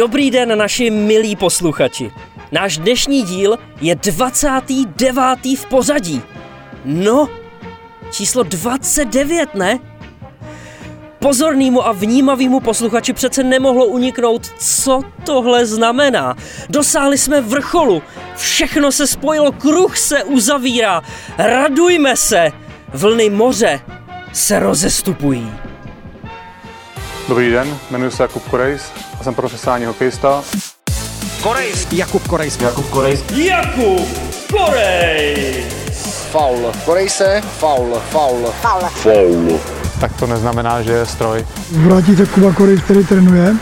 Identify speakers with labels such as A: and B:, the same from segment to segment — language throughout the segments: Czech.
A: Dobrý den, naši milí posluchači. Náš dnešní díl je 29. v pořadí. No, číslo 29, ne? Pozornému a vnímavému posluchači přece nemohlo uniknout, co tohle znamená. Dosáhli jsme vrcholu, všechno se spojilo, kruh se uzavírá, radujme se, vlny moře se rozestupují.
B: Dobrý den, jmenuji se Jakub Korejs a jsem profesionální hokejista.
C: Korejs.
D: Jakub Korejs.
C: Jakub Korejs.
A: Jakub Korej!
E: Faul. Korejse, faul, faul.
F: Faul.
B: Tak to neznamená, že je stroj.
G: Vrátí se Kuba Korejs, který trénuje.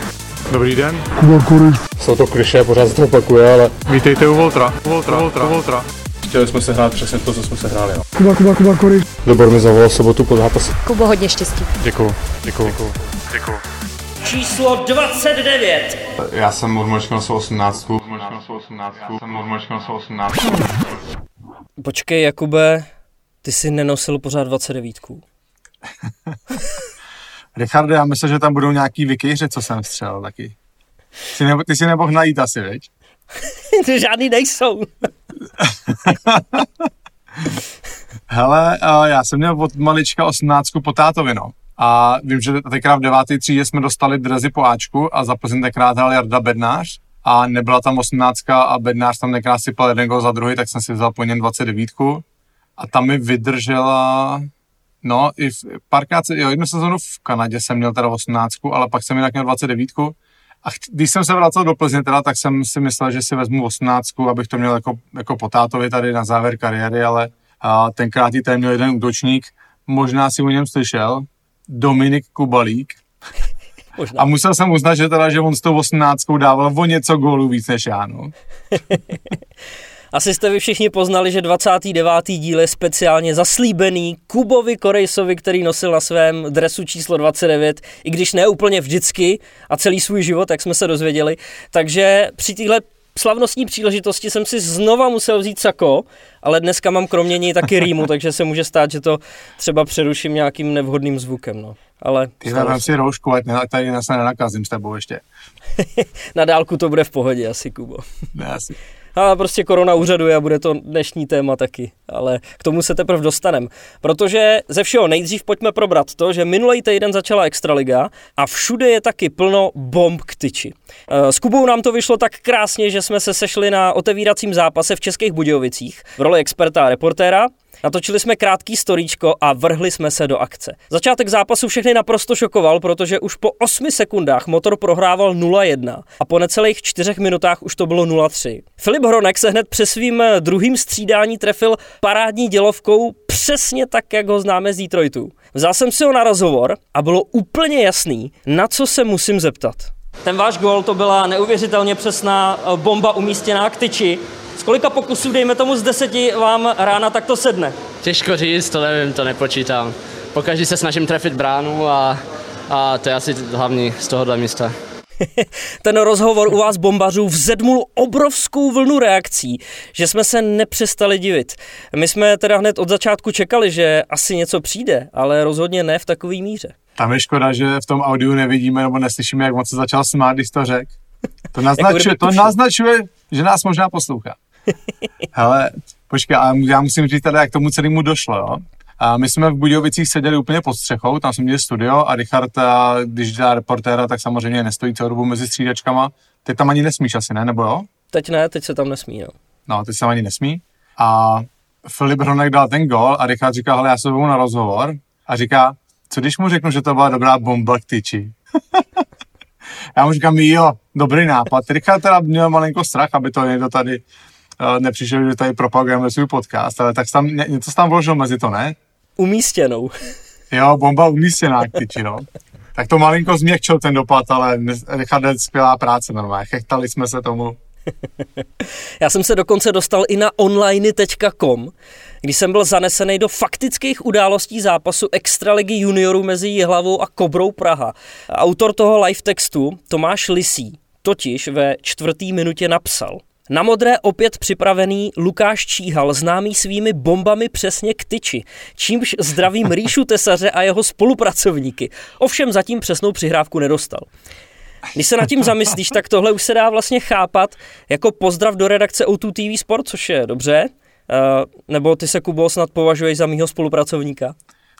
B: Dobrý den,
G: Kuba Korejs.
F: Jsou to kliše, pořád se to opakuje, ale
B: vítejte u Voltra. U Voltra, u Voltra, u Voltra.
F: Chtěli jsme se hrát přesně to, co jsme se hráli. No.
G: Kuba, Kuba, Kuba Korejs.
F: Dobor mi zavolal sobotu po zápase.
H: Kubo, hodně štěstí.
B: Děkuju, děkuju, děkuju. děkuju.
A: Číslo 29.
I: Já jsem od malička nosil 18. Jsem od malička nosil 18.
A: Počkej, Jakube, ty jsi nenosil pořád 29.
J: Richarde, já myslím, že tam budou nějaký vykejře, co jsem střelil taky. Ty, nebo, ty si nemohl najít asi, veď?
A: Ty žádný nejsou.
J: Hele, já jsem měl od malička 18 po tátovi, no. A vím, že tenkrát v devátý třídě jsme dostali drezy po Ačku a za Plzeň tenkrát hrál Jarda Bednář a nebyla tam 18 a Bednář tam tenkrát sypal jeden gol za druhý, tak jsem si vzal po něm 29 a tam mi vydržela No, i v, párkrát, jo, jednu sezonu v Kanadě jsem měl teda 18, ale pak jsem jinak měl 29. A když jsem se vracel do Plzně teda, tak jsem si myslel, že si vezmu 18, abych to měl jako, jako po tátovi tady na závěr kariéry, ale a tenkrát i tady měl jeden útočník, možná si o něm slyšel, Dominik Kubalík.
A: Možná.
J: A musel jsem uznat, že teda, že on s tou 18 dával o něco gólů víc než já, no.
A: Asi jste vy všichni poznali, že 29. díl je speciálně zaslíbený Kubovi Korejsovi, který nosil na svém dresu číslo 29, i když ne úplně vždycky a celý svůj život, jak jsme se dozvěděli. Takže při téhle slavnostní příležitosti jsem si znova musel vzít sako, ale dneska mám kromě něj taky rýmu, takže se může stát, že to třeba přeruším nějakým nevhodným zvukem. No. Ale
J: Ty
A: se.
J: si roušku, ať tady se nenakazím s tebou ještě.
A: na dálku to bude v pohodě asi, Kubo.
J: Ne, asi.
A: Ale prostě korona úřaduje a bude to dnešní téma taky. Ale k tomu se teprve dostanem. Protože ze všeho nejdřív pojďme probrat to, že minulý týden začala Extraliga a všude je taky plno bomb k tyči. Eh, S Kubou nám to vyšlo tak krásně, že jsme se sešli na otevíracím zápase v Českých Budějovicích v roli experta a reportéra. Natočili jsme krátký storíčko a vrhli jsme se do akce. Začátek zápasu všechny naprosto šokoval, protože už po 8 sekundách motor prohrával 0-1 a po necelých 4 minutách už to bylo 0-3. Filip Hronek se hned přes svým eh, druhým střídání trefil parádní dělovkou přesně tak, jak ho známe z Detroitu. Vzal jsem si ho na rozhovor a bylo úplně jasný, na co se musím zeptat. Ten váš gol to byla neuvěřitelně přesná eh, bomba umístěná k tyči. Z kolika pokusů, dejme tomu z deseti, vám rána takto sedne?
K: Těžko říct, to nevím, to nepočítám. Pokaždý se snažím trefit bránu a, a to je asi hlavní z tohohle místa.
A: Ten rozhovor u vás bombařů vzedmul obrovskou vlnu reakcí, že jsme se nepřestali divit. My jsme teda hned od začátku čekali, že asi něco přijde, ale rozhodně ne v takový míře.
J: Tam je škoda, že v tom audiu nevidíme nebo neslyšíme, jak moc se začal smát, když to řek. To
A: Jako
J: naznačuje, to naznačuje, že nás možná poslouchá. Hele, počkej, ale já musím říct teda, jak tomu celému došlo, jo? A my jsme v Budějovicích seděli úplně pod střechou, tam jsme měli studio a Richard, a když dělá reportéra, tak samozřejmě nestojí celou dobu mezi střídačkama. Ty tam ani nesmíš asi, ne? Nebo jo?
A: Teď ne, teď se tam nesmí. No.
J: No, ty se ani nesmí. A Filip Hronek dal ten gol a Richard říká, hele, já se na rozhovor a říká, co když mu řeknu, že to byla dobrá bomba k tyči? já mu říkám, jo, dobrý nápad. Richard teda měl malinko strach, aby to někdo tady nepřišel, že tady propagujeme svůj podcast, ale tak tam, ně- něco tam vložil mezi to, ne?
A: Umístěnou.
J: Jo, bomba umístěná tyči, no. Tak to malinko změkčil ten dopad, ale Richard, skvělá práce normálně. Chechtali jsme se tomu.
A: Já jsem se dokonce dostal i na online.com, když jsem byl zanesený do faktických událostí zápasu Extraligy juniorů mezi Jihlavou a Kobrou Praha. Autor toho live textu, Tomáš Lisí, totiž ve čtvrtý minutě napsal. Na modré opět připravený Lukáš Číhal, známý svými bombami přesně k tyči, čímž zdravím Ríšu Tesaře a jeho spolupracovníky. Ovšem zatím přesnou přihrávku nedostal. Když se nad tím zamyslíš, tak tohle už se dá vlastně chápat jako pozdrav do redakce O2 TV Sport, což je dobře. Uh, nebo ty se, Kubo, snad považuješ za mýho spolupracovníka?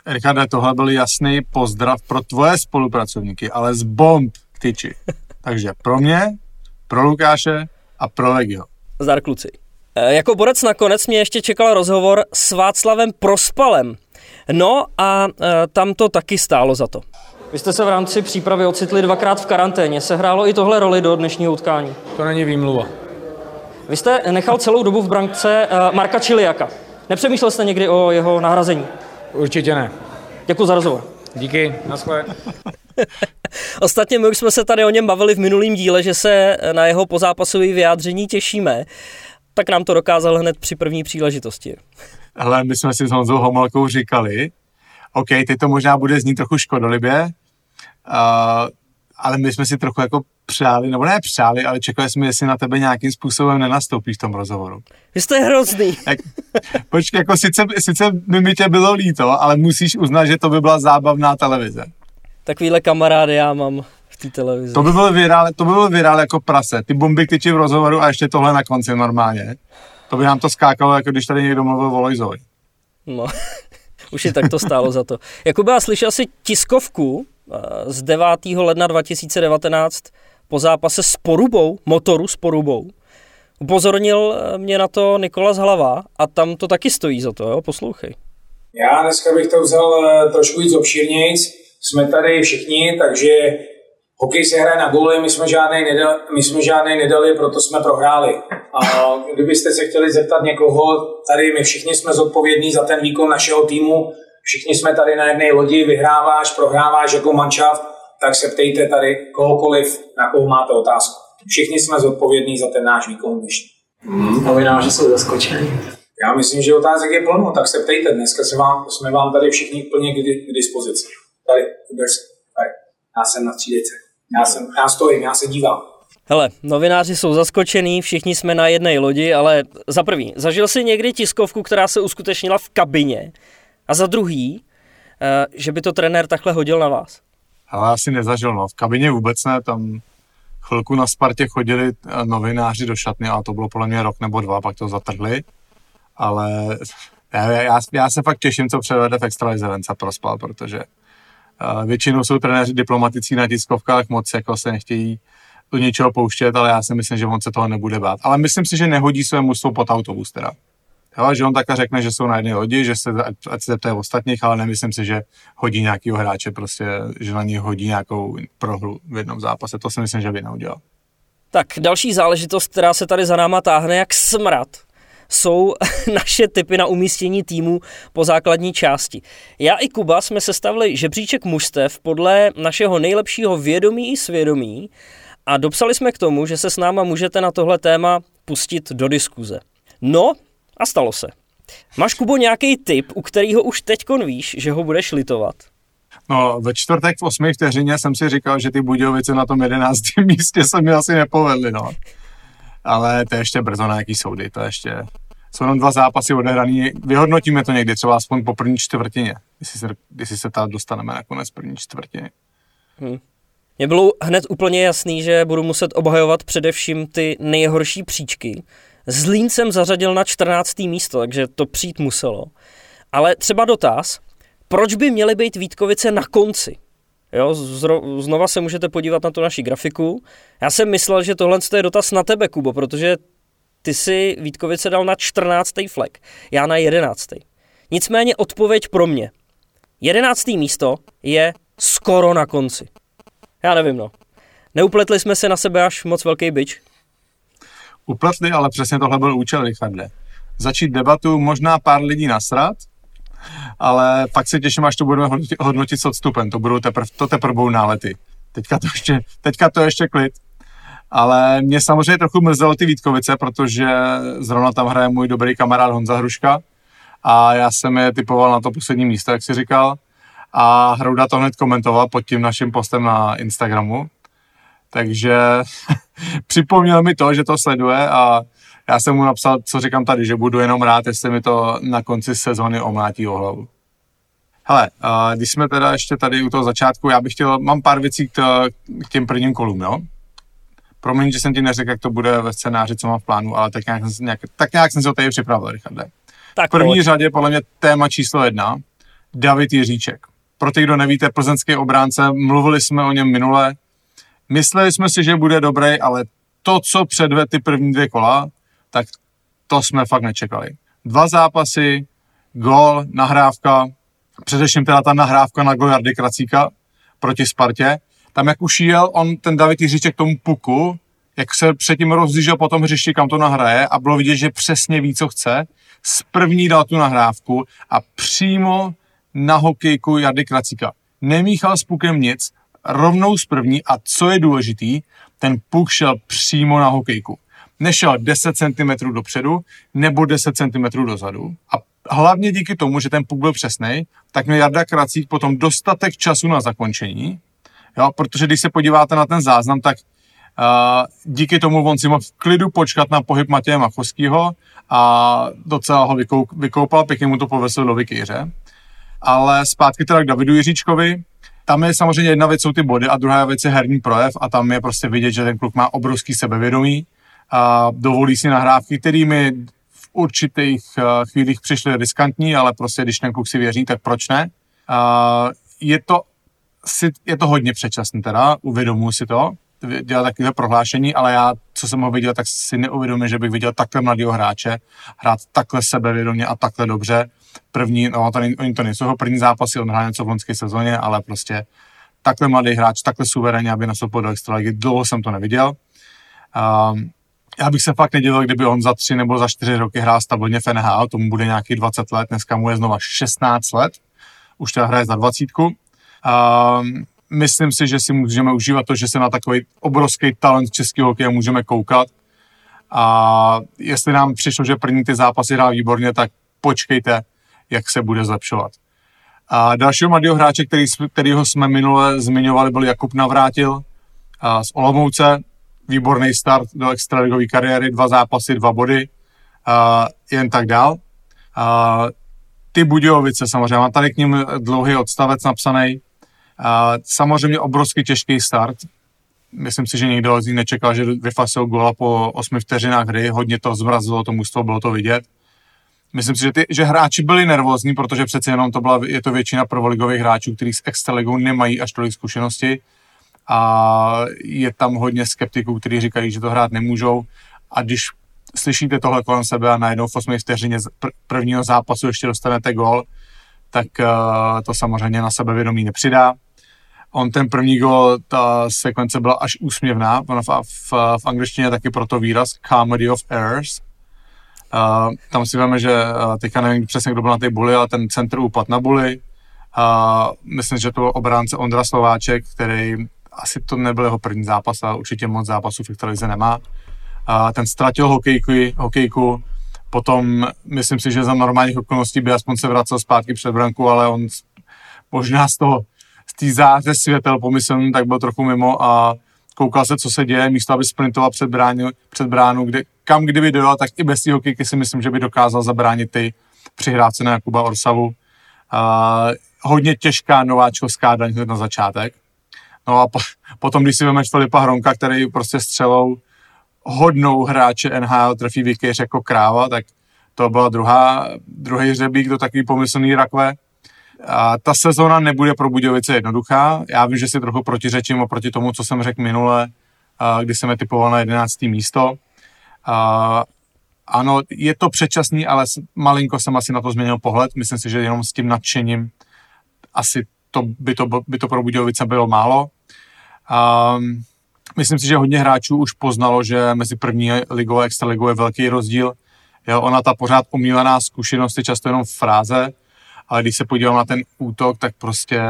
J: Richarde, tohle byl jasný pozdrav pro tvoje spolupracovníky, ale z bomb k tyči. Takže pro mě, pro Lukáše a pro Legio.
A: Zdar kluci. E, jako borec nakonec mě ještě čekal rozhovor s Václavem Prospalem. No a e, tam to taky stálo za to. Vy jste se v rámci přípravy ocitli dvakrát v karanténě. Se hrálo i tohle roli do dnešního utkání.
C: To není výmluva.
A: Vy jste nechal celou dobu v brankce e, Marka Čiliaka. Nepřemýšlel jste někdy o jeho nahrazení?
C: Určitě ne.
A: Děkuji za rozhovor.
C: Díky, naschle.
A: Ostatně my už jsme se tady o něm bavili v minulém díle, že se na jeho pozápasové vyjádření těšíme. Tak nám to dokázal hned při první příležitosti.
J: Hele, my jsme si s Honzou Homolkou říkali, OK, teď to možná bude znít trochu škodolibě, uh, ale my jsme si trochu jako přáli, nebo ne přáli, ale čekali jsme, jestli na tebe nějakým způsobem nenastoupí v tom rozhovoru.
A: Vy jste hrozný.
J: Jak, počkej, jako sice, sice by mi tě bylo líto, ale musíš uznat, že to by byla zábavná televize.
A: Takovýhle kamarády já mám v té televizi.
J: To by byl virál, to by byl virál jako prase. Ty bomby tyči v rozhovoru a ještě tohle na konci normálně. To by nám to skákalo, jako když tady někdo mluvil o Lojzovi.
A: No, už i tak to stálo za to. Jakuby, já slyšel si tiskovku z 9. ledna 2019 po zápase s Porubou, motoru s Porubou. Upozornil mě na to Nikolas Hlava a tam to taky stojí za to, jo? poslouchej.
D: Já dneska bych to vzal eh, trošku víc obšírnějc. Jsme tady všichni, takže hokej se hraje na góly, my jsme žádnej nedali, my jsme nedali, proto jsme prohráli. A kdybyste se chtěli zeptat někoho, tady my všichni jsme zodpovědní za ten výkon našeho týmu, všichni jsme tady na jedné lodi, vyhráváš, prohráváš jako manšaft, tak se ptejte tady kohokoliv, na koho máte otázku. Všichni jsme zodpovědní za ten náš výkon dnešní.
K: Hmm, to že jsou zaskočení.
D: Já myslím, že otázek je plno, tak se ptejte. Dneska se vám, jsme vám tady všichni plně k, k dispozici. Tady, vůbec, tady. Já jsem na třídece. Já, jsem, já stojím, já se dívám.
A: Hele, novináři jsou zaskočení, všichni jsme na jedné lodi, ale za prvý, zažil jsi někdy tiskovku, která se uskutečnila v kabině a za druhý, eh, že by to trenér takhle hodil na vás?
J: Ale asi nezažil, no. V kabině vůbec ne, tam chvilku na Spartě chodili eh, novináři do šatny a to bylo podle mě rok nebo dva, pak to zatrhli. Ale já, já, já se fakt těším, co převede v extralize Venca Prospal, protože uh, většinou jsou trenéři diplomaticí na tiskovkách, moc jako se nechtějí do něčeho pouštět, ale já si myslím, že on se toho nebude bát. Ale myslím si, že nehodí své mužstvo pod autobus teda. Jo, že on takhle řekne, že jsou na jedné lodi, že se, ať se zeptají ostatních, ale nemyslím si, že hodí nějakého hráče, prostě, že na něj hodí nějakou prohru v jednom zápase. To si myslím, že by neudělal.
A: Tak další záležitost, která se tady za náma táhne jak smrad, jsou naše typy na umístění týmu po základní části. Já i Kuba jsme sestavili žebříček mužstev podle našeho nejlepšího vědomí i svědomí a dopsali jsme k tomu, že se s náma můžete na tohle téma pustit do diskuze. No, a stalo se. Máš, Kubo, nějaký tip, u kterého už teď víš, že ho budeš litovat?
J: No, ve čtvrtek v 8 vteřině jsem si říkal, že ty Budějovice na tom 11. místě se mi asi nepovedly, no. Ale to je ještě brzo na jaký soudy, to ještě jsou jenom dva zápasy odehraný. Vyhodnotíme to někdy, třeba aspoň po první čtvrtině, jestli se, jestli se tam dostaneme nakonec první čtvrtině.
A: Hmm. Mně bylo hned úplně jasný, že budu muset obhajovat především ty nejhorší příčky, Zlín jsem zařadil na 14. místo, takže to přijít muselo. Ale třeba dotaz, proč by měly být Vítkovice na konci? Jo, zro, znova se můžete podívat na tu naši grafiku. Já jsem myslel, že tohle je dotaz na tebe, Kubo, protože ty si Vítkovice dal na 14. flek, já na 11. Nicméně odpověď pro mě. 11. místo je skoro na konci. Já nevím, no. Neupletli jsme se na sebe až moc velký byč
J: upletli, ale přesně tohle byl účel, Richarde. Začít debatu, možná pár lidí nasrat, ale fakt se těším, až to budeme hodnotit, hodnotit s odstupem. To, budou teprv, to teprve budou nálety. Teďka to, ještě, teďka to ještě klid. Ale mě samozřejmě trochu mrzelo ty Vítkovice, protože zrovna tam hraje můj dobrý kamarád Honza Hruška a já jsem je typoval na to poslední místo, jak si říkal. A Hrouda to hned komentoval pod tím naším postem na Instagramu. Takže připomněl mi to, že to sleduje a já jsem mu napsal, co říkám tady, že budu jenom rád, jestli mi to na konci sezóny omlátí o hlavu. Hele, když jsme teda ještě tady u toho začátku, já bych chtěl, mám pár věcí k, k těm prvním kolům, jo? Promiň, že jsem ti neřekl, jak to bude ve scénáři, co mám v plánu, ale tak nějak, nějak, tak nějak jsem se o tady připravil, Richarde.
A: Tak
J: v první
A: pojď.
J: řadě podle mě téma číslo jedna, David Jiříček. Pro ty, kdo nevíte, plzeňský obránce, mluvili jsme o něm minule, mysleli jsme si, že bude dobrý, ale to, co předve ty první dvě kola, tak to jsme fakt nečekali. Dva zápasy, gol, nahrávka, především teda ta nahrávka na gol Jardy Kracíka proti Spartě. Tam jak už jel on, ten David Jiříček k tomu puku, jak se předtím rozlížel po tom hřišti, kam to nahraje a bylo vidět, že přesně ví, co chce. Z první dal tu nahrávku a přímo na hokejku Jardy Kracíka. Nemíchal s pukem nic, rovnou z první a co je důležitý, ten puk šel přímo na hokejku. Nešel 10 cm dopředu nebo 10 cm dozadu a hlavně díky tomu, že ten puk byl přesný, tak měl Jarda Kracík potom dostatek času na zakončení, jo, protože když se podíváte na ten záznam, tak uh, díky tomu on si mohl v klidu počkat na pohyb Matěje Machovského a docela ho vykou, vykoupal, pěkně mu to povesil do vykýře. Ale zpátky teda k Davidu Jiříčkovi, tam je samozřejmě jedna věc jsou ty body a druhá věc je herní projev a tam je prostě vidět, že ten kluk má obrovský sebevědomí a dovolí si nahrávky, kterými v určitých uh, chvílích přišly riskantní, ale prostě když ten kluk si věří, tak proč ne? Uh, je to je to hodně předčasný teda, uvědomuji si to, dělat takové prohlášení, ale já, co jsem ho viděl, tak si neuvědomil, že bych viděl takhle mladého hráče hrát takhle sebevědomě a takhle dobře. První, no to, oni to nejsou jeho první zápasy, on hrál něco v loňské sezóně, ale prostě takhle mladý hráč, takhle suverénně, aby nastoupil do extraligy, dlouho jsem to neviděl. Um, já bych se fakt nedělal, kdyby on za tři nebo za čtyři roky hrál stabilně v NHL, tomu bude nějakých 20 let, dneska mu je znova 16 let, už teda hraje za dvacítku. Um, myslím si, že si můžeme užívat to, že se na takový obrovský talent českého hokeje můžeme koukat. A jestli nám přišlo, že první ty zápasy hrál výborně, tak počkejte, jak se bude zlepšovat. A dalšího mladého hráče, který, kterýho jsme minule zmiňovali, byl Jakub Navrátil z Olomouce. Výborný start do extraligové kariéry, dva zápasy, dva body, a jen tak dál. A ty Budějovice samozřejmě, mám tady k ním dlouhý odstavec napsaný. A samozřejmě obrovský těžký start. Myslím si, že nikdo z nich nečekal, že vyfasil gola po osmi vteřinách hry. Hodně to zmrazilo to mužstvo, bylo to vidět. Myslím si, že, ty, že hráči byli nervózní, protože přece jenom to byla, je to většina prvoligových hráčů, kteří s extraligou nemají až tolik zkušenosti. A je tam hodně skeptiků, kteří říkají, že to hrát nemůžou. A když slyšíte tohle kolem sebe a najednou v 8 vteřině prvního zápasu ještě dostanete gol, tak uh, to samozřejmě na sebevědomí nepřidá. On ten první gol, ta sekvence byla až úsměvná, ona v, v, v angličtině taky proto výraz comedy of errors. Uh, tam si víme, že teďka nevím přesně, kdo byl na té buli, ale ten centr upad na buli. Uh, myslím, že to byl obránce Ondra Slováček, který asi to nebyl jeho první zápas, ale určitě moc zápasů v televize nemá. Uh, ten ztratil hokejku, hokejku, potom myslím si, že za normálních okolností by aspoň se vracel zpátky před branku, ale on možná z toho z té záře světel pomyslný, tak byl trochu mimo a koukal se, co se děje, místo aby sprintoval před bránu, před bránu kde, kam kdyby dojel, tak i bez té hokejky si myslím, že by dokázal zabránit ty přihrávce na Jakuba Orsavu. Uh, hodně těžká nováčkovská daň na začátek. No a po, potom, když si vezmeš Filipa Hronka, který prostě střelou hodnou hráče NHL trefí vykyř jako kráva, tak to byla druhá, druhý hřebík do takový pomyslný rakve. A ta sezona nebude pro Budějovice jednoduchá. Já vím, že si trochu protiřečím oproti tomu, co jsem řekl minule, kdy jsem je typoval na 11. místo. A ano, je to předčasný, ale malinko jsem asi na to změnil pohled. Myslím si, že jenom s tím nadšením asi to by to, by to pro Budějovice bylo málo. Um, myslím si, že hodně hráčů už poznalo, že mezi první ligou a extraligou je velký rozdíl. Jo, ona ta pořád omílená zkušenost je často jenom fráze, ale když se podívám na ten útok, tak prostě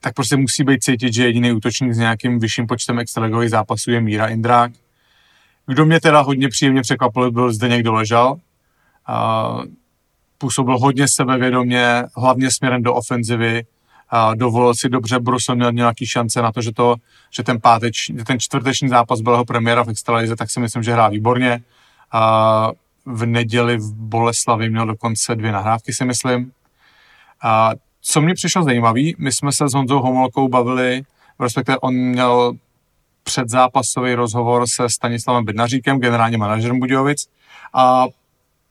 J: tak prostě musí být cítit, že jediný útočník s nějakým vyšším počtem extraligových zápasů je Míra Indrák. Kdo mě teda hodně příjemně překvapil, byl zde někdo ležal. Působil hodně sebevědomě, hlavně směrem do ofenzivy. Dovolil si dobře, Brusel měl nějaký šance na to, že, to, že ten páteč, ten čtvrteční zápas byl jeho premiéra v extralize, tak si myslím, že hrál výborně. V neděli v Boleslavi měl dokonce dvě nahrávky, si myslím. A co mě přišlo zajímavé, my jsme se s Honzou Homolkou bavili, respektive on měl předzápasový rozhovor se Stanislavem Bednaříkem, generálním manažerem Budějovic, a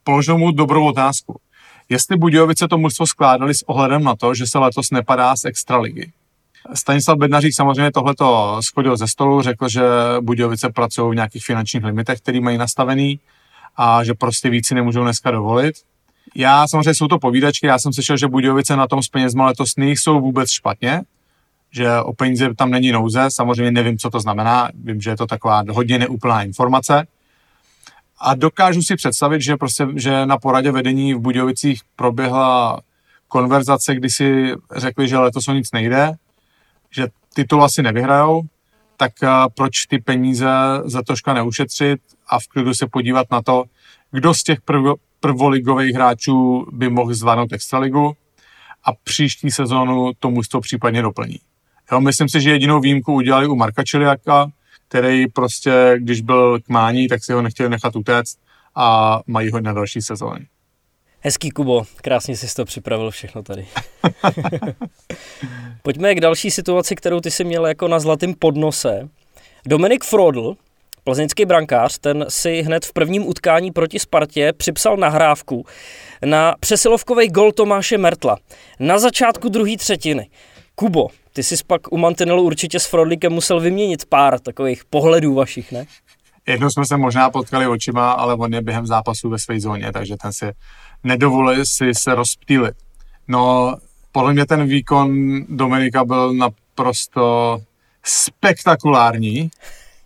J: položil mu dobrou otázku. Jestli Budějovice to mužstvo skládali s ohledem na to, že se letos nepadá z extraligy. Stanislav Bednařík samozřejmě tohleto schodil ze stolu, řekl, že Budějovice pracují v nějakých finančních limitech, který mají nastavený a že prostě víc si nemůžou dneska dovolit. Já samozřejmě jsou to povídačky, já jsem slyšel, že Budějovice na tom s penězma letos nejsou vůbec špatně, že o peníze tam není nouze, samozřejmě nevím, co to znamená, vím, že je to taková hodně neúplná informace. A dokážu si představit, že, prostě, že na poradě vedení v Budějovicích proběhla konverzace, kdy si řekli, že letos o nic nejde, že titul asi nevyhrajou, tak proč ty peníze za troška neušetřit a v klidu se podívat na to, kdo z těch prv, prvoligových hráčů by mohl zvládnout extraligu a příští sezónu tomu to případně doplní. Jo, myslím si, že jedinou výjimku udělali u Marka Čiliaka, který prostě, když byl k mání, tak si ho nechtěli nechat utéct a mají ho na další sezóny.
A: Hezký Kubo, krásně jsi to připravil všechno tady. Pojďme k další situaci, kterou ty jsi měl jako na zlatém podnose. Dominik Frodl, plzeňský brankář, ten si hned v prvním utkání proti Spartě připsal nahrávku na přesilovkový gol Tomáše Mertla na začátku druhé třetiny. Kubo, ty jsi pak u Mantinelu určitě s Frodlíkem musel vyměnit pár takových pohledů vašich, ne?
J: Jednou jsme se možná potkali očima, ale on je během zápasu ve své zóně, takže ten si nedovolil si se rozptýlit. No, podle mě ten výkon Dominika byl naprosto spektakulární.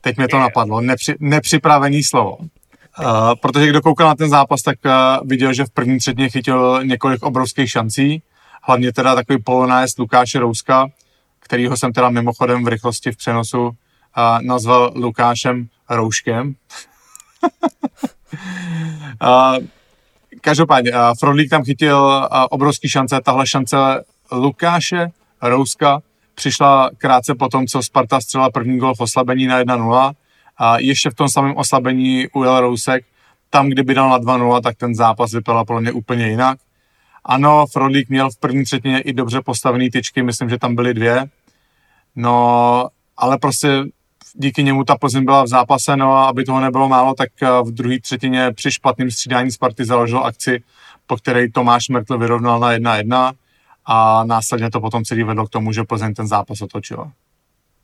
J: Teď mě to napadlo, nepři, nepřipravený slovo. Uh, protože kdo koukal na ten zápas, tak uh, viděl, že v první třetině chytil několik obrovských šancí, hlavně teda takový polonájezd Lukáše Rouska, kterýho jsem teda mimochodem v rychlosti v přenosu uh, nazval Lukášem Rouškem. uh, každopádně, uh, Frodlík tam chytil uh, obrovský šance, tahle šance Lukáše Rouska přišla krátce po tom, co Sparta střela první gol v oslabení na 1-0 a ještě v tom samém oslabení ujel Rousek. Tam, kdyby dal na 2-0, tak ten zápas vypadal podle mě úplně jinak. Ano, Frodlík měl v první třetině i dobře postavený tyčky, myslím, že tam byly dvě. No, ale prostě díky němu ta Plzeň byla v zápase, no a aby toho nebylo málo, tak eh, v druhé třetině při špatném střídání Sparty založil akci, po které Tomáš Mertl vyrovnal na 1-1 a následně to potom celý vedlo k tomu, že Plzeň ten zápas otočila.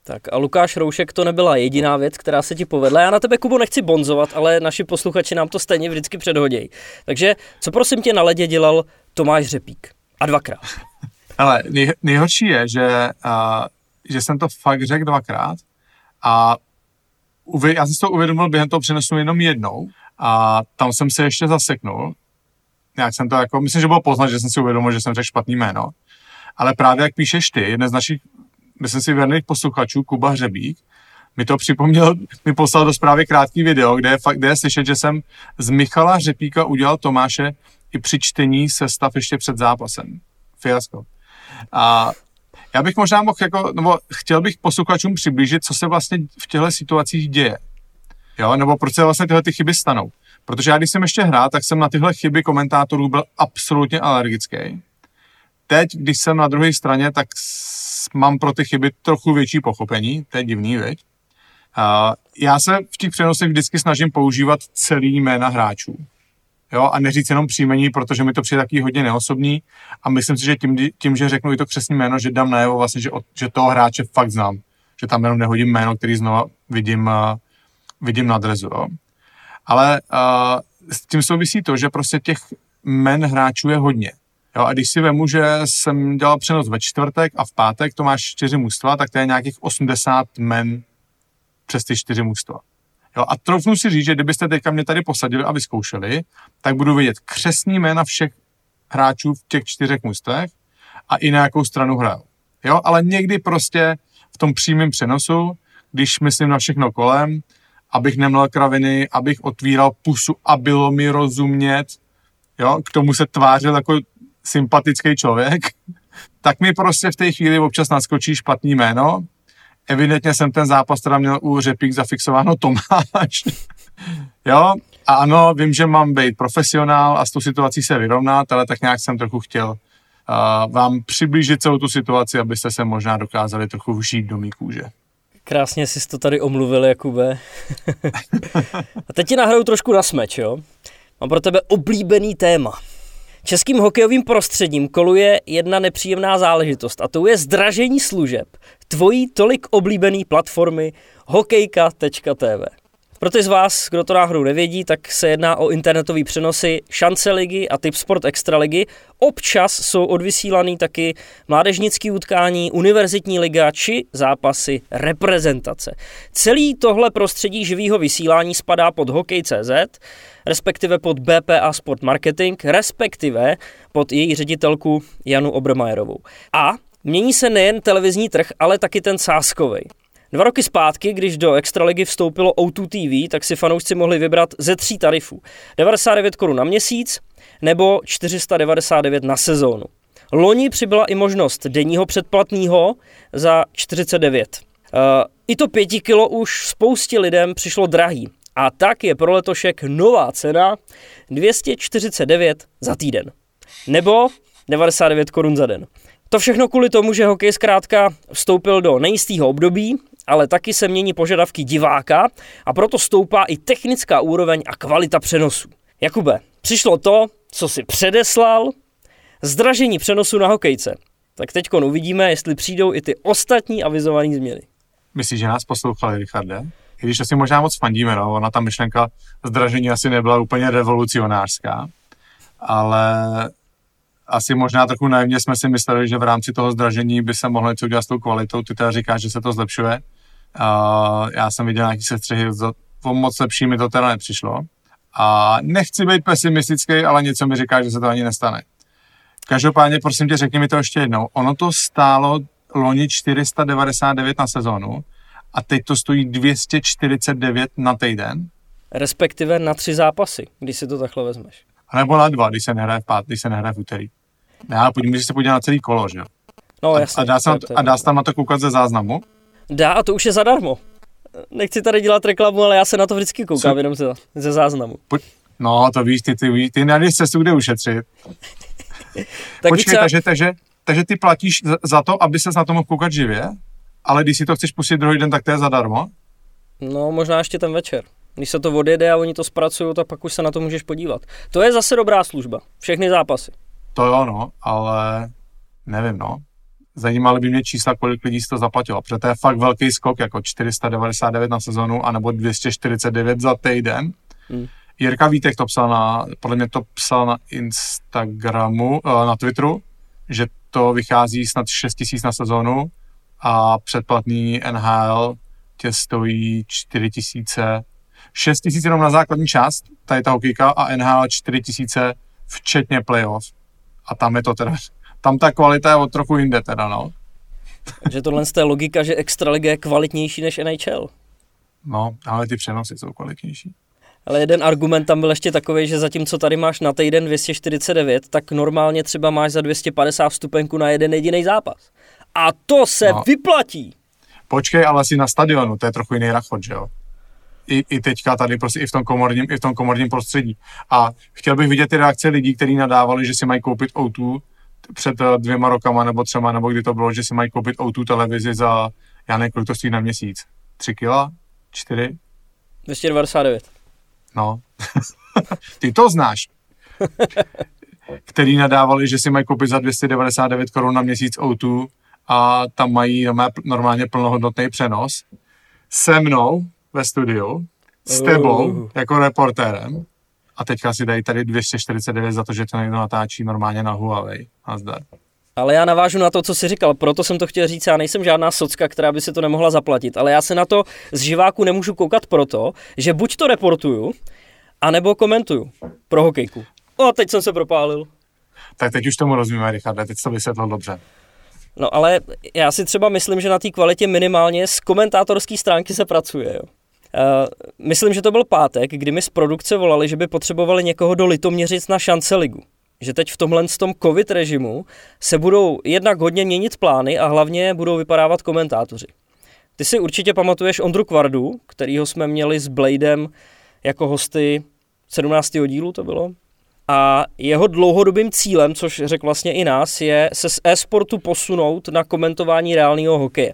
A: Tak a Lukáš Roušek to nebyla jediná věc, která se ti povedla. Já na tebe, Kubo, nechci bonzovat, ale naši posluchači nám to stejně vždycky předhodějí. Takže co prosím tě na ledě dělal Tomáš Řepík? A dvakrát.
J: Ale nej, nejhorší je, že, uh, že jsem to fakt řekl dvakrát a uvě, já jsem si to uvědomil během toho přenesu jenom jednou a tam jsem se ještě zaseknul. Jak jsem to jako, myslím, že bylo poznat, že jsem si uvědomil, že jsem řekl špatný jméno. Ale právě jak píšeš ty, jeden z našich, myslím si, věrných posluchačů, Kuba Hřebík, mi to připomněl, mi poslal do zprávy krátký video, kde je, fakt, kde je slyšet, že jsem z Michala Řepíka udělal Tomáše i při čtení sestav ještě před zápasem. Fiasko. A já bych možná mohl jako, nebo chtěl bych posluchačům přiblížit, co se vlastně v těchto situacích děje. Jo, nebo proč se vlastně tyhle ty chyby stanou. Protože já, když jsem ještě hrál, tak jsem na tyhle chyby komentátorů byl absolutně alergický. Teď, když jsem na druhé straně, tak mám pro ty chyby trochu větší pochopení, to je divný, veď? Já se v těch přenosech vždycky snažím používat celý jména hráčů. Jo, a neříct jenom příjmení, protože mi to přijde taky hodně neosobní a myslím si, že tím, tím že řeknu i to křesní jméno, že dám najevo vlastně, že, že toho hráče fakt znám. Že tam jenom nehodím jméno, který znova vidím, uh, vidím na drezu. Jo. Ale uh, s tím souvisí to, že prostě těch men hráčů je hodně. Jo, a když si vemu, že jsem dělal přenos ve čtvrtek a v pátek to máš čtyři mužstva, tak to je nějakých 80 men přes ty čtyři mužstva. Jo, a troufnu si říct, že kdybyste teďka mě tady posadili a vyzkoušeli, tak budu vidět křesní jména všech hráčů v těch čtyřech mužstvech a i na jakou stranu hrajou. Jo, ale někdy prostě v tom přímém přenosu, když myslím na všechno kolem, abych neměl kraviny, abych otvíral pusu a bylo mi rozumět, jo, k tomu se tvářil jako sympatický člověk, tak mi prostě v té chvíli občas naskočí špatný jméno. Evidentně jsem ten zápas teda měl u Řepík zafixováno Tomáš. jo, a ano, vím, že mám být profesionál a s tou situací se vyrovnat, ale tak nějak jsem trochu chtěl vám přiblížit celou tu situaci, abyste se možná dokázali trochu vžít do mý kůže.
A: Krásně jsi to tady omluvil, Jakube. A teď ti nahraju trošku na smeč, jo? Mám pro tebe oblíbený téma. Českým hokejovým prostředím koluje jedna nepříjemná záležitost a to je zdražení služeb tvojí tolik oblíbený platformy hokejka.tv. Pro ty z vás, kdo to náhodou nevědí, tak se jedná o internetové přenosy šance ligy a typ sport extraligy. Občas jsou odvysílaný taky mládežnický utkání, univerzitní liga či zápasy reprezentace. Celý tohle prostředí živého vysílání spadá pod Hokej.cz, respektive pod BPA Sport Marketing, respektive pod její ředitelku Janu Obermajerovou. A mění se nejen televizní trh, ale taky ten sáskovej. Dva roky zpátky, když do Extraligy vstoupilo O2 TV, tak si fanoušci mohli vybrat ze tří tarifů. 99 korun na měsíc nebo 499 na sezónu. Loni přibyla i možnost denního předplatného za 49. Uh, I to 5 kilo už spoustě lidem přišlo drahý. A tak je pro letošek nová cena 249 za týden. Nebo 99 korun za den. To všechno kvůli tomu, že hokej zkrátka vstoupil do nejistého období ale taky se mění požadavky diváka a proto stoupá i technická úroveň a kvalita přenosu. Jakube, přišlo to, co si předeslal, zdražení přenosu na hokejce. Tak teď uvidíme, jestli přijdou i ty ostatní avizované změny.
J: Myslíš, že nás poslouchali, Richarde? I když asi možná moc fandíme, no, ona ta myšlenka zdražení asi nebyla úplně revolucionářská, ale asi možná trochu naivně jsme si mysleli, že v rámci toho zdražení by se mohlo něco udělat s tou kvalitou. Ty teda říkáš, že se to zlepšuje. Uh, já jsem viděl nějaký sestřihy, o moc lepší mi to teda nepřišlo. A nechci být pesimistický, ale něco mi říká, že se to ani nestane. Každopádně, prosím tě, řekni mi to ještě jednou. Ono to stálo loni 499 na sezonu a teď to stojí 249 na týden.
A: Respektive na tři zápasy, když si to takhle vezmeš.
J: A nebo na dva, když se nehraje v pát, když se nehraje v úterý. Já pojďme, že se podívat na celý kolo, že jo?
A: No, jasně,
J: a, dá se, a dá se tam na to koukat ze záznamu?
A: Dá a to už je zadarmo. Nechci tady dělat reklamu, ale já se na to vždycky koukám Co? jenom ze, ze záznamu.
J: Po, no, to víš, ty, ty, ty najdeš cestu, kde ušetřit. tak Počkej, více... takže, takže, takže ty platíš za to, aby ses na to mohl koukat živě, ale když si to chceš pustit druhý den, tak to je zadarmo?
A: No, možná ještě ten večer. Když se to odjede a oni to zpracují, tak pak už se na to můžeš podívat. To je zase dobrá služba. Všechny zápasy.
J: To jo, no, ale nevím, no. Zajímalo by mě čísla, kolik lidí si to zaplatilo, protože to je fakt velký skok, jako 499 na sezonu, anebo 249 za týden. Hmm. Jirka Vítek to psal na, podle mě to psal na Instagramu, eh, na Twitteru, že to vychází snad 6 tisíc na sezonu a předplatný NHL tě stojí 4 tisíce, 6 tisíc jenom na základní část, tady ta hokejka a NHL 4 tisíce včetně playoff. A tam je to teda tam ta kvalita je o trochu jinde teda, no.
A: Takže tohle je logika, že Extraliga je kvalitnější než NHL.
J: No, ale ty přenosy jsou kvalitnější.
A: Ale jeden argument tam byl ještě takový, že zatímco tady máš na týden 249, tak normálně třeba máš za 250 vstupenku na jeden jediný zápas. A to se no. vyplatí.
J: Počkej, ale si na stadionu, to je trochu jiný rachot, že jo? I, i teďka tady prostě i v tom komorním, i v tom komorním prostředí. A chtěl bych vidět ty reakce lidí, kteří nadávali, že si mají koupit O2 před eh, dvěma rokama nebo třema, nebo kdy to bylo, že si mají koupit O2 televizi za, já nevím, kolik to stojí na měsíc. Tři kila? Čtyři?
A: 299.
J: No. Ty to znáš. Který nadávali, že si mají koupit za 299 korun na měsíc O2 a tam mají normálně plnohodnotný přenos. Se mnou ve studiu, s tebou uh. jako reportérem a teďka si dají tady 249 za to, že to někdo natáčí normálně na Huawei. Nazdar.
A: Ale já navážu na to, co jsi říkal, proto jsem to chtěl říct, já nejsem žádná socka, která by se to nemohla zaplatit, ale já se na to z živáku nemůžu koukat proto, že buď to reportuju, anebo komentuju pro hokejku. O, teď jsem se propálil.
J: Tak teď už tomu rozumíme, Richard, teď to vysvětlil dobře.
A: No ale já si třeba myslím, že na té kvalitě minimálně z komentátorské stránky se pracuje. Jo. Uh, myslím, že to byl pátek, kdy mi z produkce volali, že by potřebovali někoho do Litoměřic na šance ligu. Že teď v tomhle tom covid režimu se budou jednak hodně měnit plány a hlavně budou vypadávat komentátoři. Ty si určitě pamatuješ Ondru Kvardu, kterýho jsme měli s Bladem jako hosty 17. dílu to bylo? a jeho dlouhodobým cílem, což řekl vlastně i nás, je se z e-sportu posunout na komentování reálného hokeje.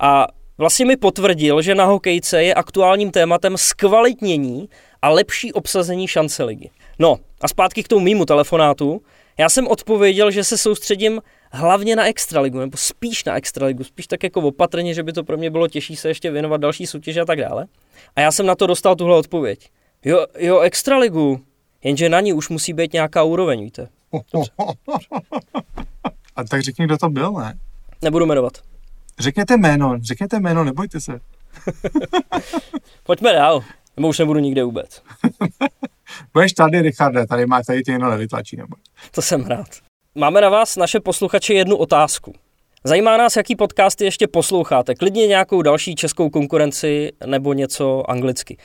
A: A vlastně mi potvrdil, že na hokejce je aktuálním tématem zkvalitnění a lepší obsazení šance ligy. No a zpátky k tomu mýmu telefonátu. Já jsem odpověděl, že se soustředím hlavně na extraligu, nebo spíš na extraligu, spíš tak jako opatrně, že by to pro mě bylo těžší se ještě věnovat další soutěže a tak dále. A já jsem na to dostal tuhle odpověď. Jo, jo, extraligu, jenže na ní už musí být nějaká úroveň, víte.
J: A tak řekni, kdo to byl, ne?
A: Nebudu jmenovat.
J: Řekněte jméno, řekněte jméno, nebojte se.
A: Pojďme dál, nebo už nebudu nikde vůbec.
J: Budeš tady, Richarde, tady má tady ty jenom nevytlačí, nebo?
A: To jsem rád. Máme na vás, naše posluchači, jednu otázku. Zajímá nás, jaký podcasty ještě posloucháte. Klidně nějakou další českou konkurenci nebo něco anglicky.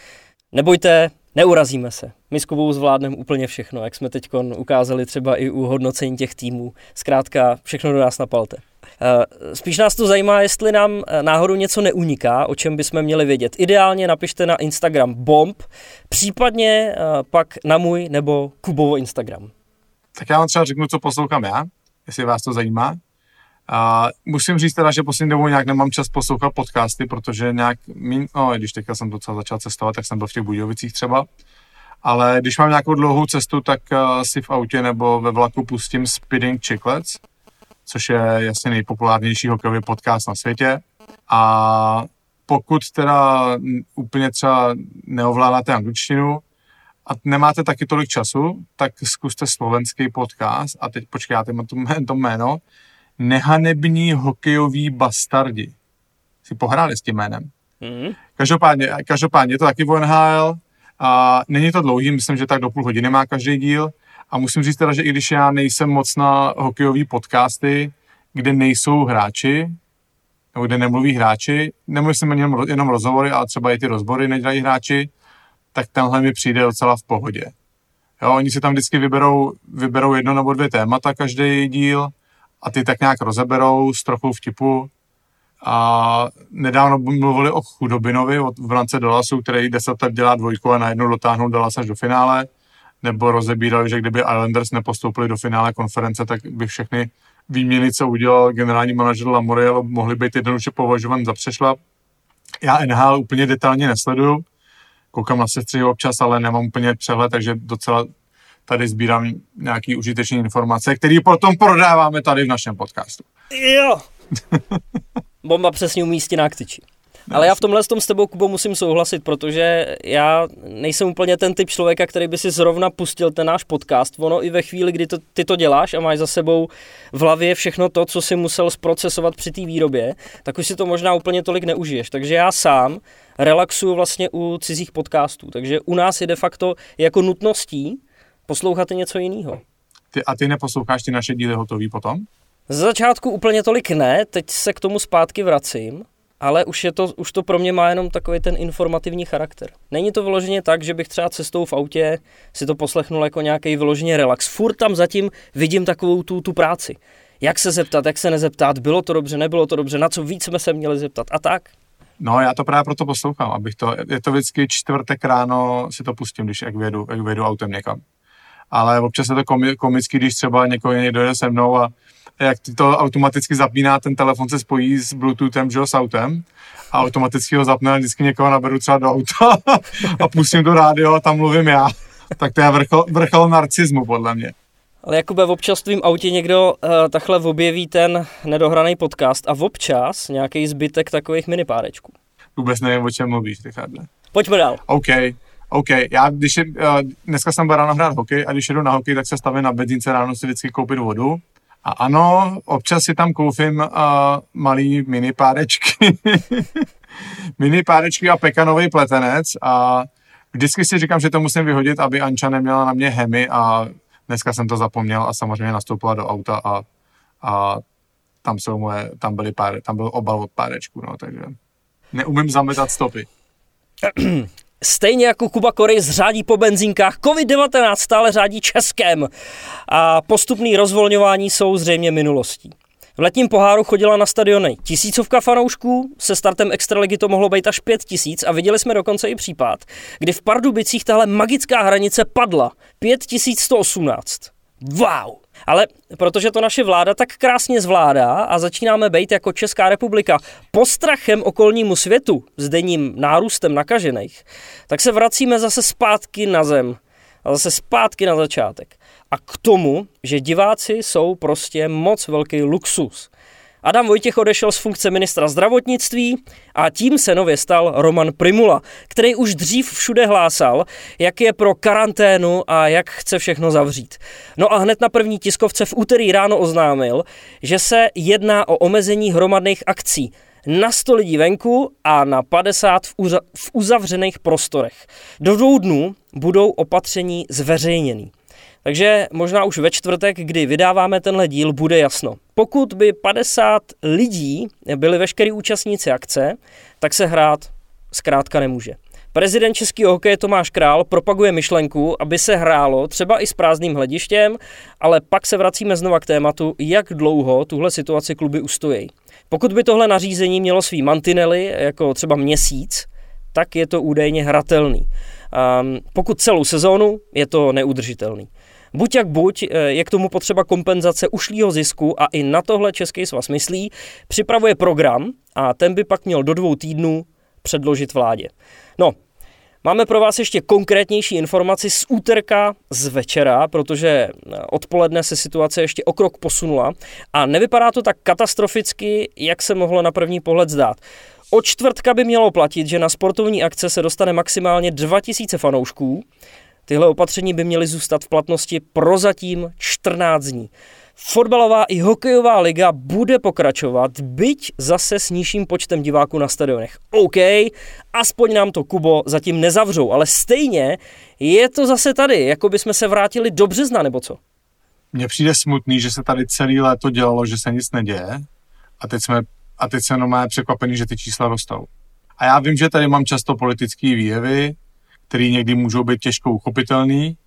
A: Nebojte, neurazíme se. My s Kubou zvládneme úplně všechno, jak jsme teď ukázali třeba i u hodnocení těch týmů. Zkrátka, všechno do nás napalte. Eh, spíš nás to zajímá, jestli nám eh, náhodou něco neuniká, o čem bychom měli vědět. Ideálně napište na Instagram bomb, případně eh, pak na můj nebo Kubovo Instagram.
J: Tak já vám třeba řeknu, co poslouchám já, jestli vás to zajímá. A musím říct teda, že poslední dobou nějak nemám čas poslouchat podcasty, protože nějak, mín, no, když teďka jsem docela začal cestovat, tak jsem byl v těch Budějovicích třeba, ale když mám nějakou dlouhou cestu, tak uh, si v autě nebo ve vlaku pustím Speeding Chicklets, což je jasně nejpopulárnější hokejový podcast na světě. A pokud teda úplně třeba neovládáte angličtinu a nemáte taky tolik času, tak zkuste slovenský podcast a teď počkej, já mám to jméno, Nehanební hokejoví bastardi. Si pohráli s tím jménem. Mm. Každopádně, každopádně je to taky v NHL a není to dlouhý, myslím, že tak do půl hodiny má každý díl a musím říct teda, že i když já nejsem moc na hokejové podcasty, kde nejsou hráči, nebo kde nemluví hráči, nemyslím jenom, jenom rozhovory, ale třeba i ty rozbory nedělají hráči, tak tenhle mi přijde docela v pohodě. Jo, oni si tam vždycky vyberou, vyberou jedno nebo dvě témata každý díl a ty tak nějak rozeberou s trochou vtipu. A nedávno mluvili o Chudobinovi, o Vrance Dolasu, který deset let dělá dvojku a najednou dotáhnou Dolas až do finále nebo rozebírali, že kdyby Islanders nepostoupili do finále konference, tak by všechny výměny, co udělal generální manažer Lamoriel, mohly být jednoduše považovan za přešlap. Já NHL úplně detailně nesleduju, koukám na sestry občas, ale nemám úplně přehled, takže docela tady sbírám nějaký užitečné informace, které potom prodáváme tady v našem podcastu.
A: Jo. Bomba přesně umístí na ktyči. Ale já v tomhle s tom s tebou, Kubo, musím souhlasit, protože já nejsem úplně ten typ člověka, který by si zrovna pustil ten náš podcast. Ono i ve chvíli, kdy to, ty to děláš a máš za sebou v hlavě všechno to, co si musel zprocesovat při té výrobě, tak už si to možná úplně tolik neužiješ. Takže já sám relaxuju vlastně u cizích podcastů. Takže u nás je de facto jako nutností poslouchat něco jiného.
J: Ty, a ty neposloucháš ty naše díly hotový potom?
A: Z začátku úplně tolik ne, teď se k tomu zpátky vracím ale už, je to, už to pro mě má jenom takový ten informativní charakter. Není to vyloženě tak, že bych třeba cestou v autě si to poslechnul jako nějaký vyloženě relax. Furt tam zatím vidím takovou tu, tu práci. Jak se zeptat, jak se nezeptat, bylo to dobře, nebylo to dobře, na co víc jsme se měli zeptat a tak.
J: No, já to právě proto poslouchám, abych to, je to vždycky čtvrtek ráno si to pustím, když jak vědu, jak vědu autem někam. Ale občas je to komický, když třeba někoho někdo jde se mnou a jak ty to automaticky zapíná, ten telefon se spojí s Bluetoothem, že s autem a automaticky ho zapne a vždycky někoho naberu třeba do auta a pustím do rádio a tam mluvím já. Tak to je vrchol, vrchol narcismu podle mě.
A: Ale Jakube, v občas v tvým autě někdo uh, takhle objeví ten nedohraný podcast a v občas nějaký zbytek takových minipárečků.
J: Vůbec nevím, o čem mluvíš, Richarde.
A: Pojďme dál.
J: OK, OK. Já když je, uh, dneska jsem byl ráno hrát hokej a když jedu na hokej, tak se stavím na benzínce ráno si vždycky koupit vodu a ano, občas si tam koufím uh, malý mini párečky, mini párečky a pekanový pletenec a vždycky si říkám, že to musím vyhodit, aby Anča neměla na mě hemy a dneska jsem to zapomněl a samozřejmě nastoupila do auta a, a tam jsou moje, tam byly pár, tam byl obal od párečku, no, takže neumím zametat stopy.
A: Stejně jako Kuba Korej zřádí po benzínkách, COVID-19 stále řádí Českem a postupný rozvolňování jsou zřejmě minulostí. V letním poháru chodila na stadiony tisícovka fanoušků, se startem extraligy to mohlo být až pět tisíc a viděli jsme dokonce i případ, kdy v Pardubicích tahle magická hranice padla 5118. Wow! Ale protože to naše vláda tak krásně zvládá a začínáme být jako Česká republika postrachem okolnímu světu s denním nárůstem nakažených, tak se vracíme zase zpátky na zem a zase zpátky na začátek. A k tomu, že diváci jsou prostě moc velký luxus. Adam Vojtěch odešel z funkce ministra zdravotnictví a tím se nově stal Roman Primula, který už dřív všude hlásal, jak je pro karanténu a jak chce všechno zavřít. No a hned na první tiskovce v úterý ráno oznámil, že se jedná o omezení hromadných akcí na 100 lidí venku a na 50 v, uza- v uzavřených prostorech. Do dvou dnů budou opatření zveřejněný. Takže možná už ve čtvrtek, kdy vydáváme tenhle díl, bude jasno. Pokud by 50 lidí byli veškerý účastníci akce, tak se hrát zkrátka nemůže. Prezident českého hokeje Tomáš Král propaguje myšlenku, aby se hrálo třeba i s prázdným hledištěm, ale pak se vracíme znova k tématu, jak dlouho tuhle situaci kluby ustojí. Pokud by tohle nařízení mělo svý mantinely, jako třeba měsíc, tak je to údajně hratelný. Um, pokud celou sezónu, je to neudržitelný. Buď jak buď, eh, je k tomu potřeba kompenzace ušlýho zisku a i na tohle Český svaz myslí, připravuje program a ten by pak měl do dvou týdnů předložit vládě. No, Máme pro vás ještě konkrétnější informaci z úterka z večera, protože eh, odpoledne se situace ještě o krok posunula a nevypadá to tak katastroficky, jak se mohlo na první pohled zdát. Od čtvrtka by mělo platit, že na sportovní akce se dostane maximálně 2000 fanoušků. Tyhle opatření by měly zůstat v platnosti prozatím 14 dní. Fotbalová i hokejová liga bude pokračovat, byť zase s nižším počtem diváků na stadionech. OK, aspoň nám to Kubo zatím nezavřou, ale stejně je to zase tady, jako by jsme se vrátili do března, nebo co?
J: Mně přijde smutný, že se tady celý léto dělalo, že se nic neděje a teď jsme a teď se jenom překvapený, že ty čísla rostou. A já vím, že tady mám často politické výjevy, které někdy můžou být těžko uchopitelný,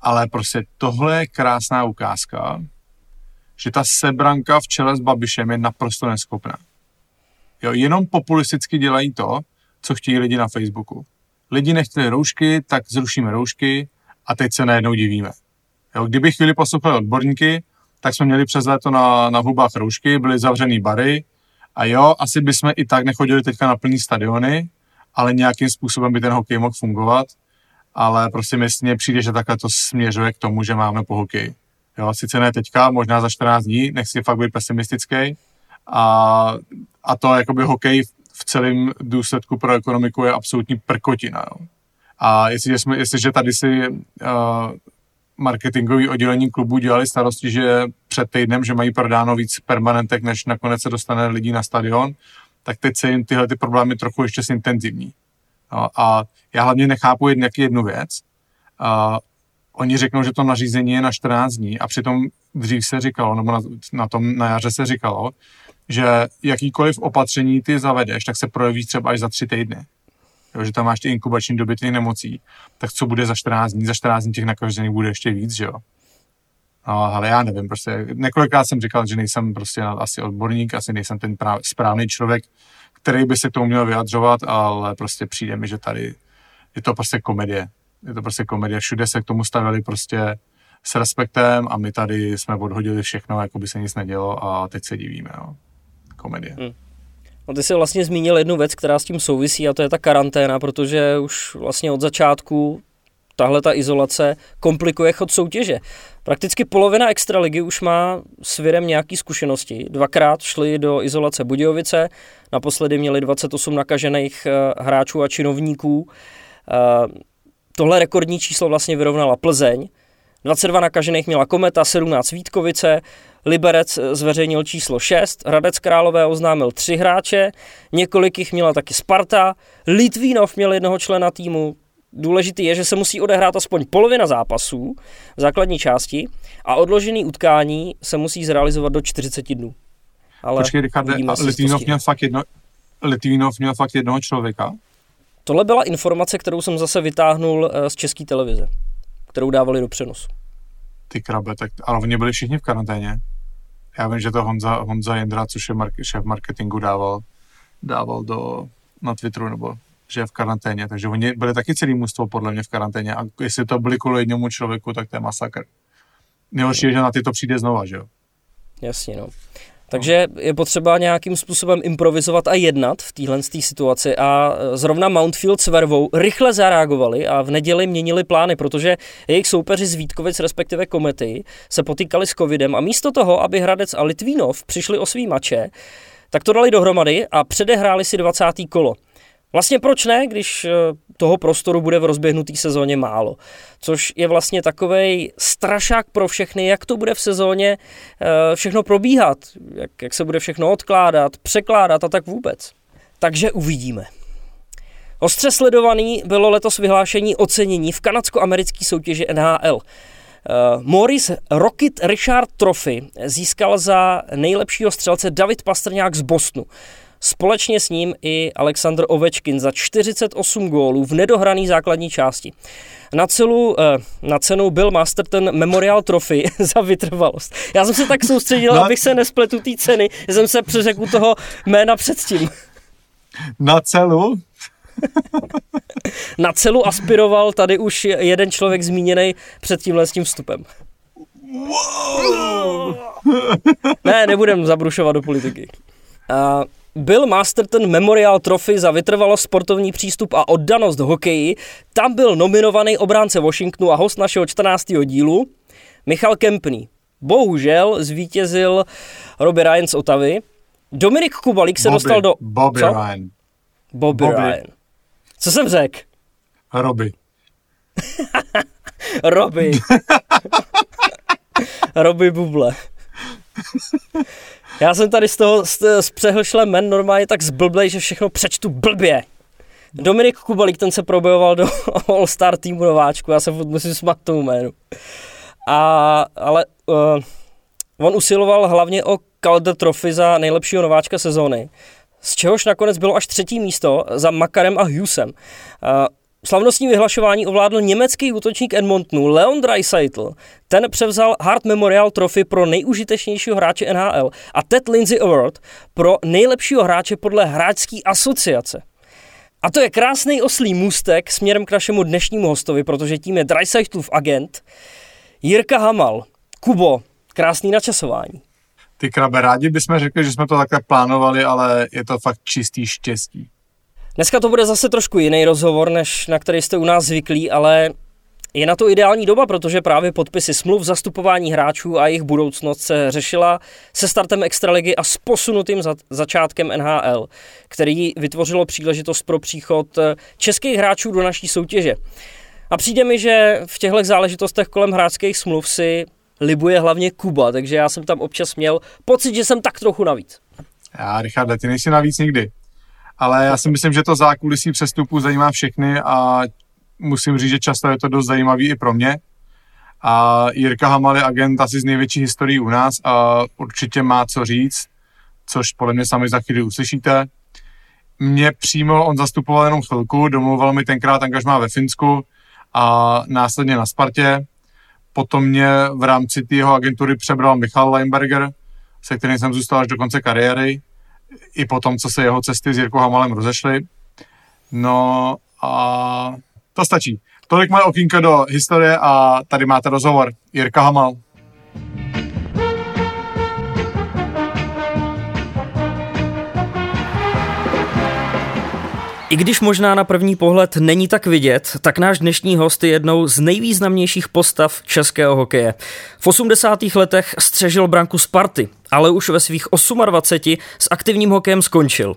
J: ale prostě tohle je krásná ukázka, že ta sebranka v čele s Babišem je naprosto neschopná. Jo, jenom populisticky dělají to, co chtějí lidi na Facebooku. Lidi nechtěli roušky, tak zrušíme roušky a teď se najednou divíme. Jo, kdyby chvíli poslouchali odborníky, tak jsme měli přes léto na, na hubách roušky, byly zavřený bary a jo, asi bychom i tak nechodili teďka na plný stadiony, ale nějakým způsobem by ten hokej mohl fungovat, ale prostě mně přijde, že takhle to směřuje k tomu, že máme po hokej. Jo, sice ne teďka, možná za 14 dní, nechci fakt být pesimistický. A, a to jakoby hokej v celém důsledku pro ekonomiku je absolutní prkotina. Jo. A jestliže, jsme, jestliže tady si uh, marketingový oddělení klubu dělali starosti, že před týdnem, že mají prodáno víc permanentek, než nakonec se dostane lidí na stadion, tak teď se jim tyhle ty problémy trochu ještě zintenzivní. No, a já hlavně nechápu jednu, jednu věc. Uh, oni řeknou, že to nařízení je na 14 dní a přitom dřív se říkalo, nebo na, na tom na jaře se říkalo, že jakýkoliv opatření ty zavedeš, tak se projeví třeba až za tři týdny. Jo, že tam máš ty inkubační doby těch nemocí, tak co bude za 14 dní? Za 14 dní těch nakažených bude ještě víc, že jo? No, ale já nevím, prostě několikrát jsem říkal, že nejsem prostě asi odborník, asi nejsem ten práv, správný člověk, který by se k tomu měl vyjadřovat, ale prostě přijde mi, že tady je to prostě komedie je to prostě komedie. Všude se k tomu stavili prostě s respektem a my tady jsme odhodili všechno, jako by se nic nedělo a teď se divíme. No. Komedie. Hmm.
A: No ty jsi vlastně zmínil jednu věc, která s tím souvisí a to je ta karanténa, protože už vlastně od začátku tahle ta izolace komplikuje chod soutěže. Prakticky polovina extraligy už má s virem nějaký zkušenosti. Dvakrát šli do izolace Budějovice, naposledy měli 28 nakažených eh, hráčů a činovníků. Eh, Tohle rekordní číslo vlastně vyrovnala Plzeň. 22 nakažených měla Kometa, 17 Vítkovice, Liberec zveřejnil číslo 6, Hradec Králové oznámil 3 hráče, několik jich měla taky Sparta, Litvínov měl jednoho člena týmu, Důležitý je, že se musí odehrát aspoň polovina zápasů v základní části a odložený utkání se musí zrealizovat do 40 dnů.
J: Ale Počkej, Richarde, Litvínov měl, fakt jedno, Litvínov měl fakt jednoho člověka?
A: Tohle byla informace, kterou jsem zase vytáhnul eh, z české televize, kterou dávali do přenosu.
J: Ty krabe, tak ale oni byli všichni v karanténě. Já vím, že to Honza, Honza Jendra, což je mark, šéf marketingu, dával, dával do, na Twitteru, nebo že je v karanténě, takže oni byli taky celý mužstvo podle mě v karanténě a jestli to byli kvůli jednomu člověku, tak to je masakr. Nejhorší je, že na ty to přijde znova, že jo?
A: Jasně, no. Takže je potřeba nějakým způsobem improvizovat a jednat v téhle situaci a zrovna Mountfield s Vervou rychle zareagovali a v neděli měnili plány, protože jejich soupeři z Vítkovic, respektive Komety, se potýkali s covidem a místo toho, aby Hradec a Litvínov přišli o svý mače, tak to dali dohromady a předehráli si 20. kolo. Vlastně proč ne, když eh, toho prostoru bude v rozběhnutý sezóně málo. Což je vlastně takový strašák pro všechny, jak to bude v sezóně eh, všechno probíhat, jak, jak se bude všechno odkládat, překládat a tak vůbec. Takže uvidíme. Ostře sledovaný bylo letos vyhlášení ocenění v kanadsko-americké soutěži NHL. Uh, Morris Rocket Richard Trophy získal za nejlepšího střelce David Pastrňák z Bostonu. Společně s ním i Aleksandr Ovečkin za 48 gólů v nedohrané základní části. Na, celou, eh, na cenu byl Masterton Memorial Trophy za vytrvalost. Já jsem se tak soustředil, no. abych se nespletu té ceny, že jsem se přeřekl toho jména předtím.
J: Na celu?
A: na celu aspiroval tady už jeden člověk zmíněný před tímhle s tím vstupem. Wow. ne, nebudem zabrušovat do politiky. Uh, byl Masterton Memorial Trophy za vytrvalost sportovní přístup a oddanost hokeji. Tam byl nominovaný obránce Washingtonu a host našeho 14. dílu Michal Kempný. Bohužel zvítězil Robbie Ryan z Otavy. Dominik Kubalík se
J: Bobby,
A: dostal do...
J: Bobby
A: Co?
J: Ryan.
A: Bobby,
J: Bobby.
A: Ryan. Co jsem řekl?
J: Roby.
A: Roby. Roby Buble. Já jsem tady z toho z, z přehlšlem men normálně tak zblblej, že všechno přečtu blbě. Dominik Kubalík, ten se probojoval do All-Star týmu nováčku, já se musím smát tomu jménu. A, ale uh, on usiloval hlavně o Calder Trophy za nejlepšího nováčka sezóny, z čehož nakonec bylo až třetí místo za Makarem a Hughesem. Uh, Slavnostní vyhlašování ovládl německý útočník Edmontonu Leon Dreisaitl. Ten převzal Hart Memorial Trophy pro nejužitečnějšího hráče NHL a Ted Lindsay Award pro nejlepšího hráče podle hráčské asociace. A to je krásný oslý můstek směrem k našemu dnešnímu hostovi, protože tím je Dreisaitlův agent Jirka Hamal. Kubo, krásný načasování.
J: Ty krabe, rádi bychom řekli, že jsme to takhle plánovali, ale je to fakt čistý štěstí.
A: Dneska to bude zase trošku jiný rozhovor, než na který jste u nás zvyklí, ale je na to ideální doba, protože právě podpisy smluv, zastupování hráčů a jejich budoucnost se řešila se startem Extraligy a s posunutým za, začátkem NHL, který vytvořilo příležitost pro příchod eh, českých hráčů do naší soutěže. A přijde mi, že v těchto záležitostech kolem hráčských smluv si libuje hlavně Kuba, takže já jsem tam občas měl pocit, že jsem tak trochu navíc.
J: Já, Richarde, ty nejsi navíc nikdy. Ale já si myslím, že to zákulisí přestupu zajímá všechny a musím říct, že často je to dost zajímavý i pro mě. A Jirka Hamal je agent asi z největší historií u nás a určitě má co říct, což podle mě sami za chvíli uslyšíte. Mě přímo on zastupoval jenom chvilku, domluval mi tenkrát angažmá ve Finsku a následně na Spartě. Potom mě v rámci jeho agentury přebral Michal Leinberger, se kterým jsem zůstal až do konce kariéry i po tom, co se jeho cesty s Jirkou Hamalem rozešly. No a to stačí. Tolik moje okýnko do historie a tady máte rozhovor. Jirka Hamal.
A: I když možná na první pohled není tak vidět, tak náš dnešní host je jednou z nejvýznamnějších postav českého hokeje. V 80. letech střežil branku Sparty, ale už ve svých 28 s aktivním hokejem skončil.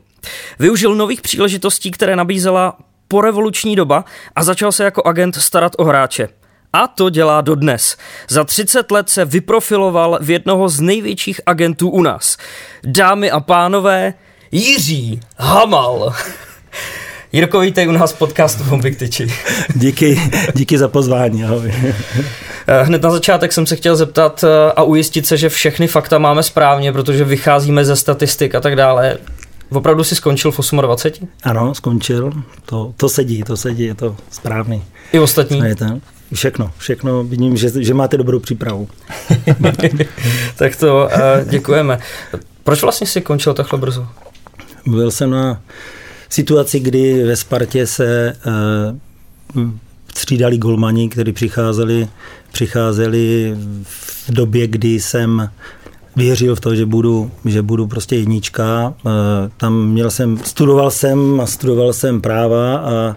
A: Využil nových příležitostí, které nabízela porevoluční doba a začal se jako agent starat o hráče. A to dělá dodnes. Za 30 let se vyprofiloval v jednoho z největších agentů u nás. Dámy a pánové, Jiří Hamal. Jirko, vítej u nás v podcastu Bombik Tyči.
H: Díky, díky za pozvání, ahoj.
A: Hned na začátek jsem se chtěl zeptat a ujistit se, že všechny fakta máme správně, protože vycházíme ze statistik a tak dále. Opravdu si skončil v 28?
H: Ano, skončil. To, to sedí, to sedí, je to správný.
A: I ostatní?
H: Je to. všechno, všechno. Vidím, že, že máte dobrou přípravu.
A: tak to uh, děkujeme. Proč vlastně si končil takhle brzo?
H: Byl jsem na situaci, kdy ve Spartě se uh, střídali golmani, kteří přicházeli, přicházeli v době, kdy jsem věřil v to, že budu, že budu prostě jednička. Uh, tam měl jsem, studoval jsem a studoval jsem práva a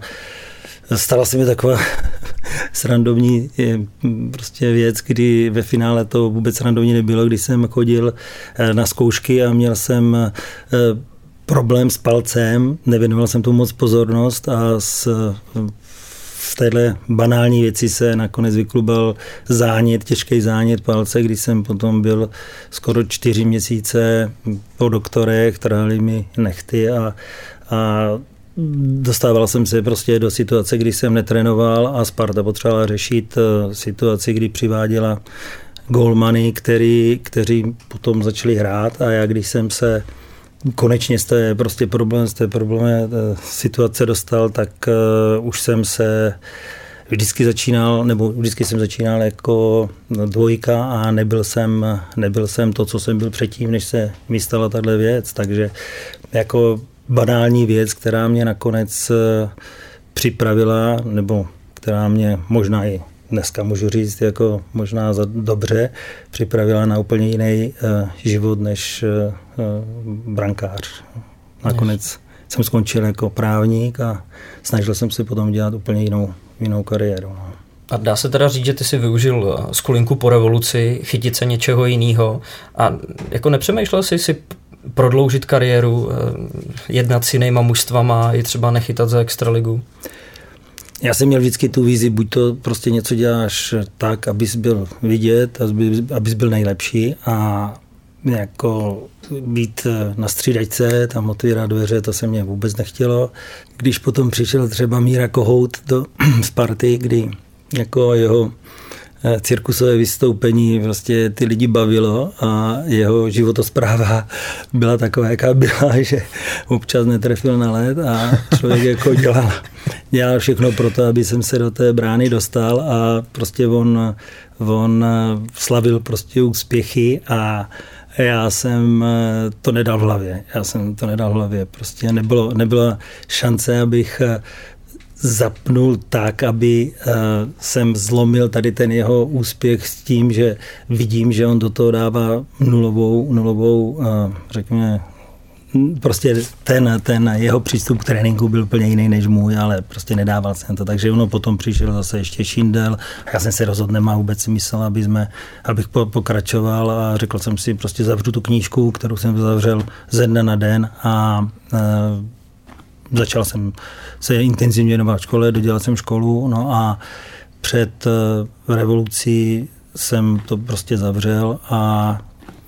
H: stala se mi taková srandovní prostě věc, kdy ve finále to vůbec srandovní nebylo, když jsem chodil eh, na zkoušky a měl jsem eh, problém s palcem, nevěnoval jsem tomu moc pozornost a s, v téhle banální věci se nakonec vyklubal zánět, těžký zánět palce, když jsem potom byl skoro čtyři měsíce po doktorech, trhali mi nechty a, a dostával jsem se prostě do situace, kdy jsem netrénoval a Sparta potřebovala řešit eh, situaci, kdy přiváděla golmany, který, kteří potom začali hrát a já když jsem se konečně té prostě problém, z té problémové eh, situace dostal, tak uh, už jsem se vždycky začínal, nebo vždycky jsem začínal jako dvojka a nebyl jsem, nebyl jsem to, co jsem byl předtím, než se mi stala tahle věc, takže jako banální věc, která mě nakonec eh, připravila, nebo která mě možná i dneska můžu říct jako možná za dobře, připravila na úplně jiný uh, život než uh, brankář. Nakonec jsem skončil jako právník a snažil jsem se potom dělat úplně jinou, jinou kariéru. No.
A: A dá se teda říct, že ty si využil skulinku po revoluci, chytit se něčeho jiného a jako nepřemýšlel jsi si prodloužit kariéru, jednat s jinýma mužstvama, i třeba nechytat za extraligu?
H: Já jsem měl vždycky tu vizi, buď to prostě něco děláš tak, abys byl vidět, abys byl nejlepší a jako být na střídačce, tam otvírat dveře, to se mě vůbec nechtělo. Když potom přišel třeba Míra Kohout do Sparty, kdy jako jeho Eh, cirkusové vystoupení prostě ty lidi bavilo a jeho životospráva byla taková, jaká byla, že občas netrefil na led a člověk jako dělal, dělal všechno pro to, aby jsem se do té brány dostal a prostě on, on slavil prostě úspěchy a já jsem eh, to nedal v hlavě. Já jsem to nedal v hlavě. Prostě nebylo, nebyla šance, abych zapnul tak, aby uh, jsem zlomil tady ten jeho úspěch s tím, že vidím, že on do toho dává nulovou, nulovou uh, řekněme, prostě ten, ten jeho přístup k tréninku byl úplně jiný než můj, ale prostě nedával jsem to. Takže ono potom přišel zase ještě Šindel. Já jsem se rozhodl, nemá vůbec smysl, aby jsme, abych pokračoval a řekl jsem si, prostě zavřu tu knížku, kterou jsem zavřel ze dne na den a uh, začal jsem se intenzivně věnovat škole, dodělal jsem školu, no a před eh, revolucí jsem to prostě zavřel a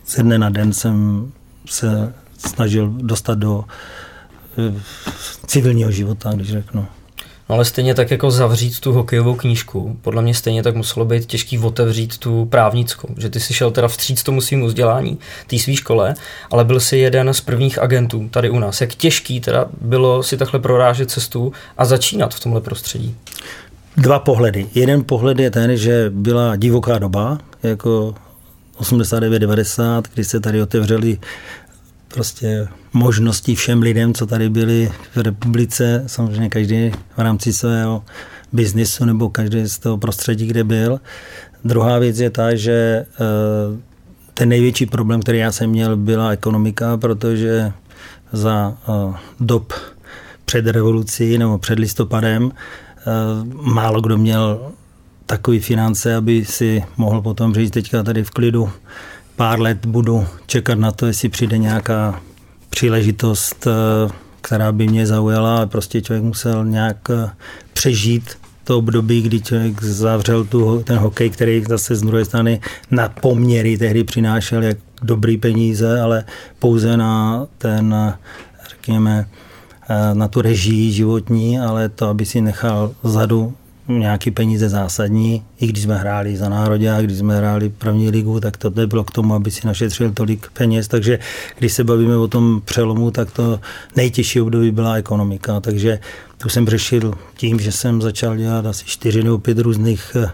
H: ze dne na den jsem se snažil dostat do eh, civilního života, když řeknu.
A: No ale stejně tak jako zavřít tu hokejovou knížku, podle mě stejně tak muselo být těžký otevřít tu právnickou, že ty si šel teda vstříc tomu svým vzdělání, té své škole, ale byl si jeden z prvních agentů tady u nás. Jak těžký teda bylo si takhle prorážet cestu a začínat v tomhle prostředí?
H: Dva pohledy. Jeden pohled je ten, že byla divoká doba, jako 89-90, kdy se tady otevřeli prostě možností všem lidem, co tady byli v republice, samozřejmě každý v rámci svého biznisu nebo každý z toho prostředí, kde byl. Druhá věc je ta, že eh, ten největší problém, který já jsem měl, byla ekonomika, protože za eh, dob před revolucí nebo před listopadem eh, málo kdo měl takový finance, aby si mohl potom říct teďka tady v klidu pár let budu čekat na to, jestli přijde nějaká příležitost, eh, která by mě zaujala, ale prostě člověk musel nějak eh, přežít to období, kdy člověk zavřel tu, ten hokej, který zase z druhé strany na poměry tehdy přinášel jak dobrý peníze, ale pouze na ten, řekněme, eh, na tu režii životní, ale to, aby si nechal zadu nějaký peníze zásadní, i když jsme hráli za národě, a když jsme hráli první ligu, tak to nebylo k tomu, aby si našetřil tolik peněz, takže když se bavíme o tom přelomu, tak to nejtěžší období byla ekonomika, takže tu jsem řešil tím, že jsem začal dělat asi čtyři nebo pět různých eh,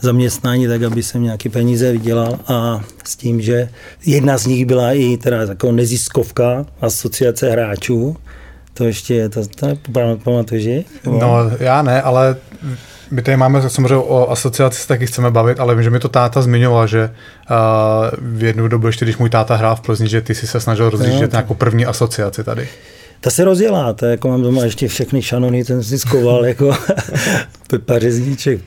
H: zaměstnání, tak aby jsem nějaké peníze vydělal. A s tím, že jedna z nich byla i teda taková neziskovka asociace hráčů, to ještě, to, to pamatuješ?
J: No, já ne, ale my tady máme samozřejmě o asociaci se taky chceme bavit, ale vím, že mi to táta zmiňoval, že uh, v jednu dobu ještě, když můj táta hrál v Plzni, že ty si se snažil rozjíždět no, nějakou první asociaci tady.
H: Ta se rozdělá, to jako mám doma ještě všechny šanony, ten si skoval jako Pepa Řezníček,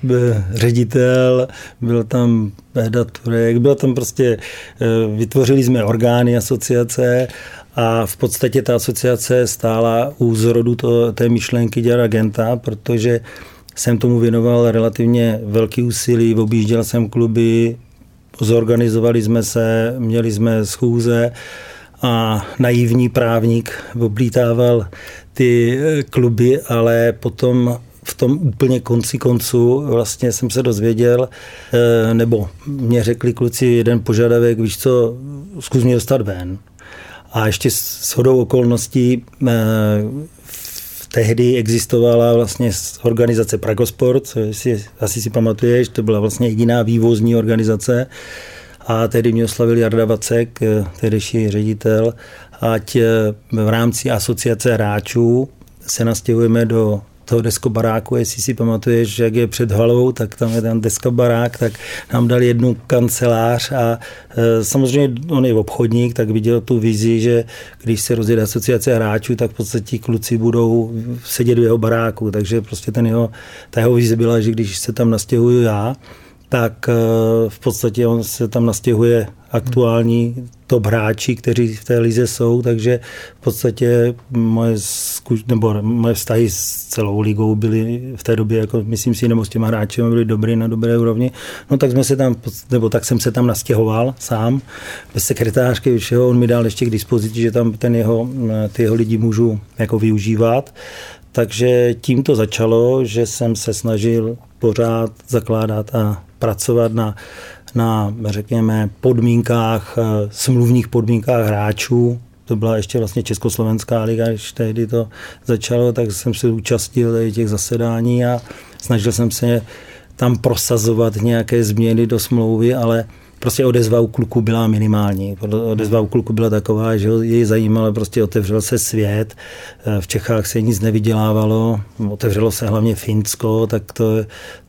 H: ředitel, byl tam Péda Turek, byl tam prostě, eh, vytvořili jsme orgány asociace a v podstatě ta asociace stála u zrodu to, té myšlenky dělat agenta, protože jsem tomu věnoval relativně velký úsilí, objížděl jsem kluby, zorganizovali jsme se, měli jsme schůze a naivní právník oblítával ty eh, kluby, ale potom v tom úplně konci konců vlastně jsem se dozvěděl, eh, nebo mě řekli kluci jeden požadavek, víš co, zkus mě dostat ven. A ještě s hodou okolností eh, tehdy existovala vlastně organizace Pragosport, si, asi si pamatuješ, to byla vlastně jediná vývozní organizace. A tehdy mě oslavil Jarda Vacek, eh, tehdejší ředitel, ať eh, v rámci asociace hráčů se nastěhujeme do toho deskobaráku, jestli si pamatuješ, jak je před halou, tak tam je ten deskobarák, tak nám dal jednu kancelář a e, samozřejmě on je obchodník, tak viděl tu vizi, že když se rozjede asociace hráčů, tak v podstatě kluci budou sedět v jeho baráku, takže prostě ten jeho, ta jeho vize byla, že když se tam nastěhuju já, tak e, v podstatě on se tam nastěhuje aktuální top hráči, kteří v té lize jsou, takže v podstatě moje, zkuš, nebo moje vztahy s celou ligou byly v té době, jako myslím si, nebo s těma hráči byly dobrý na dobré úrovni. No tak jsme se tam, nebo tak jsem se tam nastěhoval sám, bez sekretářky, všeho, on mi dal ještě k dispozici, že tam ten jeho, ty jeho lidi můžu jako využívat. Takže tím to začalo, že jsem se snažil pořád zakládat a pracovat na na, řekněme, podmínkách, eh, smluvních podmínkách hráčů. To byla ještě vlastně Československá liga, když tehdy to začalo, tak jsem se účastnil těch zasedání a snažil jsem se tam prosazovat nějaké změny do smlouvy, ale prostě odezva u kluku byla minimální. Odezva u kluku byla taková, že jej zajímalo, prostě otevřel se svět, eh, v Čechách se nic nevydělávalo, otevřelo se hlavně Finsko, tak, to,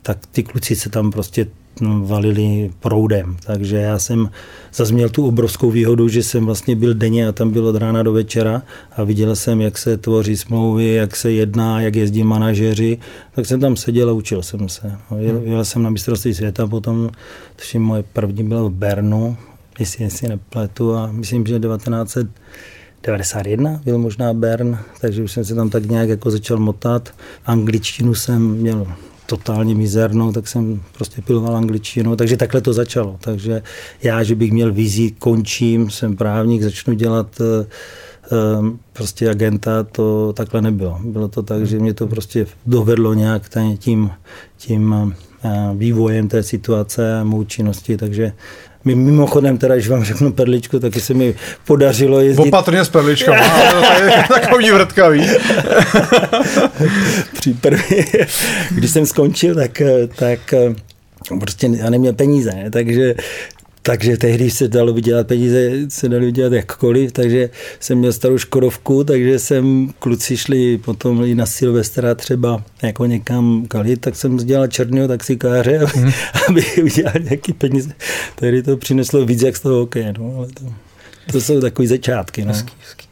H: tak ty kluci se tam prostě valili proudem. Takže já jsem zase měl tu obrovskou výhodu, že jsem vlastně byl denně a tam byl od rána do večera a viděl jsem, jak se tvoří smlouvy, jak se jedná, jak jezdí manažeři, tak jsem tam seděl a učil jsem se. No, jel, hmm. jel jsem na mistrovství světa, potom tuším moje první bylo v Bernu, jestli si nepletu a myslím, že 1991 byl možná Bern, takže už jsem se tam tak nějak jako začal motat. Angličtinu jsem měl totálně mizernou, tak jsem prostě piloval angličtinu, takže takhle to začalo. Takže já, že bych měl vizi, končím, jsem právník, začnu dělat eh, eh, prostě agenta, to takhle nebylo. Bylo to tak, že mě to prostě dovedlo nějak tím, tím eh, vývojem té situace a mou činnosti, takže Mimochodem, teda, když vám řeknu perličku, taky se mi podařilo jezdit.
J: Opatrně s perličkama, to je takový vrtkavý.
H: Při první, když jsem skončil, tak, tak prostě já neměl peníze, takže takže tehdy se dalo vydělat peníze, se dalo vydělat jakkoliv, takže jsem měl starou Škodovku, takže jsem, kluci šli potom i na Silvestra třeba jako někam kalit, tak jsem dělal černého taxikáře, mm. aby udělal nějaký peníze. Tehdy to přineslo víc jak z toho hokeje, no, ale to, to jsou takový začátky. No. Hezký, hezký.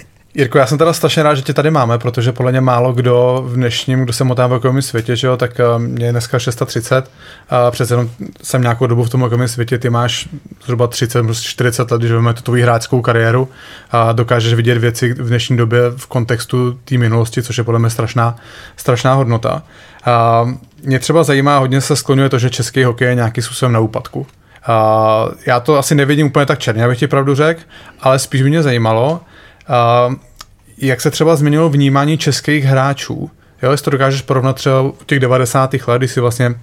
J: Jirko, já jsem teda strašně rád, že tě tady máme, protože podle mě málo kdo v dnešním, kdo se motá v hokejovém světě, že jo, tak eh, mě je dneska 630 a přece jenom jsem nějakou dobu v tom hokejovém světě, ty máš zhruba 30, 40 let, když vezmeme tu tvoji hráčskou kariéru a dokážeš vidět věci v dnešní době v kontextu té minulosti, což je podle mě strašná, strašná hodnota. A mě třeba zajímá, hodně se skloňuje to, že český hokej je nějaký způsobem na úpadku. A já to asi nevidím úplně tak černě, abych ti pravdu řekl, ale spíš by mě zajímalo, jak se třeba změnilo vnímání českých hráčů
B: Jo, jestli to dokážeš porovnat třeba u těch 90. let, kdy si vlastně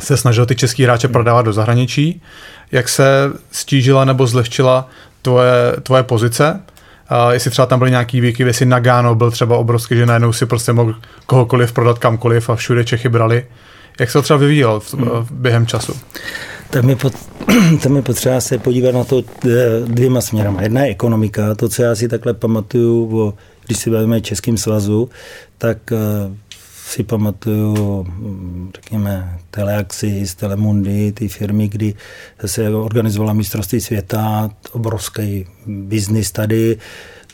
B: se snažil ty český hráče prodávat do zahraničí, jak se stížila nebo zlehčila tvoje, tvoje pozice, a jestli třeba tam byly nějaký výky, jestli Nagano byl třeba obrovský, že najednou si prostě mohl kohokoliv prodat kamkoliv a všude Čechy brali. Jak se to třeba vyvíjelo v, v, během času?
H: Tam je, pot, tam je potřeba se podívat na to eh, dvěma směrama. Jedna je ekonomika, to, co já si takhle pamatuju, o, když si bavíme Českým svazu, tak eh, si pamatuju, hm, řekněme, Teleaxis, Telemundi, ty firmy, kdy se organizovala mistrovství světa, obrovský biznis tady.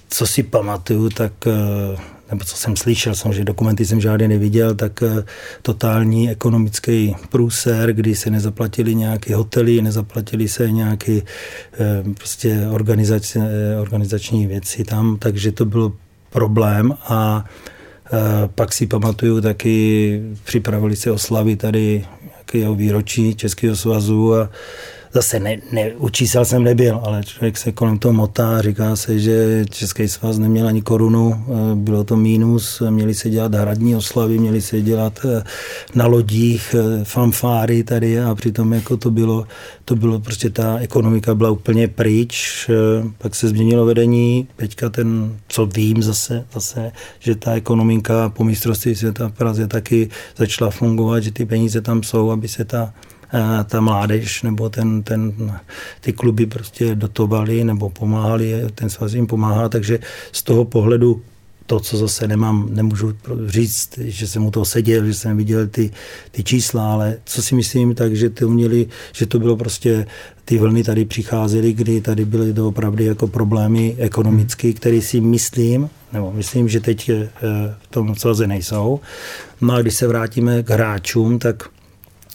H: Co si pamatuju, tak eh, nebo co jsem slyšel, samozřejmě dokumenty jsem žádný neviděl, tak eh, totální ekonomický průser, kdy se nezaplatili nějaké hotely, nezaplatili se nějaké eh, prostě organizač, organizační věci tam, takže to byl problém a pak si pamatuju taky, připravili se oslavy tady nějakého výročí Českého svazu a zase ne, ne, u čísel jsem nebyl, ale člověk se kolem toho motá, říká se, že Český svaz neměl ani korunu, eh, bylo to mínus, měli se dělat hradní oslavy, měli se dělat eh, na lodích eh, fanfáry tady a přitom jako to bylo, to bylo prostě ta ekonomika byla úplně pryč, pak se změnilo vedení, teďka ten, co vím zase, zase že ta ekonomika po mistrovství světa v Praze taky začala fungovat, že ty peníze tam jsou, aby se ta ta mládež nebo ten, ten, ty kluby prostě dotovali nebo pomáhali, ten svaz jim pomáhá, takže z toho pohledu to, co zase nemám, nemůžu říct, že jsem mu to seděl, že jsem viděl ty, ty čísla, ale co si myslím, tak, že to měli, že to bylo prostě, ty vlny tady přicházely, kdy tady byly opravdu jako problémy ekonomické, které si myslím, nebo myslím, že teď eh, v tom svaze nejsou. No a když se vrátíme k hráčům, tak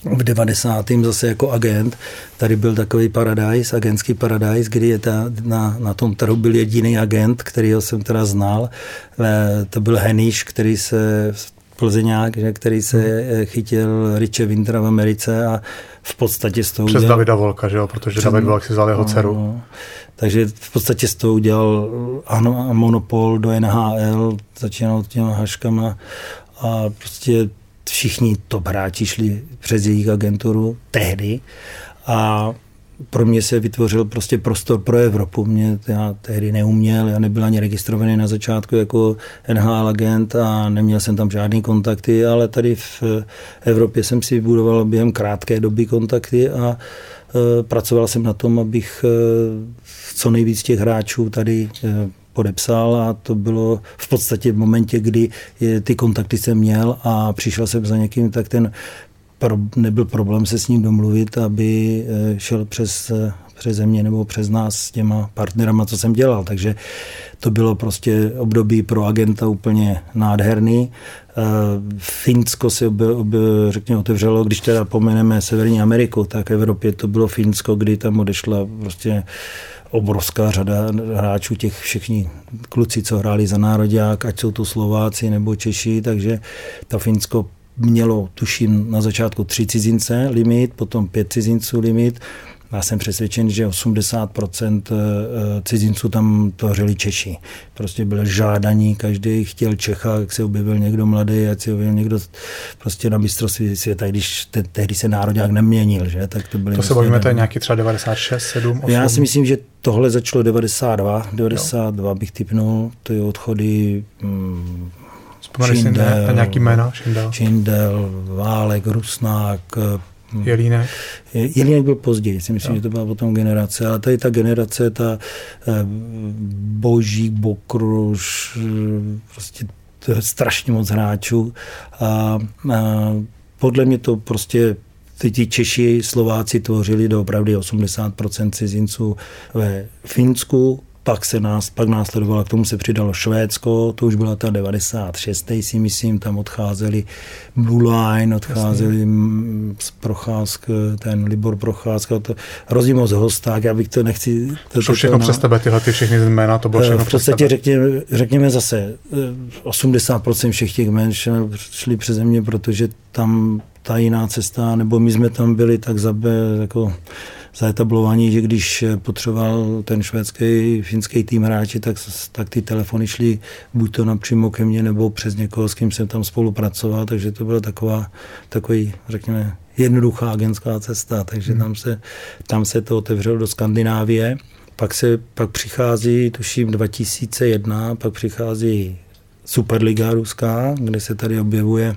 H: v 90. zase jako agent. Tady byl takový paradise, agentský paradise, kdy je ta, na, na tom trhu byl jediný agent, kterýho jsem teda znal. Eh, to byl Heniš, který se Plzeňák, že, který se hmm. chytil Riche Wintera v Americe a v podstatě s tou
B: Přes udělal, Davida Volka, že jo? protože David Volk si vzal jeho no, dceru. No,
H: takže v podstatě s tou udělal ano, monopol do NHL, začínal těma haškama a prostě všichni top hráči šli přes jejich agenturu tehdy a pro mě se vytvořil prostě prostor pro Evropu. Mě já tehdy neuměl, já nebyl ani registrovaný na začátku jako NHL agent a neměl jsem tam žádný kontakty, ale tady v Evropě jsem si vybudoval během krátké doby kontakty a e, pracoval jsem na tom, abych e, co nejvíc těch hráčů tady e, podepsal a to bylo v podstatě v momentě, kdy ty kontakty jsem měl a přišel jsem za někým, tak ten nebyl problém se s ním domluvit, aby eh, šel přes, eh, přes země nebo přes nás s těma partnerama, co jsem dělal. Takže to bylo prostě období pro agenta úplně nádherný. Eh, Finsko se oby, oby, řekněme otevřelo, když teda pomeneme Severní Ameriku, tak Evropě to bylo Finsko, kdy tam odešla prostě obrovská řada hráčů, těch všichni kluci, co hráli za národák, ať jsou to Slováci nebo Češi, takže ta Finsko mělo, tuším, na začátku tři cizince limit, potom pět cizinců limit, já jsem přesvědčen, že 80% eh, cizinců tam tvořili Češi. Prostě byl žádaní, každý chtěl Čecha, jak se objevil někdo mladý, jak se objevil někdo prostě na mistrovství světa, když te, tehdy se národák neměnil, že? Tak to, byly
B: to se vlastně bavíme, to je nějaký třeba 96, 7, 8?
H: Já si myslím, že tohle začalo 92, 92 jo. bych typnul, to je odchody hmm,
B: Šindel, na nějaký jména?
H: Šindel. Šindel, Válek, Rusnák,
B: Jelínek?
H: Jelínek byl později, si myslím, jo. že to byla potom generace, ale tady ta generace, ta eh, Božík, Bokruš, eh, prostě to je strašně moc hráčů a, a podle mě to prostě ty, ti Češi, Slováci tvořili do opravdu 80% cizinců ve Finsku, pak, se nás, pak následovalo, k tomu se přidalo Švédsko, to už byla ta 96. si myslím, tam odcházeli Blue Line, odcházeli z Procházk, ten Libor Procházka, to Rozimoz Hosták, já bych to nechci... To,
B: to všechno přes tebe, tyhle ty všechny jména, to bylo eh, všechno
H: V podstatě řekněme, řekněme zase, 80% eh, všech těch jmén šli přeze mě, protože tam ta jiná cesta, nebo my jsme tam byli tak zabe, jako zaetablovaní, že když potřeboval ten švédský, finský tým hráči, tak, tak ty telefony šly buď to napřímo ke mně, nebo přes někoho, s kým jsem tam spolupracoval, takže to byla taková, takový, řekněme, jednoduchá agentská cesta, takže hmm. tam, se, tam se to otevřelo do Skandinávie. Pak se pak přichází, tuším 2001, pak přichází Superliga ruská, kde se tady objevuje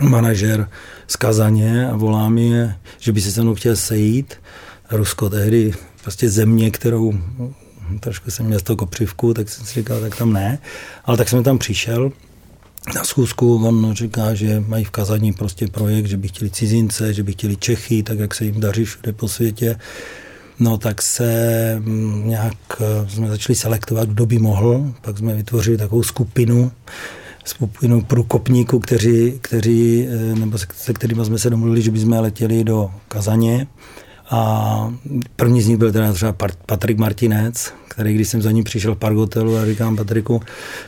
H: manažer z Kazaně a volá mi, že by se se mnou chtěl sejít. Rusko tehdy prostě země, kterou trošku jsem měl z toho kopřivku, tak jsem si říkal, tak tam ne. Ale tak jsem tam přišel na schůzku, on říká, že mají v Kazaní prostě projekt, že by chtěli cizince, že by chtěli Čechy, tak jak se jim daří všude po světě. No tak se mm, nějak eh, jsme začali selektovat, kdo by mohl, pak jsme vytvořili takovou skupinu, skupinu průkopníků, kteří, kteří, eh, nebo se, se kterými jsme se domluvili, že bychom letěli do Kazaně. A první z nich byl teda třeba Patrik Martinec, který když jsem za ním přišel v parkotelu a říkám Patriku,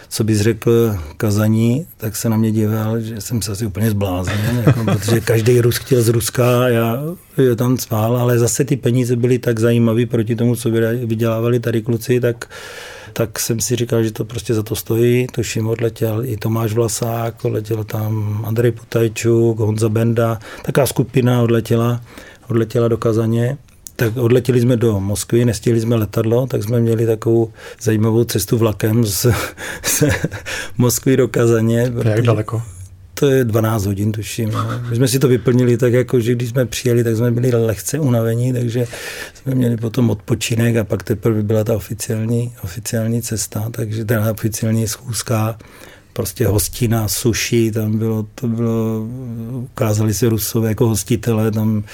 H: co bys řekl Kazaní, tak se na mě díval, že jsem se asi úplně zbláznil, jako, protože každý Rus chtěl z Ruska já je tam spál, ale zase ty peníze byly tak zajímavé proti tomu, co vydělávali tady kluci, tak tak jsem si říkal, že to prostě za to stojí. Tuším, odletěl i Tomáš Vlasák, odletěl tam Andrej Putajčuk, Honza Benda, taká skupina odletěla, odletěla do Kazaně tak odletěli jsme do Moskvy, nestihli jsme letadlo, tak jsme měli takovou zajímavou cestu vlakem z, z Moskvy do Kazaně.
B: Jak daleko?
H: To je 12 hodin, tuším. No. My jsme si to vyplnili tak, jako, že když jsme přijeli, tak jsme byli lehce unavení, takže jsme měli potom odpočinek a pak teprve byla ta oficiální, oficiální cesta, takže ta oficiální schůzka prostě hostina, sushi, tam bylo, to bylo, ukázali se Rusové jako hostitele, tam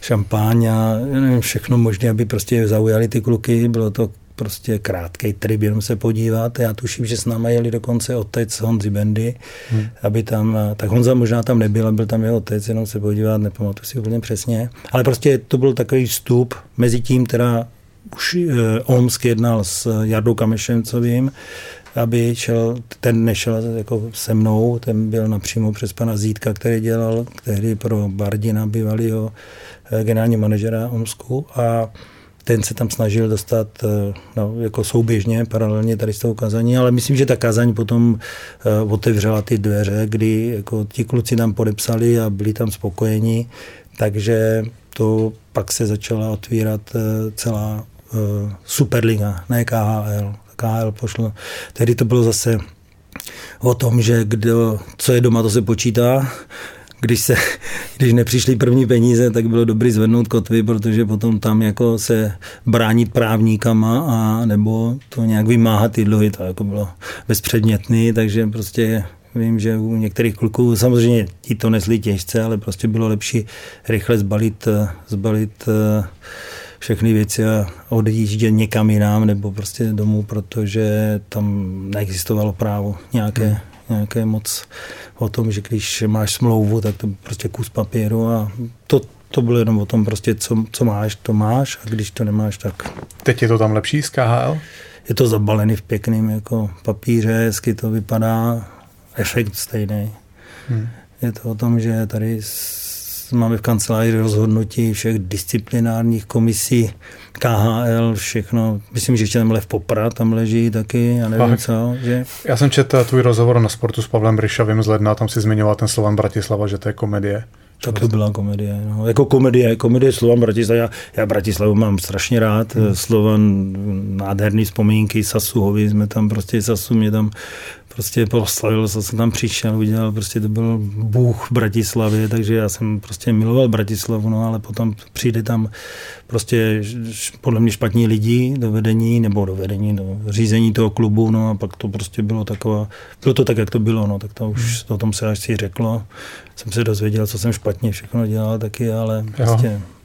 H: šampáň a nevím, všechno možné, aby prostě zaujali ty kluky, bylo to prostě krátký trip, jenom se podívat. Já tuším, že s náma jeli dokonce otec Honzi Bendy, hmm. aby tam, tak Honza možná tam nebyl, byl tam jeho otec, jenom se podívat, nepamatuji si úplně přesně. Ale prostě to byl takový vstup mezi tím, teda už eh, Omsk jednal s Jardou Kamešencovým, aby šel, ten nešel jako se mnou, ten byl napřímo přes pana Zítka, který dělal tehdy pro Bardina, bývalého eh, generální manažera Omsku a ten se tam snažil dostat eh, no, jako souběžně, paralelně tady s tou kazaní, ale myslím, že ta kazaň potom uh, otevřela ty dveře, kdy jako ti kluci tam podepsali a byli tam spokojeni, takže to pak se začala otvírat uh, celá uh, Superliga, ne KHL. KL pošlo. Tehdy to bylo zase o tom, že kdo, co je doma, to se počítá. Když, se, když nepřišly první peníze, tak bylo dobrý zvednout kotvy, protože potom tam jako se bránit právníkama a nebo to nějak vymáhat ty dluhy, to jako bylo bezpředmětný, takže prostě Vím, že u některých kluků, samozřejmě ti to nesli těžce, ale prostě bylo lepší rychle zbalit, zbalit všechny věci a odjíždět někam jinam nebo prostě domů, protože tam neexistovalo právo nějaké, hmm. nějaké moc o tom, že když máš smlouvu, tak to prostě kus papíru a to, to bylo jenom o tom prostě, co, co máš, to máš a když to nemáš, tak...
B: Teď je to tam lepší z KHL?
H: Je to zabalený v pěkným jako papíře, hezky to vypadá, efekt stejný. Hmm. Je to o tom, že tady máme v kanceláři rozhodnutí všech disciplinárních komisí, KHL, všechno. Myslím, že ještě tam Lev Popra tam leží taky, já nevím Fakt. co. Že...
B: Já jsem četl tvůj rozhovor na sportu s Pavlem Ryšavým z ledna, tam si zmiňoval ten Slovan Bratislava, že to je komedie.
H: Tak to byla komedie. No. Jako komedie, komedie Slovan Bratislava. Já, já Bratislavu mám strašně rád. Hmm. Slovan, nádherný vzpomínky, Sasuhovi jsme tam prostě, Sasu mě tam prostě poslavil, co jsem tam přišel, udělal, prostě to byl bůh v Bratislavě, takže já jsem prostě miloval Bratislavu, no ale potom přijde tam prostě podle mě špatní lidi do vedení, nebo do vedení, do řízení toho klubu, no a pak to prostě bylo taková, bylo to tak, jak to bylo, no tak to už hmm. o tom se až si řeklo, jsem se dozvěděl, co jsem špatně všechno dělal taky, ale prostě... Jo.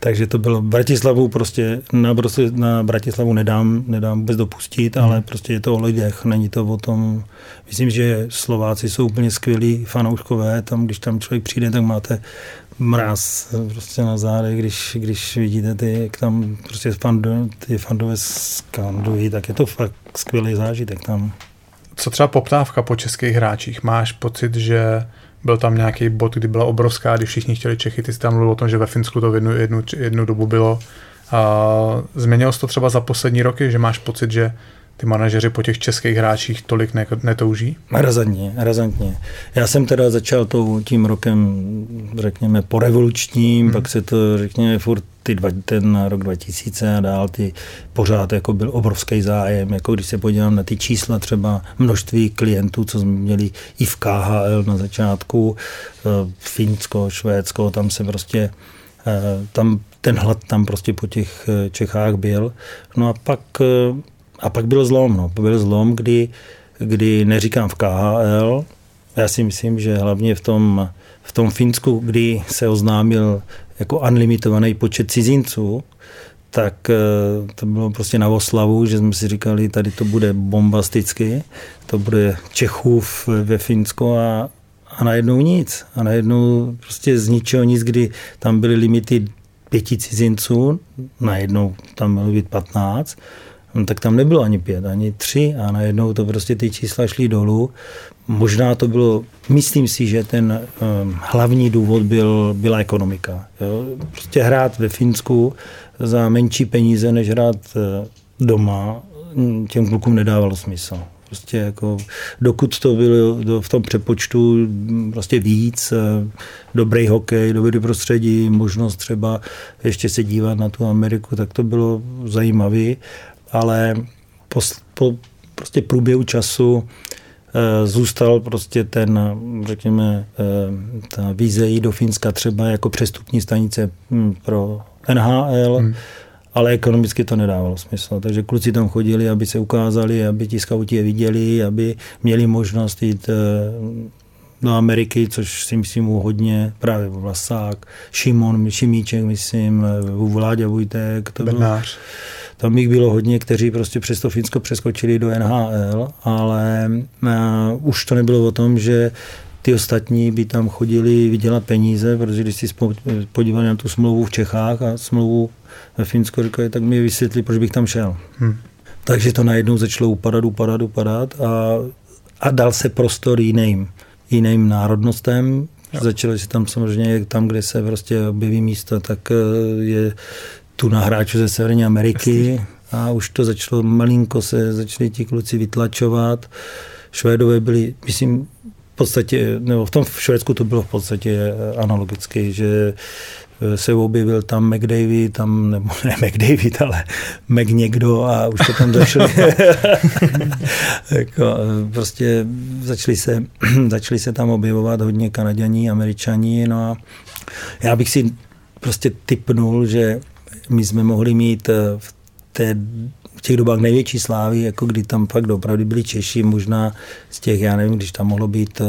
H: Takže to bylo Bratislavu prostě, na, prostě na Bratislavu nedám, nedám vůbec dopustit, hmm. ale prostě je to o lidech, není to o tom, myslím, že Slováci jsou úplně skvělí fanouškové, tam, když tam člověk přijde, tak máte mráz prostě na zádech, když, když vidíte ty, jak tam prostě fando, ty fandové skandují, tak je to fakt skvělý zážitek tam.
B: Co třeba poptávka po českých hráčích? Máš pocit, že byl tam nějaký bod, kdy byla obrovská, když všichni chtěli Čechy, ty jsi tam mluvil o tom, že ve Finsku to v jednu, jednu, jednu dobu bylo. Změnilo se to třeba za poslední roky, že máš pocit, že ty manažeři po těch českých hráčích tolik ne- netouží?
H: Razantně, razantně. Já jsem teda začal tou, tím rokem, řekněme, porevolučním, hmm. pak se to, řekněme, furt ty dva, ten rok 2000 a dál, ty pořád jako byl obrovský zájem, jako když se podívám na ty čísla třeba množství klientů, co jsme měli i v KHL na začátku, eh, Finsko, Švédsko, tam se prostě eh, tam ten hlad tam prostě po těch eh, Čechách byl. No a pak a pak byl zlom, no. byl zlom, kdy, kdy neříkám v KHL, já si myslím, že hlavně v tom, v tom Finsku, kdy se oznámil jako unlimitovaný počet cizinců, tak eh, to bylo prostě na oslavu, že jsme si říkali, tady to bude bombasticky, to bude Čechů ve Finsku a, a najednou nic. A najednou prostě z ničeho nic, kdy tam byly limity pěti cizinců, najednou tam mělo být 15 no, tak tam nebylo ani pět, ani tři a najednou to prostě ty čísla šly dolů. Možná to bylo, myslím si, že ten um, hlavní důvod byl, byla ekonomika. Jo? Prostě hrát ve Finsku za menší peníze, než hrát uh, doma, hm, těm klukům nedávalo smysl. Prostě jako, dokud to bylo v tom přepočtu hm, prostě víc, uh, dobrý hokej, dobrý prostředí, možnost třeba ještě se dívat na tu Ameriku, tak to bylo zajímavé ale po, po prostě průběhu času e, zůstal prostě ten, řekněme, e, ta vize jít do Finska třeba jako přestupní stanice hm, pro NHL, hmm. ale ekonomicky to nedávalo smysl. Takže kluci tam chodili, aby se ukázali, aby ti skauti je viděli, aby měli možnost jít e, do Ameriky, což si myslím hodně, právě Vlasák, Šimon, Šimíček, myslím, Vláďa Vujtek. To
B: Bednář. Bylo,
H: tam jich bylo hodně, kteří prostě přes to Finsko přeskočili do NHL, ale uh, už to nebylo o tom, že ty ostatní by tam chodili vydělat peníze, protože když si podívali na tu smlouvu v Čechách a smlouvu ve Finsku, říkali, tak mi vysvětli, proč bych tam šel. Hmm. Takže to najednou začalo upadat, upadat, upadat a, a dal se prostor jiným, jiným národnostem. Jo. Začalo se tam samozřejmě, tam, kde se prostě objeví místo, tak eh, je tu na hráčů ze Severní Ameriky a už to začalo malinko se začali ti kluci vytlačovat. Švédové byli, myslím, podstatě, nebo v tom v Švédsku to bylo v podstatě analogicky, že eh, se objevil tam McDavid, tam, nebo ne McDavid, ale Mac někdo a už to tam začali. jako, eh, prostě začali se, začali se tam objevovat hodně Kanadění, Američani, no a já bych si prostě typnul, že my jsme mohli mít eh, v, té, v těch dobách největší slávy, jako kdy tam fakt opravdu byli Češi, možná z těch, já nevím, když tam mohlo být, eh,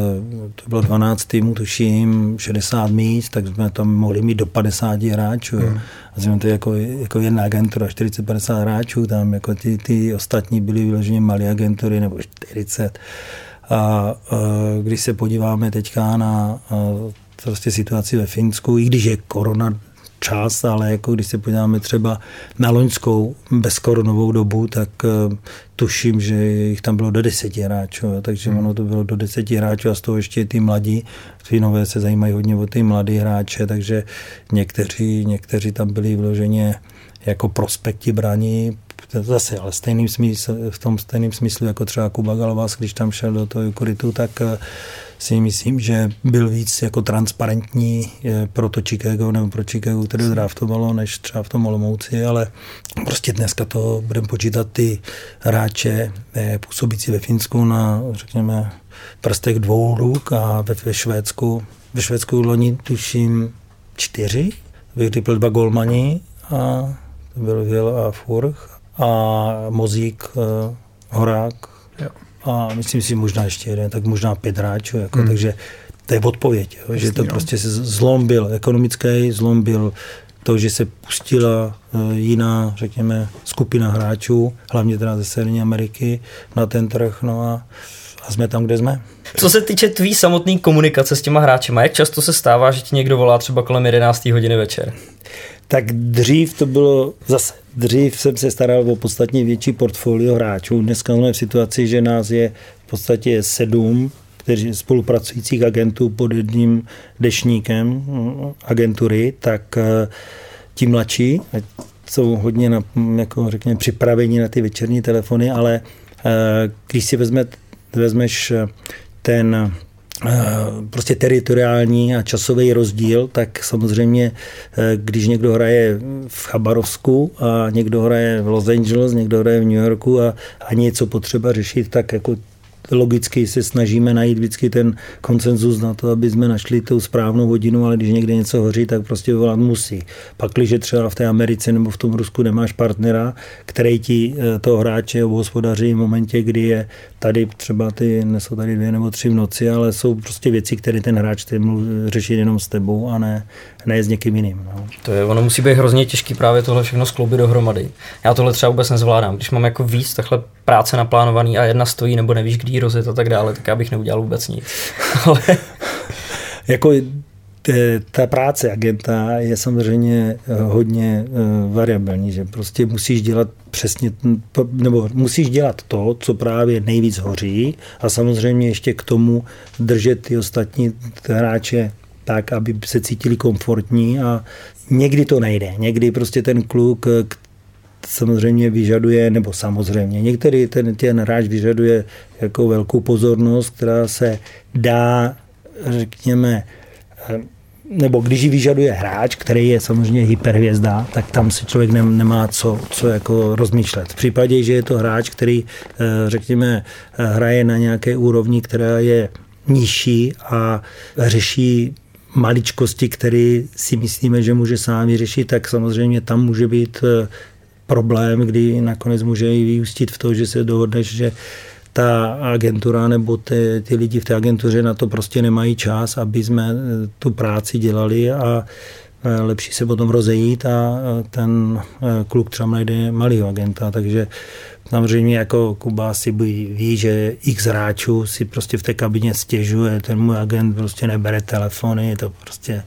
H: to bylo 12 týmů, tuším, 60 míst, tak jsme tam mohli mít do 50 hráčů. Hmm. A jsme to jako, jako jedna agentura, 40-50 hráčů, tam jako ty, ty ostatní byly vyloženě malé agentury, nebo 40. A, a když se podíváme teďka na a, prostě situaci ve Finsku, i když je korona čas, ale jako když se podíváme třeba na loňskou bezkoronovou dobu, tak uh, tuším, že jich tam bylo do deseti hráčů, takže hmm. ono to bylo do deseti hráčů a z toho ještě ty mladí. Finové se zajímají hodně o ty mladý hráče, takže někteří, někteří tam byli vloženě jako prospekti braní, zase, ale stejným smysl, v tom stejným smyslu, jako třeba Kuba Galvas, když tam šel do toho Jukuritu, tak uh, si myslím, že byl víc jako transparentní pro to Chicago nebo pro Chicago, které draftovalo, než třeba v tom Olomouci, ale prostě dneska to budeme počítat ty hráče eh, působící ve Finsku na, řekněme, prstech dvou ruk a ve, ve Švédsku, ve Švédsku loni tuším čtyři, vyhrypl dva golmani a to byl Vil a Furch a Mozík, eh, Horák, jo a myslím si možná ještě jeden, tak možná pět hráčů. Jako, hmm. Takže to je odpověď, jo, že to jo. prostě se zlom byl ekonomický, zlom byl to, že se pustila eh, jiná, řekněme, skupina hráčů, hlavně teda ze Severní Ameriky, na ten trh, no a, a jsme tam, kde jsme.
A: Co se týče tvý samotné komunikace s těma hráči, jak často se stává, že ti někdo volá třeba kolem 11. hodiny večer?
H: Tak dřív to bylo zase, dřív jsem se staral o podstatně větší portfolio hráčů. Dneska jsme v situaci, že nás je v podstatě sedm kteří spolupracujících agentů pod jedním dešníkem agentury, tak eh, ti mladší, jsou hodně na, jako řekněme, připraveni na ty večerní telefony, ale když si vezme, vezmeš ten prostě teritoriální a časový rozdíl, tak samozřejmě, když někdo hraje v Chabarovsku a někdo hraje v Los Angeles, někdo hraje v New Yorku a, a něco potřeba řešit, tak jako logicky se snažíme najít vždycky ten konsenzus na to, aby jsme našli tu správnou hodinu, ale když někde něco hoří, tak prostě volat musí. Pak, když třeba v té Americe nebo v tom Rusku nemáš partnera, který ti eh, toho hráče obhospodaří v momentě, kdy je tady třeba ty, nesou tady dvě nebo tři v noci, ale jsou prostě věci, které ten hráč řešit jenom s tebou a ne, ne s někým jiným. No.
A: To je, ono musí být hrozně těžký právě tohle všechno skloubit dohromady. Já tohle třeba vůbec nezvládám. Když mám jako víc takhle práce naplánovaný a jedna stojí nebo nevíš, kdy rozjet a tak dále, tak já bych neudělal vůbec nic. Ale...
H: jako ta práce agenta je samozřejmě eh, hodně eh, variabilní, že prostě musíš dělat přesně, nebo musíš dělat to, co právě nejvíc hoří a samozřejmě ještě k tomu držet ty ostatní hráče tak, aby se cítili komfortní a někdy to nejde. Někdy prostě ten kluk samozřejmě vyžaduje, nebo samozřejmě, některý ten, ten hráč vyžaduje jako velkou pozornost, která se dá, řekněme, nebo když ji vyžaduje hráč, který je samozřejmě hyperhvězda, tak tam si člověk nemá co, co jako rozmýšlet. V případě, že je to hráč, který, eh, řekněme, hraje na nějaké úrovni, která je nižší a řeší maličkosti, které si myslíme, že může sám vyřešit, tak samozřejmě tam může být eh, problém, kdy nakonec může i vyústit v to, že se dohodneš, že ta agentura nebo ty, ty lidi v té agentuře na to prostě nemají čas, aby jsme eh, tu práci dělali a eh, lepší se potom rozejít a ten kluk třeba najde malý agenta, takže Samozřejmě jako Kuba si ví, že x hráčů si prostě v té kabině stěžuje, ten můj agent prostě nebere telefony, to prostě,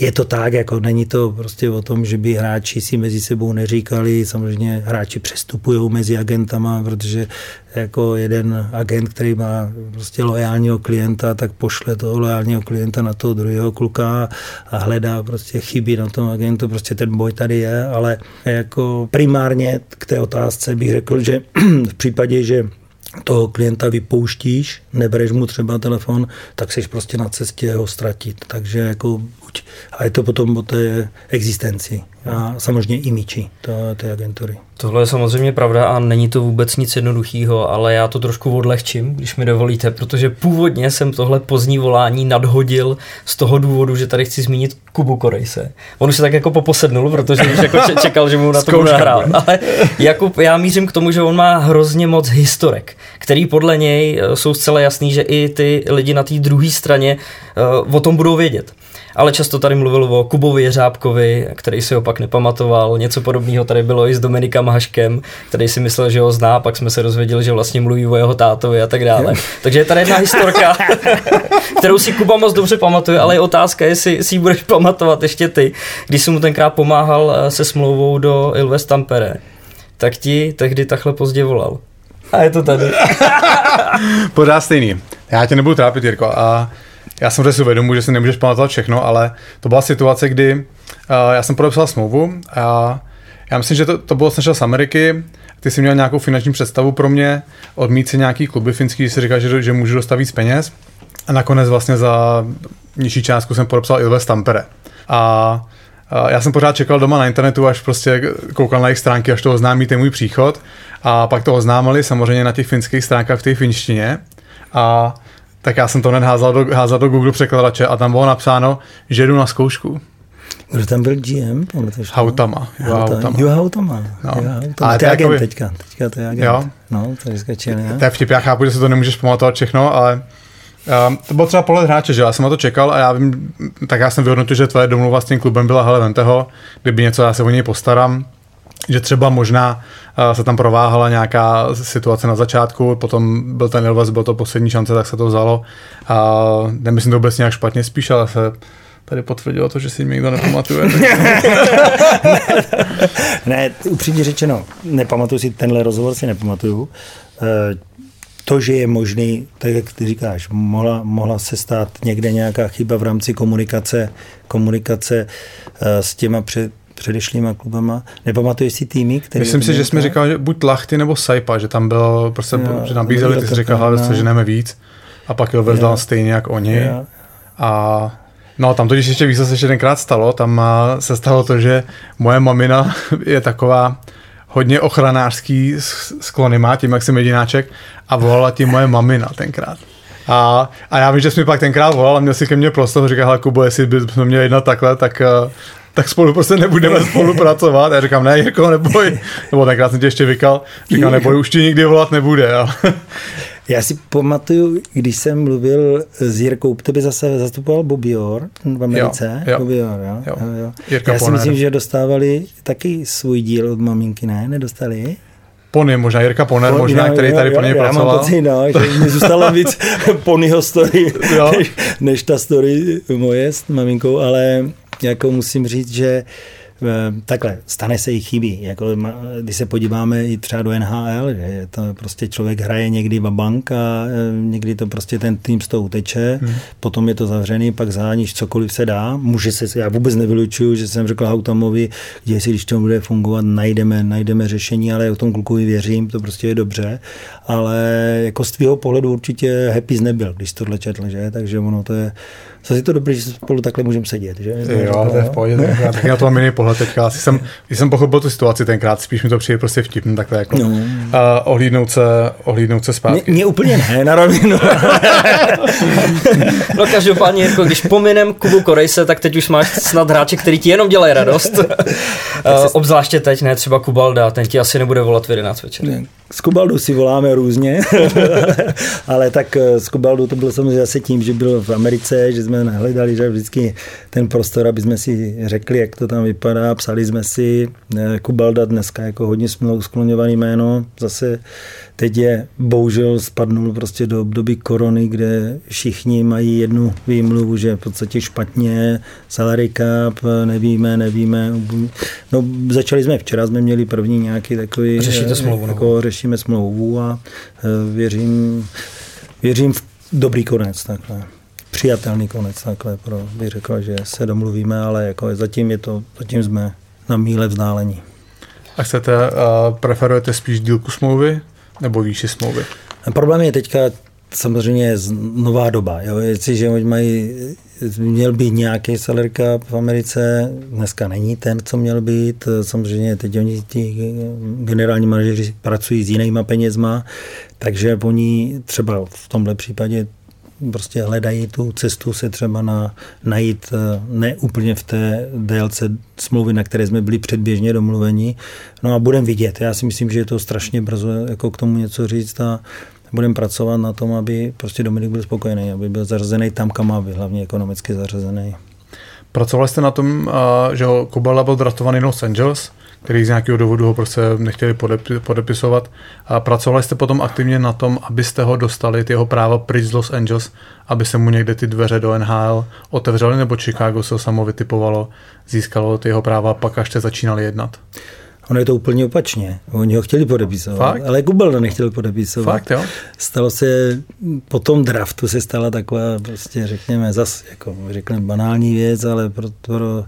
H: je to tak, jako není to prostě o tom, že by hráči si mezi sebou neříkali, samozřejmě hráči přestupují mezi agentama, protože jako jeden agent, který má prostě loajálního klienta, tak pošle toho loajálního klienta na toho druhého kluka a hledá prostě chyby na tom agentu, prostě ten boj tady je, ale jako primárně k té otázce bych řekl, že v případě, že toho klienta vypouštíš, nebereš mu třeba telefon, tak jsi prostě na cestě ho ztratit. Takže jako buď, a je to potom o té existenci a samozřejmě imiči té agentury.
A: Tohle je samozřejmě pravda a není to vůbec nic jednoduchého, ale já to trošku odlehčím, když mi dovolíte, protože původně jsem tohle pozdní volání nadhodil z toho důvodu, že tady chci zmínit Kubu Korejse. On už se tak jako poposednul, protože už jako čekal, že mu na to nahrál. Ale Jakub, já mířím k tomu, že on má hrozně moc historek, který podle něj eh, jsou zcela jasný, že i ty lidi na té druhé straně uh, o tom budou vědět ale často tady mluvil o Kubovi Jeřábkovi, který si ho pak nepamatoval. Něco podobného tady bylo i s Dominikem Haškem, který si myslel, že ho zná, pak jsme se dozvěděli, že vlastně mluví o jeho tátovi a tak dále. Takže je tady jedna historka, kterou si Kuba moc dobře pamatuje, ale je otázka, jestli si ji budeš pamatovat ještě ty, když jsem mu tenkrát pomáhal eh, se smlouvou do Ilves Tampere, tak ti tehdy takhle pozdě volal. A je to tady.
J: Pořád stejný. Já tě nebudu trápit, Jirko. A já jsem si uvědomu, že si nemůžeš pamatovat všechno, ale to byla situace, kdy uh, já jsem podepsal smlouvu a já myslím, že to, to bylo snažil z Ameriky, ty jsi měl nějakou finanční představu pro mě, odmít si nějaký kluby finský, si říkal, že, že můžu dostat víc peněz a nakonec vlastně za nižší částku jsem podepsal Ilves Tampere. A já jsem pořád čekal doma na internetu, až prostě koukal na jejich stránky, až to oznámí ten můj příchod. A pak to oznámili samozřejmě na těch finských stránkách v té finštině. A tak já jsem to hned házal do, házal do Google překladače a tam bylo napsáno, že jdu na zkoušku.
H: Kdo tam byl GM? Pamatuješ
J: Hautama.
H: Jo, Hautama. Jo, Hautama. No. Jo, Hautama. Ale to je agent jakoby... teďka. Teďka to je agent. Jo. No, to je skačil,
J: To je vtip, já chápu, že se to nemůžeš pamatovat všechno, ale Um, to byl třeba pohled hráče, že já jsem na to čekal a já vím, tak já jsem vyhodnotil, že tvoje domluva s tím klubem byla, hele, toho, kdyby něco, já se o něj postarám, že třeba možná uh, se tam prováhala nějaká situace na začátku, potom byl ten Elvas, byl to poslední šance, tak se to vzalo. A nemyslím to vůbec nějak špatně, spíš, ale se tady potvrdilo to, že si někdo nepamatuje.
H: ne, upřímně řečeno, nepamatuju si tenhle rozhovor, si nepamatuju. Eh, to, že je možný, tak jak ty říkáš, mohla, mohla se stát někde nějaká chyba v rámci komunikace, komunikace eh, s těma před, předešlýma klubama. Nepamatuješ si týmy, které...
J: Myslím si, že jsme říkali, že buď Lachty nebo Saipa, že tam bylo, prostě,
H: Jo,
J: že nabízeli, ty jsi říkal,
H: no.
J: hele, seženeme víc. A pak je vezl stejně jak oni.
H: Jo.
J: A no tam totiž ještě víc se ještě tenkrát stalo, tam se stalo to, že moje mamina je taková hodně ochranářský sklony má, tím jak jsem jedináček a volala ti moje mamina tenkrát. A, a já vím, že jsi mi pak tenkrát volal a měl si ke mně prostor, říkal, hele Kubo, jestli bychom měli jednat takhle, tak, tak spolu prostě nebudeme spolupracovat. Já říkám, ne, jako neboj. Nebo tenkrát jsem tě ještě vykal, říkal, neboj, už ti nikdy volat nebude.
H: Já si pamatuju, když jsem mluvil s Jirkou, tebe zase zastupoval Bobby Orr v Americe.
J: Jo, jo.
H: Bobby Orr, jo?
J: Jo.
H: Jo, jo.
J: Jirka
H: Já si
J: Poner.
H: myslím, že dostávali taky svůj díl od maminky, ne? Nedostali?
J: Pony, možná Jirka Poner,
H: Po-
J: možná,
H: no,
J: který tady pro něj
H: já
J: pracoval.
H: mám pocit, no, že mi zůstalo víc ponyho story, než, než ta story moje s maminkou, ale jako musím říct, že eh, takhle, stane se jí chybí. Jako, když se podíváme i třeba do NHL, že to prostě člověk hraje někdy bank a eh, někdy to prostě ten tým z toho uteče, hmm. potom je to zavřený, pak záníš cokoliv se dá. Může se, já vůbec nevylučuju, že jsem řekl Hautamovi, že si, když to bude fungovat, najdeme, najdeme řešení, ale o tom klukovi věřím, to prostě je dobře. Ale jako z tvého pohledu určitě happy nebyl, když tohle četl, že? Takže ono to je, zase je to dobré, že spolu takhle můžeme sedět, že?
J: Jo, to je v pohodě. Tak já to mám jiný pohled teďka. Asi jsem, když jsem pochopil tu situaci tenkrát, spíš mi to přijde prostě vtipný takhle jako
H: No.
J: a ohlídnout se, ohlídnout se zpátky.
H: mě úplně ne, na rovinu.
A: No každopádně, jako když pominem Kubu Korejse, tak teď už máš snad hráče, který ti jenom dělají radost. Eh, Obzvláště teď, ne třeba Kubalda, ten ti asi nebude volat v 11 večer.
H: S Kubaldu si voláme různě, ale tak eh, s Kubaldu to bylo samozřejmě zase tím, že byl v Americe, že jsme hledali že vždycky ten prostor, aby jsme si řekli, jak to tam vypadá, psali jsme si. eh, Kubalda dneska jako hodně skloňovaný jméno, zase teď je bohužel spadnul prostě do období korony, kde všichni mají jednu výmluvu, že v podstatě špatně, salary cap, nevíme, nevíme. No, začali jsme včera, jsme měli první nějaký takový...
A: Řešíte
H: eh,
A: smlouvu
H: Jako řešíme smlouvu a eh, věřím, věřím v dobrý konec takhle. Přijatelný konec takhle, pro, bych řekl, že se domluvíme, ale jako zatím je to, zatím jsme na míle vzdálení.
J: A chcete, uh, preferujete spíš dílku smlouvy nebo výši smlouvy?
H: Problém je teďka samozřejmě nová doba. Jo? Jestliže mají, měl být nějaký salary cap v Americe, dneska není ten, co měl být. Samozřejmě teď oni, ti generální manažeři pracují s jinýma penězma, takže oni třeba v tomhle případě prostě hledají tu cestu se třeba na, najít eh, ne úplně v té délce smlouvy, na které jsme byli předběžně domluveni. No a budeme vidět. Já si myslím, že je to strašně brzo jako k tomu něco říct a budeme pracovat na tom, aby prostě Dominik byl spokojený, aby byl zařazený tam, kam má být, hlavně ekonomicky zařazený.
J: Pracovali jste na tom, uh, že ho Kubala byl draftovaný Los Angeles, který z nějakého důvodu ho prostě nechtěli podepi- podepisovat. A pracovali jste potom aktivně na tom, abyste ho dostali, ty jeho práva pryč z Los Angeles, aby se mu někde ty dveře do NHL otevřely, nebo Chicago se ho samo vytipovalo, získalo ty jeho práva, pak až jste začínali jednat.
H: Ono je to úplně opačně. Oni ho chtěli podepisovat,
J: Fakt?
H: ale Kubel nechtěl podepisovat.
J: Fakt, jo?
H: Stalo se, po tom draftu se stala taková, prostě řekněme, zas, jako řekneme banální věc, ale pro, pro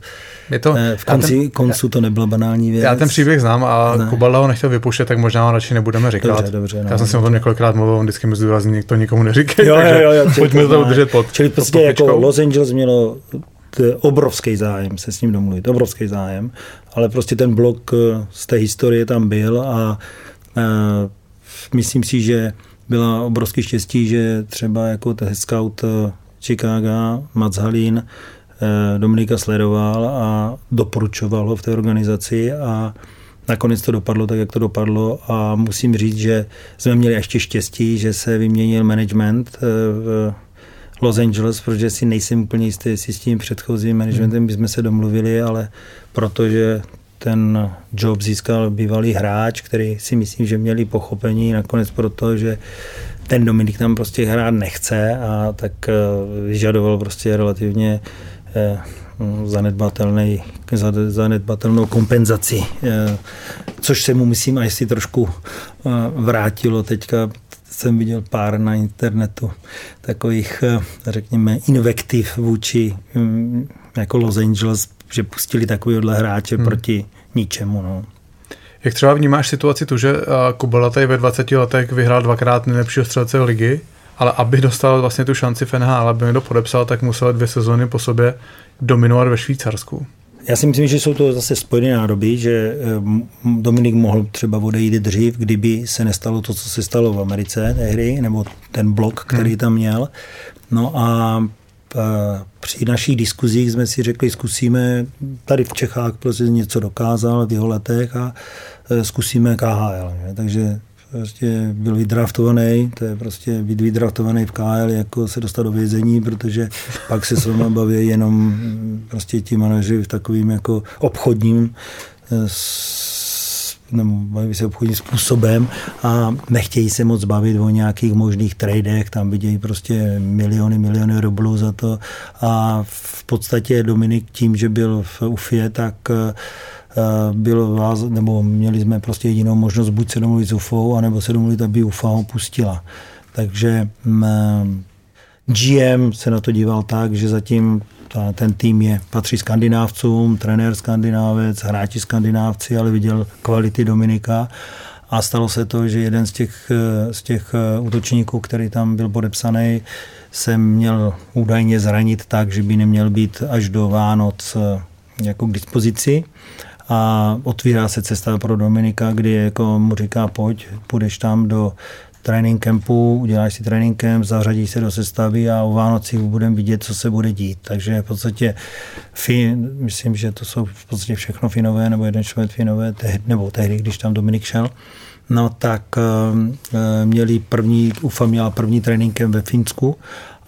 J: Je to,
H: eh, v konci,
J: ten-
H: koncu to nebyla banální věc.
J: Já ten příběh znám a
H: Ne.
J: Kubala ho nechtěl vypuštět, tak možná ho radši nebudeme říkat.
H: Dobře, dobře, no.
J: Já jsem si o tom několikrát mluvil, on vždycky mi zdůrazní, to nikomu neříkej,
H: Jo,
J: takže
H: jo, jo, čili
J: pojďme to
H: zná.
J: udržet pod
H: Čili
J: pod
H: prostě jako. Los Angeles mělo obrovský zájem se s ním domluvit, obrovský zájem, ale prostě ten blok eh, z té historie tam byl a eh, myslím si, že byla obrovský štěstí, že třeba jako ten scout eh, Chicago, Mats Halín, eh, Dominika sledoval a doporučoval ho v té organizaci a nakonec to dopadlo tak, jak to dopadlo a musím říct, že jsme měli ještě štěstí, že se vyměnil management eh, v Los Angeles, protože si nejsem úplně jistý, jestli s tím předchozím managementem bychom se domluvili, ale protože ten job získal bývalý hráč, který si myslím, že měli pochopení nakonec proto, že ten Dominik tam prostě hrát nechce a tak eh, vyžadoval prostě relativně eh, zanedbatelný, zanedbatelnou kompenzaci, eh, což se mu myslím, a jestli trošku vrátilo teďka, jsem viděl pár na internetu takových, eh, řekněme, invektiv vůči mm, jako Los Angeles že pustili takovýhle hráče hmm. proti ničemu. No.
B: Jak třeba vnímáš situaci tu, že Kubala tady ve 20 letech vyhrál dvakrát nejlepšího střelce ligy, ale aby dostal vlastně tu šanci v NHL, aby někdo podepsal, tak musel dvě sezóny po sobě dominovat ve Švýcarsku.
H: Já si myslím, že jsou to zase spojené nádoby, že Dominik mohl třeba odejít dřív, kdyby se nestalo to, co se stalo v Americe té hry, nebo ten blok, který hmm. tam měl. No a při našich diskuzích jsme si řekli, zkusíme, tady v Čechách prostě něco dokázal v jeho letech a e, zkusíme KHL. Že? Takže prostě byl vydraftovaný, to je prostě být vydraftovaný v KL, jako se dostat do vězení, protože pak se s váma baví jenom prostě ti manažeři v takovým jako obchodním e, nebo baví se obchodním způsobem a nechtějí se moc bavit o nějakých možných tradech, tam vidějí prostě miliony, miliony rublů za to. A v podstatě Dominik tím, že byl v UFIE, tak eh, bylo vás, nebo měli jsme prostě jedinou možnost buď se domluvit s UFO, anebo se domluvit, aby UFA ho pustila. Takže mm, GM se na to díval tak, že zatím ta, ten tým je, patří skandinávcům, trenér skandinávec, hráči skandinávci, ale viděl kvality Dominika a stalo se to, že jeden z těch, z těch eh, útočníků, který tam byl podepsaný, se měl údajně zranit tak, že by neměl být až do Vánoc eh, jako k dispozici a otvírá se cesta pro Dominika, kdy jako mu říká, pojď, půjdeš tam do trénink campu, uděláš si trénink camp, zařadíš se do sestavy a o Vánocích budeme vidět, co se bude dít. Takže v podstatě fin, myslím, že to jsou v podstatě všechno finové, nebo jeden člověk finové, tehdy, nebo tehdy, když tam Dominik šel, no tak uh, měli první, UFA měla první tréninkem ve Finsku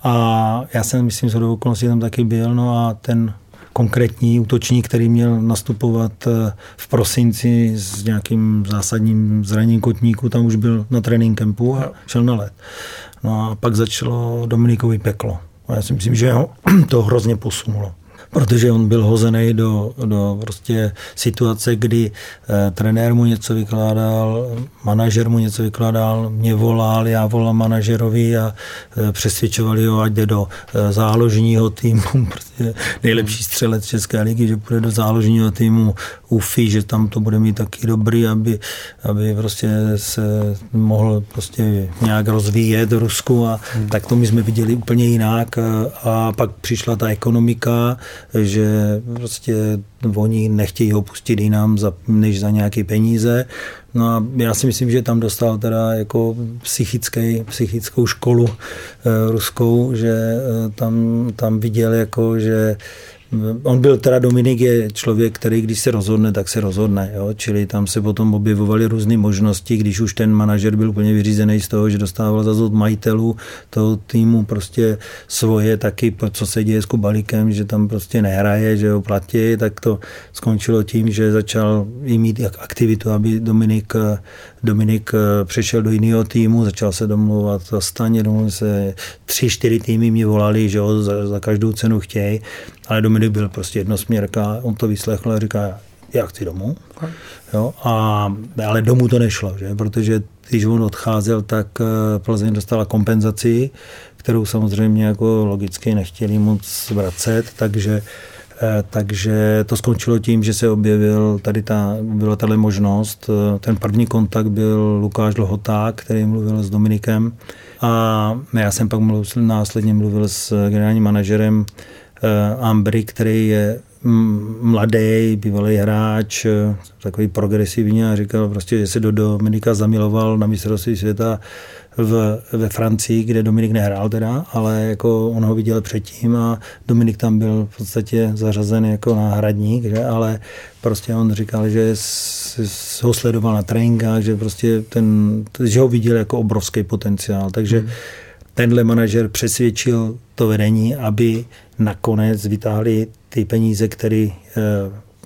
H: a já jsem, myslím, do okolností tam taky byl, no a ten konkrétní útočník, který měl nastupovat eh, v prosinci s nějakým zásadním zraněním kotníku, tam už byl na trénink campu a šel na let. No a pak začalo Dominikovi peklo. A já si myslím, že ho to hrozně posunulo protože on byl hozený do, do prostě situace, kdy eh, trenér mu něco vykládal, manažer mu něco vykládal, mě volal, já volal manažerovi a eh, přesvědčovali ho, ať jde do eh, záložního týmu, prostě nejlepší střelec České ligy, že půjde do záložního týmu UFI, že tam to bude mít taky dobrý, aby, aby prostě se mohl prostě nějak rozvíjet v Rusku a hmm. tak to my jsme viděli úplně jinak a, a pak přišla ta ekonomika, že prostě oni nechtějí ho pustit jinam za, než za nějaké peníze. No a já si myslím, že tam dostal teda jako psychický, psychickou školu e, ruskou, že e, tam, tam viděl jako, že On byl teda Dominik je člověk, který když se rozhodne, tak se rozhodne. Jo? Čili tam se potom objevovaly různé možnosti, když už ten manažer byl úplně vyřízený z toho, že dostával za od majitelů toho týmu prostě svoje taky, co se děje s Kubalikem, že tam prostě nehraje, že ho platí, tak to skončilo tím, že začal i mít aktivitu, aby Dominik, Dominik eh, přešel do jiného týmu, začal se domluvat za staně, domluvil se tři, čtyři týmy mi volali, že ho za, za každou cenu chtějí ale Dominik byl prostě jednosměrka, on to vyslechl a říká, já chci domů. Jo, a, ale domů to nešlo, že? protože když on odcházel, tak eh, Plzeň dostala kompenzaci, kterou samozřejmě jako logicky nechtěli moc vracet, takže eh, takže to skončilo tím, že se objevil tady ta, byla tahle možnost. Eh, ten první kontakt byl Lukáš Dlhoták, který mluvil s Dominikem a já jsem pak mluvil, následně mluvil s generálním manažerem Eh, Ambry, který je mladý, bývalý hráč, eh, takový progresivní a říkal prostě, že se do Dominika zamiloval na mistrovství světa v, ve Francii, kde Dominik nehrál teda, ale jako on ho viděl předtím a Dominik tam byl v podstatě zařazen jako náhradník, že? ale prostě on říkal, že ho sledoval na tréninkách, že prostě ten, že ho viděl jako obrovský potenciál, takže hmm tenhle manažer přesvědčil to vedení, aby nakonec vytáhli ty peníze, které eh,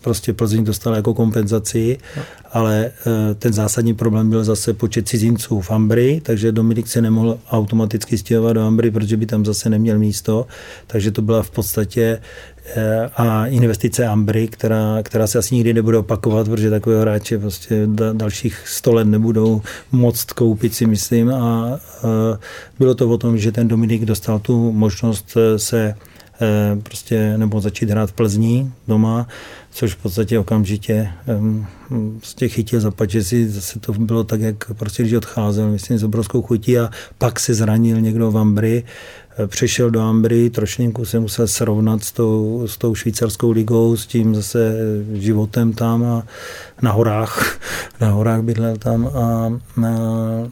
H: prostě Plzeň dostala jako kompenzaci, ale eh, ten zásadní problém byl zase počet cizinců v Ambry, takže Dominik se nemohl automaticky stěhovat do Ambry, protože by tam zase neměl místo, takže to byla v podstatě eh, a investice Ambry, která, která se asi nikdy nebude opakovat, protože takové hráče prostě dalších 100 let nebudou moct koupit, si myslím. A bylo to o tom, že ten Dominik dostal tu možnost se eh, prostě, nebo začít hrát v Plzni doma, což v podstatě okamžitě prostě chytil za si zase to bylo tak, jak prostě když odcházel, myslím, s obrovskou chutí a pak se zranil někdo v Ambry, přešel do Ambry, trošinku se musel srovnat s tou, s tou švýcarskou ligou, s tím zase životem tam a na horách, na horách bydlel tam a,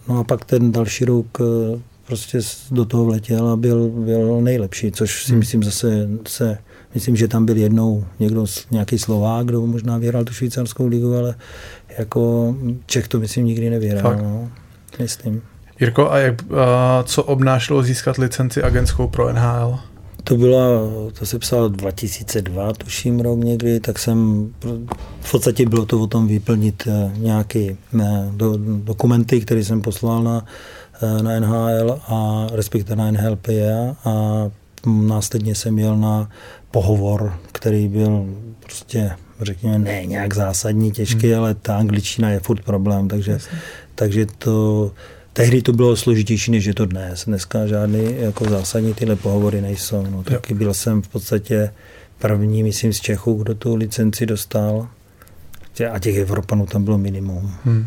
H: no a pak ten další rok eh, prostě do toho vletěl a byl, byl nejlepší, což si hmm. myslím zase se Myslím, že tam byl jednou někdo, nějaký Slovák, kdo možná vyhrál tu švýcarskou ligu, ale jako Čech to myslím nikdy nevyhrál. No, myslím.
J: Jirko, a jak, a co obnášelo získat licenci agentskou pro NHL?
H: To byla, to se psalo 2002, tuším rok někdy, tak jsem, v podstatě bylo to o tom vyplnit eh, nějaké ne, do, dokumenty, které jsem poslal na, eh, na NHL a respektive na NHLPA a následně jsem jel na pohovor, který byl prostě, řekněme, ne nějak zásadní, těžký, hmm. ale ta angličtina je furt problém, takže, takže to, tehdy to bylo složitější, než je to dnes. Dneska žádný jako zásadní tyhle pohovory nejsou. No, taky byl jsem v podstatě první, myslím, z Čechů, kdo tu licenci dostal. A těch Evropanů tam bylo minimum. Hmm.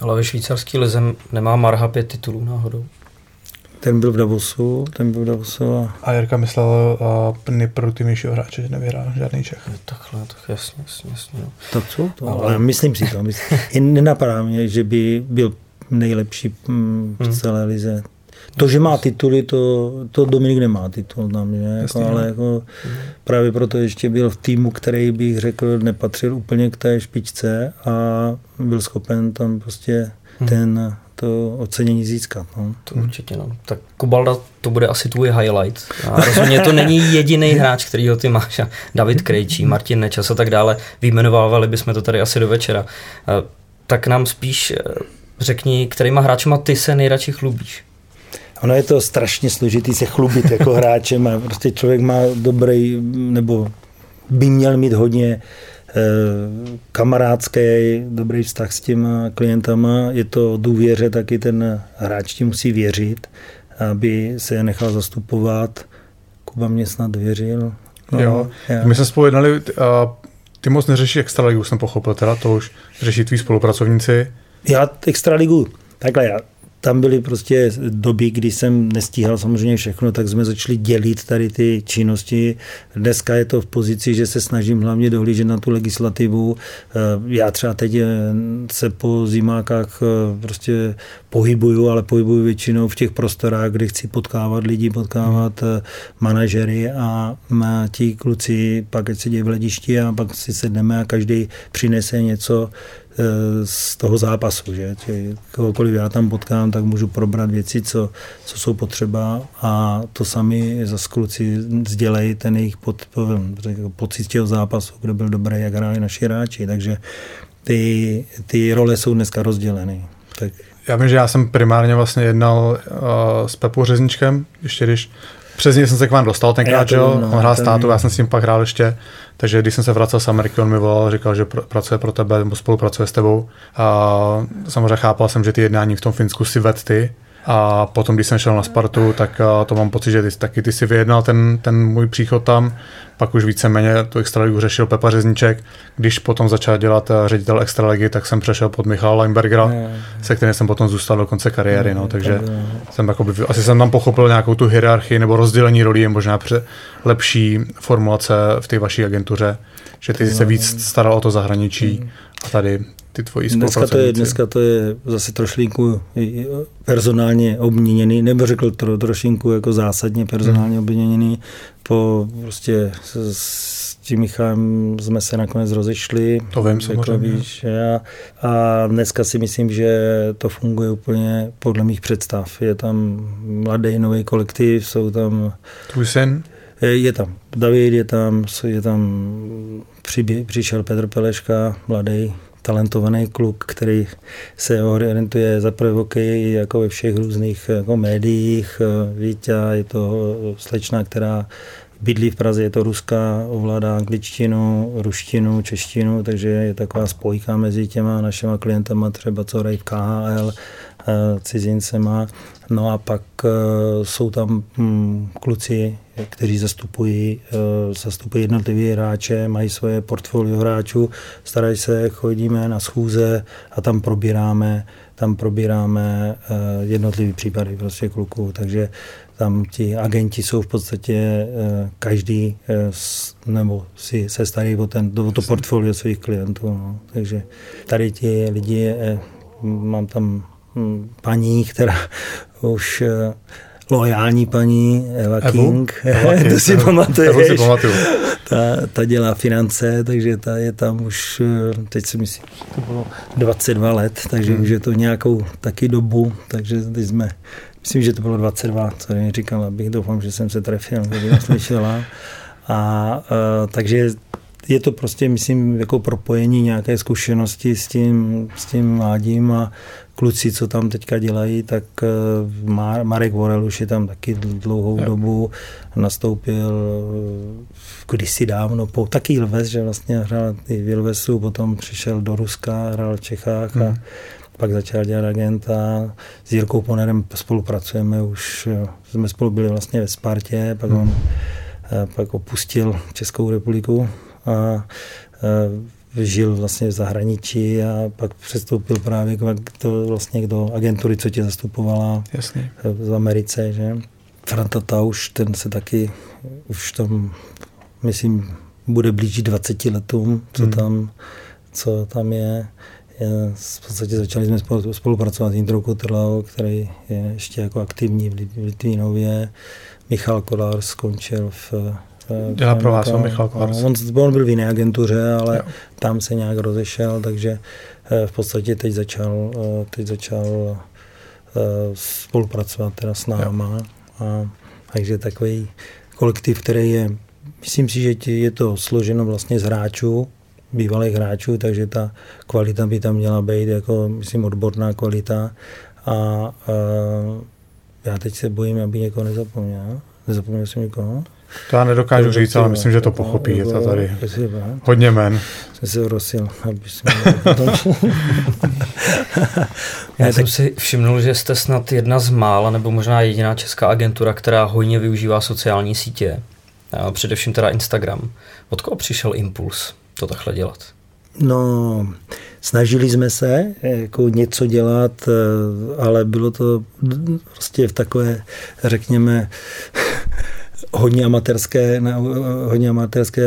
A: Ale ve švýcarský lize nemá Marha pět titulů náhodou.
H: Ten byl v Davosu, ten byl v Davosu. A,
J: a Jirka myslel uh, nejproduktivnějšího hráče, že nevyhrál žádný Čech.
A: Takhle, tak jasně, jasně, jasně. No.
H: Tak co? To, ale... ale myslím si to. Myslím. Nenapadá mě, že by byl nejlepší mm, v hmm. celé lize. To, že má tituly, to, to Dominik nemá titul tam, že? Jako, ale no. jako, právě proto ještě byl v týmu, který bych řekl, nepatřil úplně k té špičce a byl schopen tam prostě hmm. ten to ocenění získat. No.
A: To určitě, no. Tak Kubalda, to bude asi tvůj highlight. A rozhodně to není jediný hráč, který ho ty máš. David Krejčí, Martin Nečas a tak dále. Vyjmenovávali bychom to tady asi do večera. Tak nám spíš eh, řekni, kterýma hráčema ty se nejradši chlubíš.
H: Ono je to strašně složitý se chlubit jako hráčem a prostě člověk má dobrý, nebo by měl mít hodně Eh, kamarádský, dobrý vztah s těma klientama. Je to o důvěře, taky ten hráč ti musí věřit, aby se je nechal zastupovat. Kuba mě snad věřil.
J: No, jo, já. my jsme spolu jednali, a ty moc neřeší extraligu, jsem pochopil, teda to už řeší tví spolupracovníci.
H: Já extraligu, takhle já tam byly prostě doby, kdy jsem nestíhal samozřejmě všechno, tak jsme začali dělit tady ty činnosti. Dneska je to v pozici, že se snažím hlavně dohlížet na tu legislativu. Eh, já třeba teď eh, se po zimákách eh, prostě pohybuju, ale pohybuju většinou v těch prostorách, kde chci potkávat lidi, potkávat manažery a ti kluci pak se dějí v hledišti a pak si sedneme a každý přinese něco, z toho zápasu. Že? Či kohokoliv já tam potkám, tak můžu probrat věci, co, co jsou potřeba a to sami za kluci sdělejí ten jejich pod, pocit z toho zápasu, kdo byl dobrý, jak hráli naši hráči. Takže ty, ty role jsou dneska rozděleny. Tak.
J: Já vím, že já jsem primárně vlastně jednal uh, s Pepou Řezničkem, ještě když přes něj jsem se k vám dostal tenkrát, že jo, no, on hrál státu, já jsem s ním pak hrál ještě, takže když jsem se vracel z Ameriky, on mi volal, říkal, že pr- pracuje pro tebe nebo spolupracuje s tebou. A samozřejmě chápal jsem, že ty jednání v tom Finsku si ved ty, a potom, když jsem šel na Spartu, tak to mám pocit, že ty, taky ty si vyjednal ten, ten můj příchod tam. Pak už víceméně tu extraligu řešil Pepa Řezniček. Když potom začal dělat ředitel extraligy, tak jsem přešel pod Michala Limbergera, ne. se kterým jsem potom zůstal do konce kariéry. No, takže jsem jakoby, asi jsem tam pochopil nějakou tu hierarchii nebo rozdělení rolí, možná pře- lepší formulace v té vaší agentuře, že ty se víc staral o to zahraničí a tady ty tvoji
H: dneska to, je, dneska to je zase trošlinku personálně obměněný, nebo řekl to trošinku jako zásadně personálně hmm. obměněný. Po prostě s, s tím Michalem jsme se nakonec rozešli.
J: To vím, jako víš,
H: já, a dneska si myslím, že to funguje úplně podle mých představ. Je tam mladý nový kolektiv, jsou tam...
J: Tvůj syn?
H: Je tam David, je tam, je tam přibě, přišel Petr Peleška, mladý talentovaný kluk, který se orientuje za prvé hokeji jako ve všech různých jako médiích. Vítě je to slečna, která bydlí v Praze, je to ruská, ovládá angličtinu, ruštinu, češtinu, takže je taková spojka mezi těma našima klientama, třeba co hrají v KHL, eh, cizincema. No a pak eh, jsou tam hm, kluci kteří zastupují, eh, zastupují jednotlivé hráče, mají svoje portfolio hráčů, starají se, chodíme na schůze a tam probíráme, tam probíráme eh, jednotlivé případy prostě kluků, takže tam ti agenti jsou v podstatě eh, každý nebo si se starají o, ten, o to portfolio svých klientů. No. Takže tady ti lidi, mám tam hm, paní, která už loajální paní Eva
B: Evu?
H: King,
B: Eva King,
H: to si pamatuješ.
B: Evu si pamatuju.
H: Ta, ta dělá finance, takže ta je tam už, eh, teď si myslím, to bylo 22 let, takže
B: Hmm.
H: už je to nějakou taky dobu, takže teď jsme, myslím, že to bylo 22, co mi říkal, abych doufám, že jsem se trefil, kdyby slyšela. A, a takže je to prostě, myslím, jako propojení nějaké zkušenosti s tím, s tím mládím a kluci, co tam teďka dělají, tak eh, Mar- Marek Vorel už je tam taky dl- dlouhou
B: Jo.
H: dobu, nastoupil eh, kdysi dávno, po, taky Ilves, že vlastně hrál i v Ilvesu, potom přišel do Ruska, hrál v Čechách a
B: Hmm.
H: pak začal dělat agenta. S Jirkou Ponerem spolupracujeme už, eh, jsme spolu byli vlastně ve Spartě, pak on eh, pak opustil Českou republiku a žil vlastně v zahraničí a pak přestoupil právě k, to vlastně do agentury, co tě zastupovala
B: Jasně.
H: v Americe, že? Franta Tauš, ten se taky už tam, myslím, bude blížit 20 letům, co
B: Hmm.
H: tam, co tam je. Je- V podstatě začali jsme spolu- spolupracovat s Jindrou Kotrlou, který je ještě jako aktivní v Litvínově. Michal Kolár skončil v
B: Dělá pro vás, jo, Michal Kolár.
H: On, on byl v jiné agentuře, ale
B: Jo.
H: tam se nějak rozešel, takže eh, v podstatě teď začal, eh, teď začal eh, spolupracovat teda s náma. A, takže takový kolektiv, který je, myslím si, že je to složeno vlastně z hráčů, bývalých hráčů, takže ta kvalita by tam měla být jako, myslím, odborná kvalita. A, a já teď se bojím, aby někoho nezapomněl. Nezapomněl jsem někoho?
B: To já nedokážu
H: To
B: říct, ale myslím, že to pochopí. Je to tady hodně men.
H: Jsem se rosil, aby jsme.
L: Já jsem si všimnul, že jste snad jedna z mála, nebo možná jediná česká agentura, která hojně využívá sociální sítě. A především teda Instagram. Od koho přišel impuls to takhle dělat?
H: No, snažili jsme se jako něco dělat, eh, ale bylo to prostě v takové, řekněme, hodně amatérské, na hodně amatérské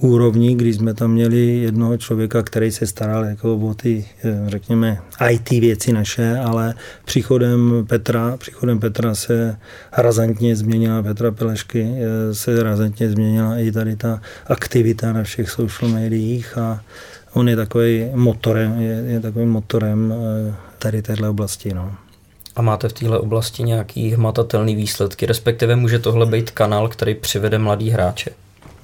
H: úrovni, kdy jsme tam měli jednoho člověka, který se staral jako o ty, eh, řekněme, IT věci naše, ale příchodem Petra, příchodem Petra se razantně změnila, Petra Pelešky eh, se razantně změnila i tady ta aktivita na všech social médiích a on je takový motorem, je, je takovým motorem eh, tady téhle oblasti. No.
L: A máte v téhle oblasti nějaký hmatatelný výsledky, respektive může tohle být kanál, který přivede mladý hráče?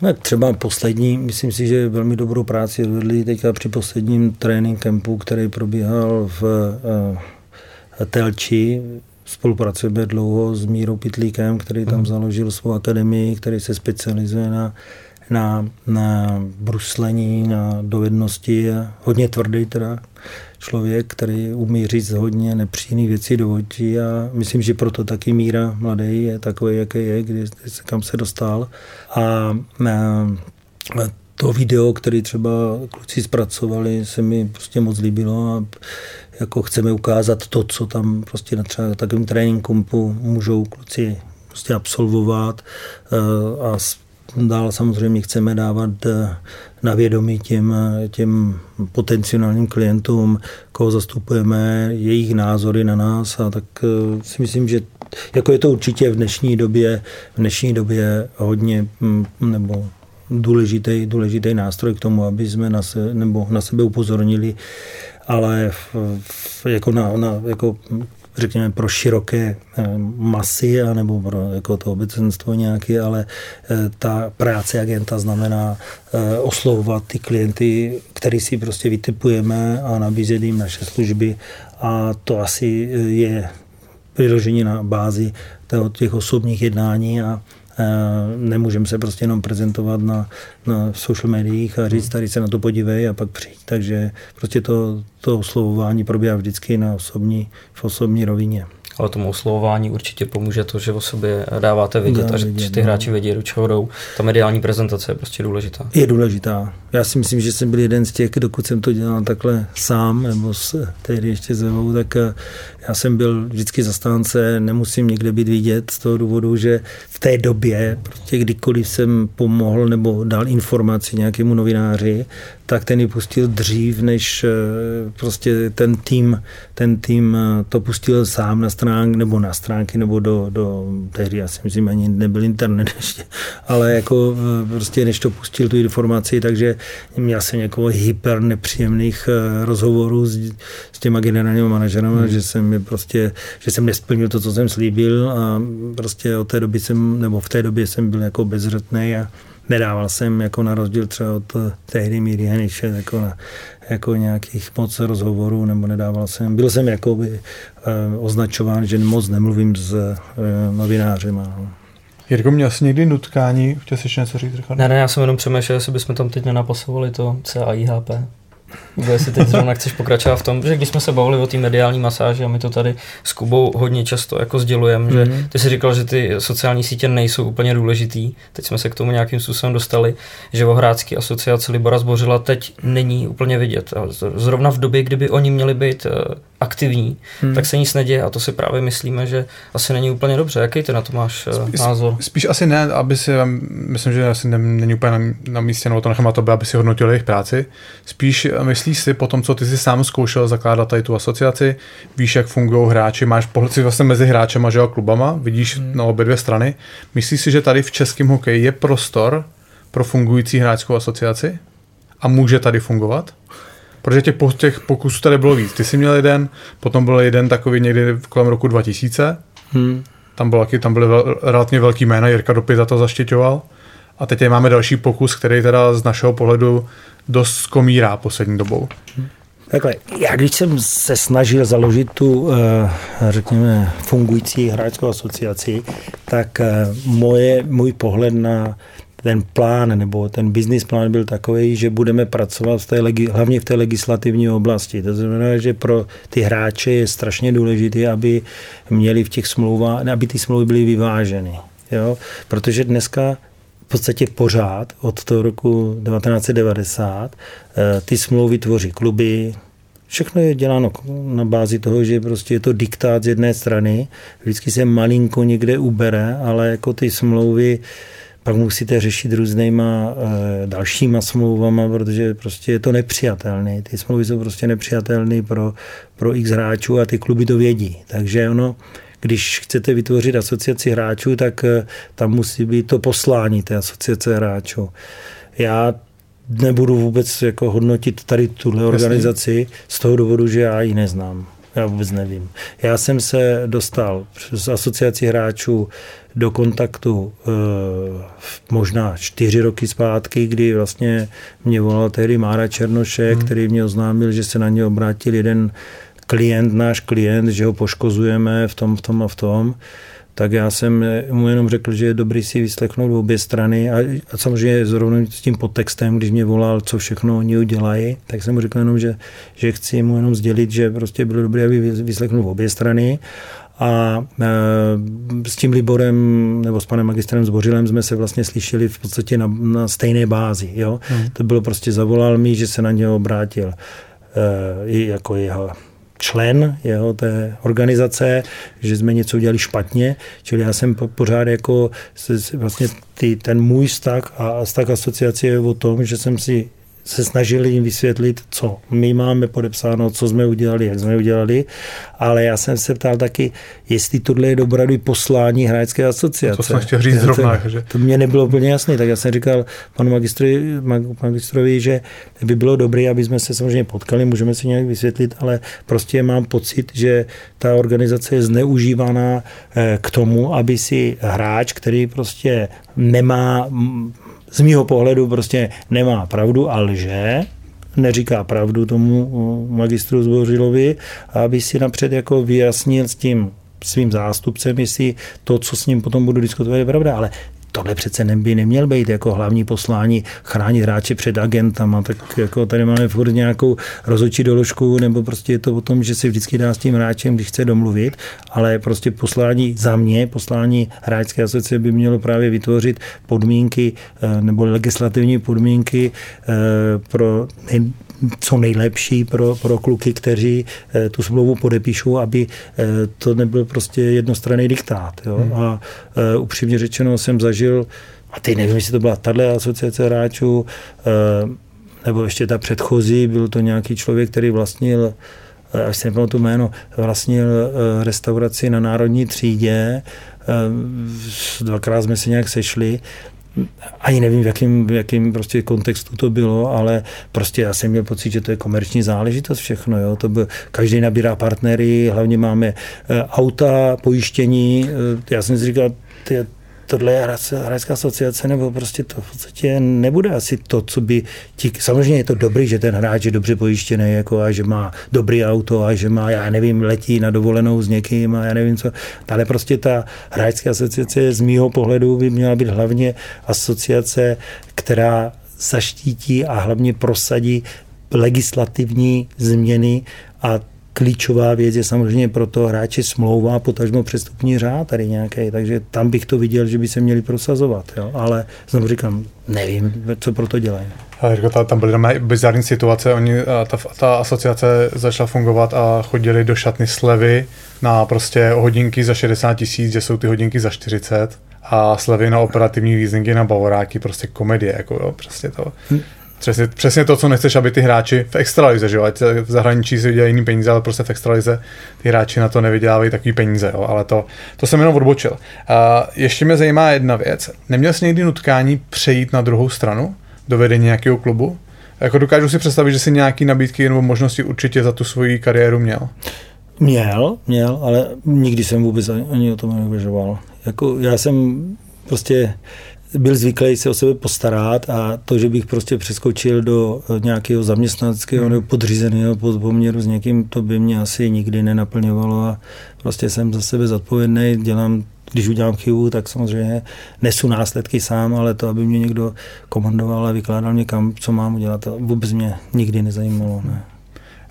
H: No, třeba poslední, myslím si, že velmi dobrou práci odvedli teďka při posledním trénink campu, který probíhal v uh, Telči. Spolupracujeme dlouho s Mírou Pitlíkem, který tam založil svou akademii, který se specializuje na, na, na bruslení, na dovednosti. a Hodně tvrdý teda člověk, který umí říct hodně nepříjemných věcí do očí a myslím, že proto taky Míra mladý je takový, jaký je, kdy, se- kam se dostal. A, a to video, který třeba kluci zpracovali, se mi prostě moc líbilo a jako chceme ukázat to, co tam prostě na třeba takovým tréninku můžou kluci prostě absolvovat eh, a dál samozřejmě chceme dávat eh, na vědomí těm, eh, těm potenciálním klientům, koho zastupujeme, jejich názory na nás a tak eh, si myslím, že jako je to určitě v dnešní době, v dnešní době hodně mm, nebo důležitý, důležitý nástroj k tomu, aby jsme na, se, nebo na sebe upozornili, ale v, v, jako, na, na, jako řekněme pro široké eh, masy nebo pro jako to obecenstvo nějaké, ale eh, ta práce agenta znamená eh, oslovovat ty klienty, který si prostě vytipujeme a nabízet jim naše služby. A to asi je vyložení na bázi těch osobních jednání a nemůžeme se prostě jenom prezentovat na, na social médiích a říct, tady se na to podívej a pak přijď. Takže prostě to, to oslovování probíhá vždycky na osobní, v osobní rovině.
A: Ale tomu oslovování určitě pomůže to, že o sobě dáváte vidět
H: Dá
A: a že,
H: vidět,
A: ty
H: no.
A: hráči vědí, do čeho jdou. Ta mediální prezentace je prostě důležitá.
H: Je důležitá. Já si myslím, že jsem byl jeden z těch, dokud jsem to dělal takhle sám, nebo s, tehdy ještě s Evou, tak eh, já jsem byl vždycky zastánce, nemusím někde být vidět z toho důvodu, že v té době, prostě kdykoliv jsem pomohl nebo dal informaci nějakému novináři, tak ten ji pustil dřív, než eh, prostě ten tým, ten tým eh, to pustil sám na stránky, nebo na stránky, nebo do, do tehdy, já si myslím, ani nebyl internet ještě, ale jako eh, prostě než to pustil tu informaci, takže měl jsem někoho hyper nepříjemných rozhovorů s, s těma generálními manažerama, hmm. že jsem je prostě, že jsem nesplnil to, co jsem slíbil a prostě od té doby jsem, nebo v té době jsem byl jako bezřetný a nedával jsem jako na rozdíl třeba od eh, tehdy Míry Heniše jako, na, jako nějakých moc rozhovorů, nebo nedával jsem. Byl jsem jako by, eh, označován, že moc nemluvím s eh, novinářema. No.
J: Jirko, měl jsi někdy nutkání? Chtěl jsi něco říct, Richard?
A: Ne, ne, já jsem jenom přemýšlel, jestli bychom tam teď nenapasovali to CAIHP. Nebo jestli teď zrovna chceš pokračovat v tom, že když jsme se bavili o té mediální masáži a my to tady s Kubou hodně často jako sdělujeme, mm-hmm. že ty si říkal, že ty sociální sítě nejsou úplně důležitý, teď jsme se k tomu nějakým způsobem dostali, že Vohrácký asociace Libora Zbořila teď není úplně vidět. Zrovna v době, kdyby oni měli být eh, aktivní, hmm. tak se nic neděje a to si právě myslíme, že asi není úplně dobře. Jaký ty na to máš uh,
J: Spíš,
A: názor?
J: Spíš asi ne, aby si, myslím, že asi ne, není úplně na, na místě, nebo to nechám na to, aby si hodnotil jejich práci. Spíš myslíš si po tom, co ty si sám zkoušel zakládat tady tu asociaci, víš, jak fungují hráči, máš pohled si vlastně mezi hráčem a klubama, vidíš hmm. na obě dvě strany. Myslíš si, že tady v českém hokeji je prostor pro fungující hráčskou asociaci? A může tady fungovat? Protože těch, těch pokusů tady bylo víc. Ty jsi měl jeden, potom byl jeden takový někdy kolem roku 2000. Hmm. Tam, byl, tam byly vel, relativně velký jména, Jirka Dopy za to zaštiťoval. A teď máme další pokus, který teda z našeho pohledu dost zkomírá poslední dobou.
H: Takhle, já když jsem se snažil založit tu, řekněme, fungující hráčskou asociaci, tak moje, můj pohled na ten plán nebo ten business plán byl takový, že budeme pracovat v té, hlavně v té legislativní oblasti. To znamená, že pro ty hráče je strašně důležité, aby měli v těch smlouvách, aby ty smlouvy byly vyváženy. Jo? Protože dneska v podstatě pořád od toho roku 1990 ty smlouvy tvoří kluby, Všechno je děláno na bázi toho, že prostě je to diktát z jedné strany, vždycky se malinko někde ubere, ale jako ty smlouvy pak musíte řešit různýma e, dalšíma smlouvama, protože prostě je to nepřijatelné. Ty smlouvy jsou prostě nepřijatelné pro, pro x hráčů a ty kluby to vědí. Takže ono, když chcete vytvořit asociaci hráčů, tak e, tam musí být to poslání té asociace hráčů. Já nebudu vůbec jako hodnotit tady tuhle organizaci z toho důvodu, že já ji neznám. Já vůbec nevím. Já jsem se dostal přes asociaci hráčů do kontaktu e, možná čtyři roky zpátky, kdy vlastně mě volal tehdy Mára Černoše, hmm. který mě oznámil, že se na ně obrátil jeden klient, náš klient, že ho poškozujeme v tom, v tom a v tom tak já jsem mu jenom řekl, že je dobrý si vyslechnout obě strany a, a samozřejmě zrovna s tím podtextem, když mě volal, co všechno oni udělají, tak jsem mu řekl jenom, že, že chci mu jenom sdělit, že prostě bylo dobré, aby vyslechnul obě strany a e, s tím Liborem nebo s panem magistrem Zbořilem jsme se vlastně slyšeli v podstatě na, na stejné bázi. Jo? Hmm. To bylo prostě, zavolal mi, že se na něho obrátil e, jako jeho člen jeho té organizace, že jsme něco udělali špatně, čili já jsem pořád jako vlastně ty, ten můj vztah a vztah asociace je o tom, že jsem si se snažili jim vysvětlit, co my máme podepsáno, co jsme udělali, jak jsme udělali, ale já jsem se ptal taky, jestli tohle je dobrý poslání hráčské asociace.
J: To jsem chtěl říct zrovna.
H: To,
J: že...
H: to mě nebylo úplně jasné, tak já jsem říkal panu magistrovi, magistrovi, že by bylo dobré, aby jsme se samozřejmě potkali, můžeme si nějak vysvětlit, ale prostě mám pocit, že ta organizace je zneužívaná eh, k tomu, aby si hráč, který prostě nemá z mýho pohledu prostě nemá pravdu a lže, neříká pravdu tomu magistru Zbořilovi, aby si napřed jako vyjasnil s tím svým zástupcem, jestli to, co s ním potom budu diskutovat, je pravda. Ale tohle přece by neměl být jako hlavní poslání chránit hráče před agentama, tak jako tady máme furt nějakou rozhodčí doložku, nebo prostě je to o tom, že si vždycky dá s tím hráčem, když chce domluvit, ale prostě poslání za mě, poslání hráčské asociace by mělo právě vytvořit podmínky eh, nebo legislativní podmínky eh, pro co nejlepší pro, pro kluky, kteří eh, tu smlouvu podepíšou, aby to nebyl prostě jednostranný diktát. Jo? Hmm. A upřímně řečeno jsem zažil, a teď nevím, jestli to byla tahle asociace hráčů, nebo ještě ta předchozí, byl to nějaký člověk, který vlastnil až si nepamatuji jméno, vlastnil restauraci na Národní třídě, dvakrát jsme se nějak sešli ani nevím, v jakém, v jakém prostě kontextu to bylo, ale prostě já jsem měl pocit, že to je komerční záležitost všechno. Jo? To byl, každý nabírá partnery, hlavně máme eh, auta, pojištění. Eh, já jsem si říkal, ty, tohle je hráčská asociace, nebo prostě to v podstatě nebude asi to, co by ti, samozřejmě je to dobrý, že ten hráč je dobře pojištěný, jako a že má dobrý auto a že má, já nevím, letí na dovolenou s někým a já nevím co, ale prostě ta hráčská asociace z mýho pohledu by měla být hlavně asociace, která zaštítí a hlavně prosadí legislativní změny a klíčová věc je samozřejmě pro to hráči smlouva, potažmo přestupní řád tady nějaký, takže tam bych to viděl, že by se měli prosazovat, jo? ale znovu říkám, nevím, co pro to dělají.
J: Ale tam byly bizarní situace, oni, ta, ta asociace začala fungovat a chodili do šatny slevy na prostě hodinky za 60 tisíc, že jsou ty hodinky za 40 a slevy na operativní leasingy na bavoráky, prostě komedie, jako jo, prostě to. Přesně, přesně to, co nechceš, aby ty hráči v extralize, že jo, ať v zahraničí si vydělají jiný peníze, ale prostě v extralize ty hráči na to nevydělávají takový peníze, jo, ale to, to jsem jenom odbočil. A ještě mě zajímá jedna věc. Neměl jsi někdy nutkání přejít na druhou stranu, do vedení nějakého klubu? Jako dokážu si představit, že jsi nějaký nabídky nebo možnosti určitě za tu svoji kariéru měl.
H: Měl, měl, ale nikdy jsem vůbec ani o tom neuvažoval. Jako já jsem prostě byl zvyklý se o sebe postarat a to, že bych prostě přeskočil do nějakého zaměstnaneckého nebo podřízeného poměru s někým, to by mě asi nikdy nenaplňovalo a prostě jsem za sebe zodpovědný, dělám když udělám chybu, tak samozřejmě nesu následky sám, ale to, aby mě někdo komandoval a vykládal mě kam, co mám udělat, to vůbec mě nikdy nezajímalo. Ne.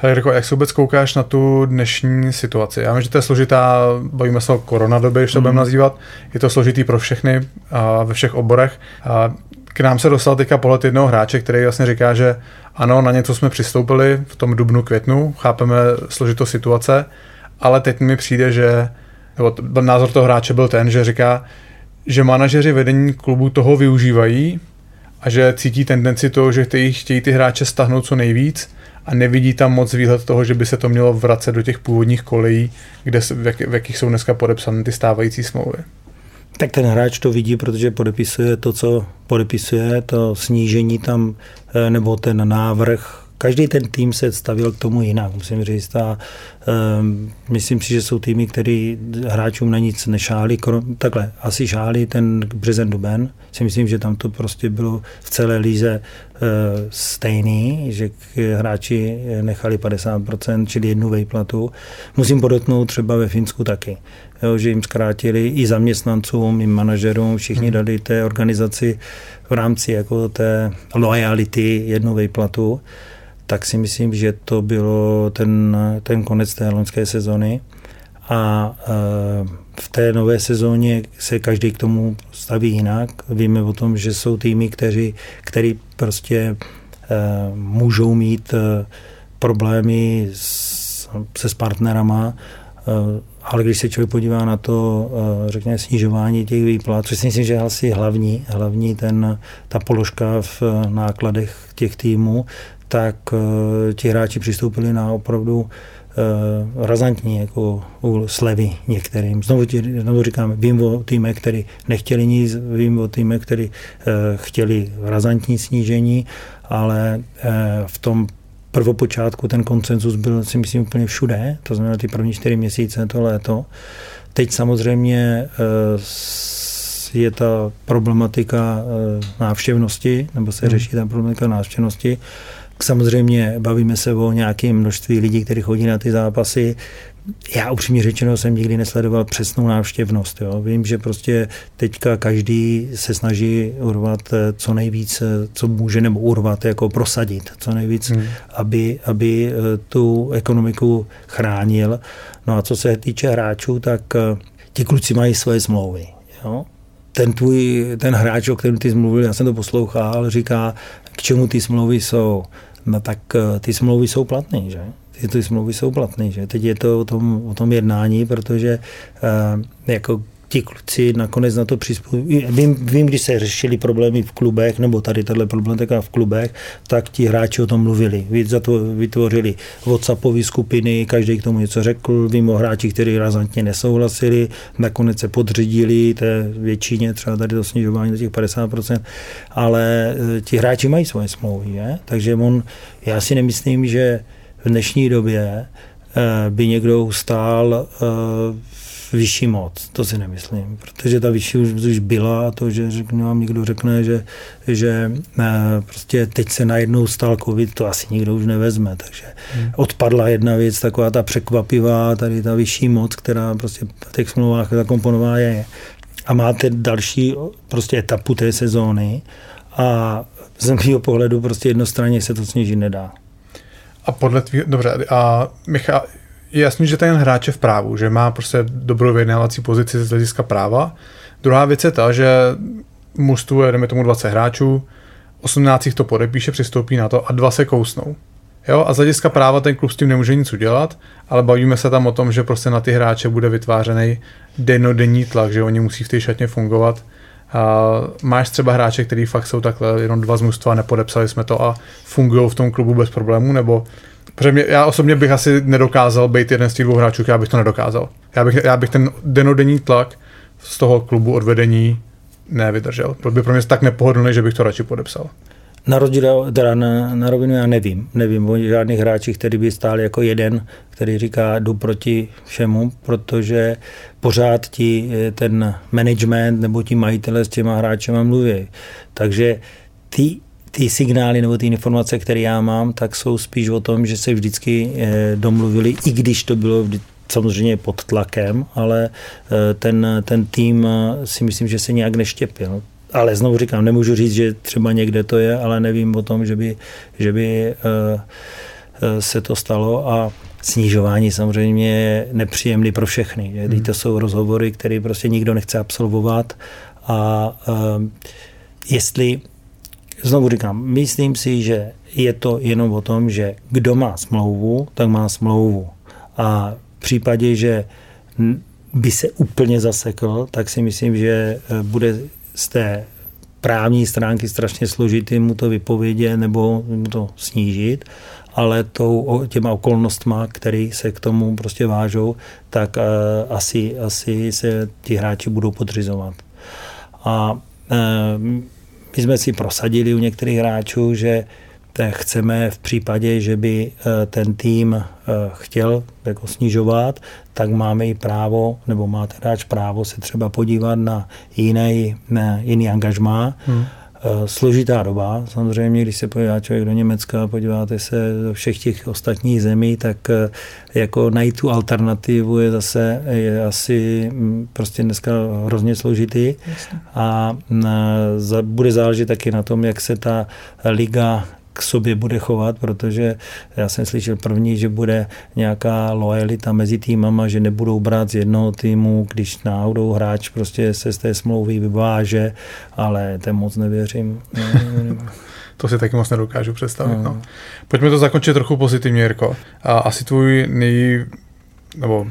J: Hele, Jirko, jak se vůbec koukáš na tu dnešní situaci? Já vím, že to je složitá, bavíme se o koronadobě, když to mm. budeme nazývat. Je to složitý pro všechny a ve všech oborech. A k nám se dostal teďka pohled jednoho hráče, který vlastně říká, že ano, na něco jsme přistoupili v tom dubnu, květnu, chápeme složitost situace, ale teď mi přijde, že, nebo názor toho hráče byl ten, že říká, že manažeři vedení klubu toho využívají a že cítí tendenci toho, že chtějí, chtějí ty hráče stahnout co nejvíc a nevidí tam moc výhled toho, že by se to mělo vracet do těch původních kolejí, kde, v, jak, v jakých jsou dneska podepsány ty stávající smlouvy.
H: Tak ten hráč to vidí, protože podepisuje to, co podepisuje, to snížení tam, eh, nebo ten návrh každý ten tým se stavil k tomu jinak, musím říct. A um, myslím si, že jsou týmy, které hráčům na nic nešáli. Takhle, asi šáli ten březen duben. Si myslím, že tam to prostě bylo v celé líze uh, stejný, že hráči nechali 50%, čili jednu vejplatu. Musím podotknout třeba ve Finsku taky. Jo, že jim zkrátili i zaměstnancům, i manažerům, všichni hmm. dali té organizaci v rámci jako té loyalty jednu vejplatu tak si myslím, že to bylo ten, ten konec té loňské sezony. A e, v té nové sezóně se každý k tomu staví jinak. Víme o tom, že jsou týmy, kteří, který prostě e, můžou mít e, problémy s, se s partnerama, ale když se člověk podívá na to, řekněme, snižování těch výplat, což si myslím, že je asi hlavní, hlavní ten, ta položka v nákladech těch týmů, tak eh, ti hráči přistoupili na opravdu eh, razantní jako slevy některým. Znovu, znovu říkám, vím o týme, který nechtěli nic, vím o týme, který eh, chtěli razantní snížení, ale v tom prvopočátku ten koncenzus byl si myslím úplně všude, to znamená ty první čtyři měsíce to léto. Teď samozřejmě je ta problematika návštěvnosti, nebo se hmm. řeší ta problematika návštěvnosti samozřejmě bavíme se o nějakém množství lidí, kteří chodí na ty zápasy. Já upřímně řečeno jsem nikdy nesledoval přesnou návštěvnost. Jo. Vím, že prostě teďka každý se snaží urvat eh, co nejvíc, eh, co může, nebo urvat, jako prosadit co nejvíc, hmm. aby, aby eh, tu ekonomiku chránil. No a co se týče hráčů, tak ti kluci mají svoje smlouvy. Jo ten tvůj, ten hráč, o kterém ty mluvil, já jsem to poslouchal, říká, k čemu ty smlouvy jsou. No tak ty smlouvy jsou platné, že? ty, ty smlouvy jsou platné. Že? Teď je to o tom, o tom jednání, protože uh, jako ti kluci nakonec na to přizpůsobí. Vím, vím, když se řešili problémy v klubech, nebo tady tahle problematika v klubech, tak ti hráči o tom mluvili. Vytvořili WhatsAppové skupiny, každý k tomu něco řekl. Vím o hráči, kteří razantně nesouhlasili, nakonec se podřídili té většině, třeba tady to snižování do těch 50%, ale eh, ti hráči mají svoje smlouvy, je? takže on, já si nemyslím, že v dnešní době eh, by někdo stál eh, vyšší moc, to si nemyslím, protože ta vyšší už, už byla a to, že řekne, vám někdo řekne, že, že eh, prostě teď se najednou stal covid, to asi nikdo už nevezme, takže hmm. odpadla jedna věc, taková ta překvapivá, tady ta vyšší moc, která prostě v těch smlouvách zakomponová je. A máte další prostě etapu té sezóny a z mého pohledu prostě jednostranně se to snížit nedá.
J: A podle tvý, dobře, a Michal, je jasný, že ten hráč je v právu, že má prostě dobrou vyjednávací pozici z hlediska práva. Druhá věc je ta, že mužstvu je, jdeme tomu 20 hráčů, 18 to podepíše, přistoupí na to a dva se kousnou. Jo, a z hlediska práva ten klub s tím nemůže nic udělat, ale bavíme se tam o tom, že prostě na ty hráče bude vytvářený denodenní tlak, že oni musí v té šatně fungovat Uh, máš třeba hráče, který fakt jsou takhle jenom dva z mužstva, nepodepsali jsme to a fungují v tom klubu bez problémů, nebo Protože mě, já osobně bych asi nedokázal být jeden z těch dvou hráčů, já bych to nedokázal. Já bych, já bych ten denodenní tlak z toho klubu odvedení nevydržel. Byl by pro mě tak nepohodlný, že bych to radši podepsal.
H: Na rozdíl, teda na, na rovinu já nevím. Nevím o žádných hráčích, který by stál jako jeden, který říká, jdu proti všemu, protože pořád ti eh, ten management nebo ti majitele s těma hráčema mluví. Takže ty ty signály nebo ty informace, které já mám, tak jsou spíš o tom, že se vždycky eh, domluvili, i když to bylo vždy, samozřejmě pod tlakem, ale eh, ten, ten tým si myslím, že se nějak neštěpil ale znovu říkám, nemůžu říct, že třeba někde to je, ale nevím o tom, že by, že by se to stalo a snižování samozřejmě je nepříjemný pro všechny. Že? Hmm. To jsou rozhovory, které prostě nikdo nechce absolvovat a jestli, znovu říkám, myslím si, že je to jenom o tom, že kdo má smlouvu, tak má smlouvu. A v případě, že by se úplně zasekl, tak si myslím, že bude z té právní stránky strašně složitý mu to vypovědět nebo mu to snížit, ale tou, těma okolnostma, které se k tomu prostě vážou, tak uh, asi, asi se ti hráči budou podřizovat. A uh, my jsme si prosadili u některých hráčů, že chceme v případě, že by eh, ten tým eh, chtěl jako snižovat, tak máme i právo, nebo má ten hráč právo se třeba podívat na jiný, na jiný angažmá. Hmm. Eh, složitá doba, samozřejmě, když se podívá člověk do Německa a podíváte se do všech těch ostatních zemí, tak jako najít tu alternativu je zase je asi mm, prostě dneska hrozně složitý. A mm, bude záležet taky na tom, jak se ta liga k sobě bude chovat, protože já jsem slyšel první, že bude nějaká lojalita mezi týmama, že nebudou brát z jednoho týmu, když náhodou hráč prostě se z té smlouvy vyváže, ale ten moc nevěřím.
J: to si taky moc nedokážu představit. No. No. Pojďme to zakončit trochu pozitivně, Jirko. A asi tvůj nej... nebo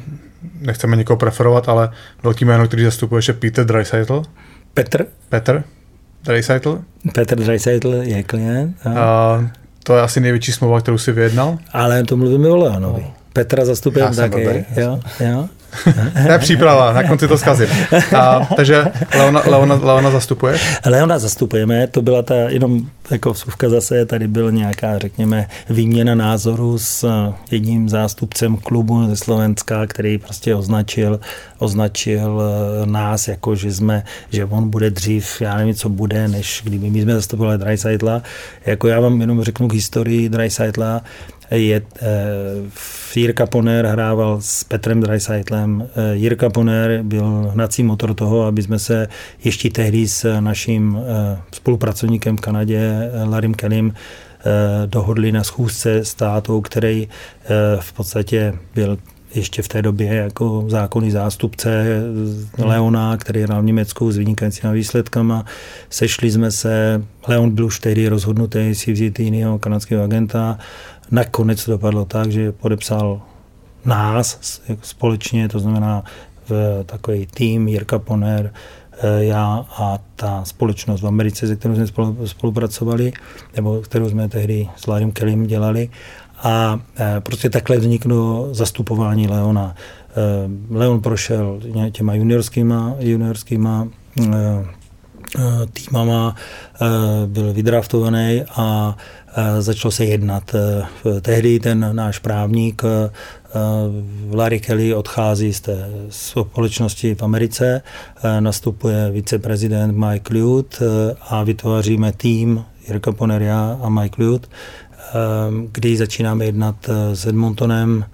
J: nechceme někoho preferovat, ale velký jméno, který zastupuješ, je Peter Dreisaitl.
H: Petr?
J: Petr. Dreisaitl?
H: Petr Dreisaitl je klient.
J: A... a to je asi největší smlouva, kterou si vyjednal?
H: Ale to mluvíme o Leonovi. No. Petra zastupujeme taky. Jo, jo.
J: je příprava, na konci to zkazím. A, takže Leona, Leona, Leona zastupuje?
H: Leona zastupujeme, to byla ta, jenom jako vsuvka zase, tady byla nějaká, řekněme, výměna názoru s jedním zástupcem klubu ze Slovenska, který prostě označil, označil eh, nás, jako že jsme, že on bude dřív, já nevím, co bude, než kdyby my jsme zastupovali Dreisaitla. Jako já vám jenom řeknu k historii Dreisaitla, je, e, Jirka Poner hrával s Petrem Dreisaitlem. E, Jirka Poner byl hnací motor toho, aby jsme se ještě tehdy s naším e, spolupracovníkem v Kanadě, Larrym Kellym, dohodli na schůzce státu, který v podstatě byl ještě v té době jako zákonný zástupce Leona, který hrál v Německu s vynikajícími výsledkama. Sešli jsme se, Leon byl už tehdy rozhodnutý si vzít jiného kanadského agenta Nakonec to dopadlo tak, že podepsal nás společně, to znamená v takový tým Jirka Poner, eh, já a ta společnost v Americe, se kterou jsme spolupracovali, nebo kterou jsme tehdy s Larrym Kellym dělali. A eh, prostě takhle vzniklo zastupování Leona. Eh, Leon prošel těma juniorskýma, juniorskýma týmama, byl vydraftovaný a začalo se jednat. E, tehdy ten náš právník e, Larry Kelly odchází z té společnosti v Americe, e, nastupuje viceprezident Mike Lute a vytváříme tým Jirka Poneria a Mike Lute, kdy začínáme jednat s Edmontonem,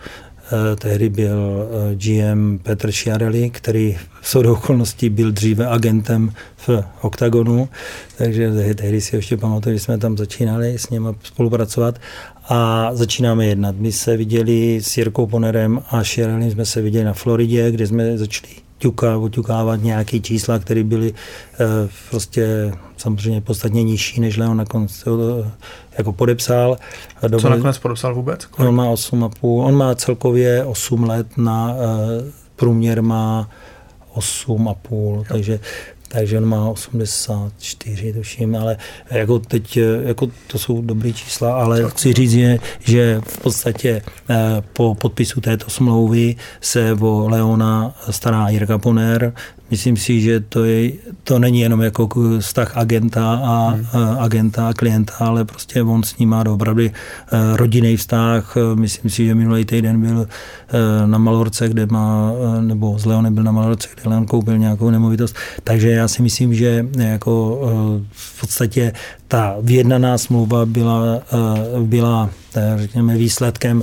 H: Tehdy byl GM Petr Šiarelli, který v soudou okolností byl dříve agentem v OKTAGONu, takže tehdy si ještě pamatuju, že jsme tam začínali s ním spolupracovat. A začínáme jednat. My se viděli s Jirkou Ponerem a Šiarelli jsme se viděli na Floridě, kde jsme začali oťukávat nějaké čísla, které byly e, prostě samozřejmě podstatně nižší, než Leon nakonec jako podepsal.
B: Co nakonec podepsal vůbec?
H: Kolik? On má 8,5, on má celkově 8 let na e, průměr má 8,5, takže takže on má 84, tuším, ale jako teď, jako to jsou dobré čísla, ale chci říct, je, že v podstatě eh, po podpisu této smlouvy se o Leona stará Jirka Poner, Myslím si, že to, je, to není jenom jako vztah agenta a, hmm. agenta a klienta, ale prostě on s ním má opravdu eh, rodinný vztah. Myslím si, že minulý týden byl eh, na Malorce, kde má, eh, nebo z Leonem byl na Malorce, kde Leon koupil nějakou nemovitost. Takže já si myslím, že jako v podstatě ta vyjednaná smlouva byla, byla řekněme, výsledkem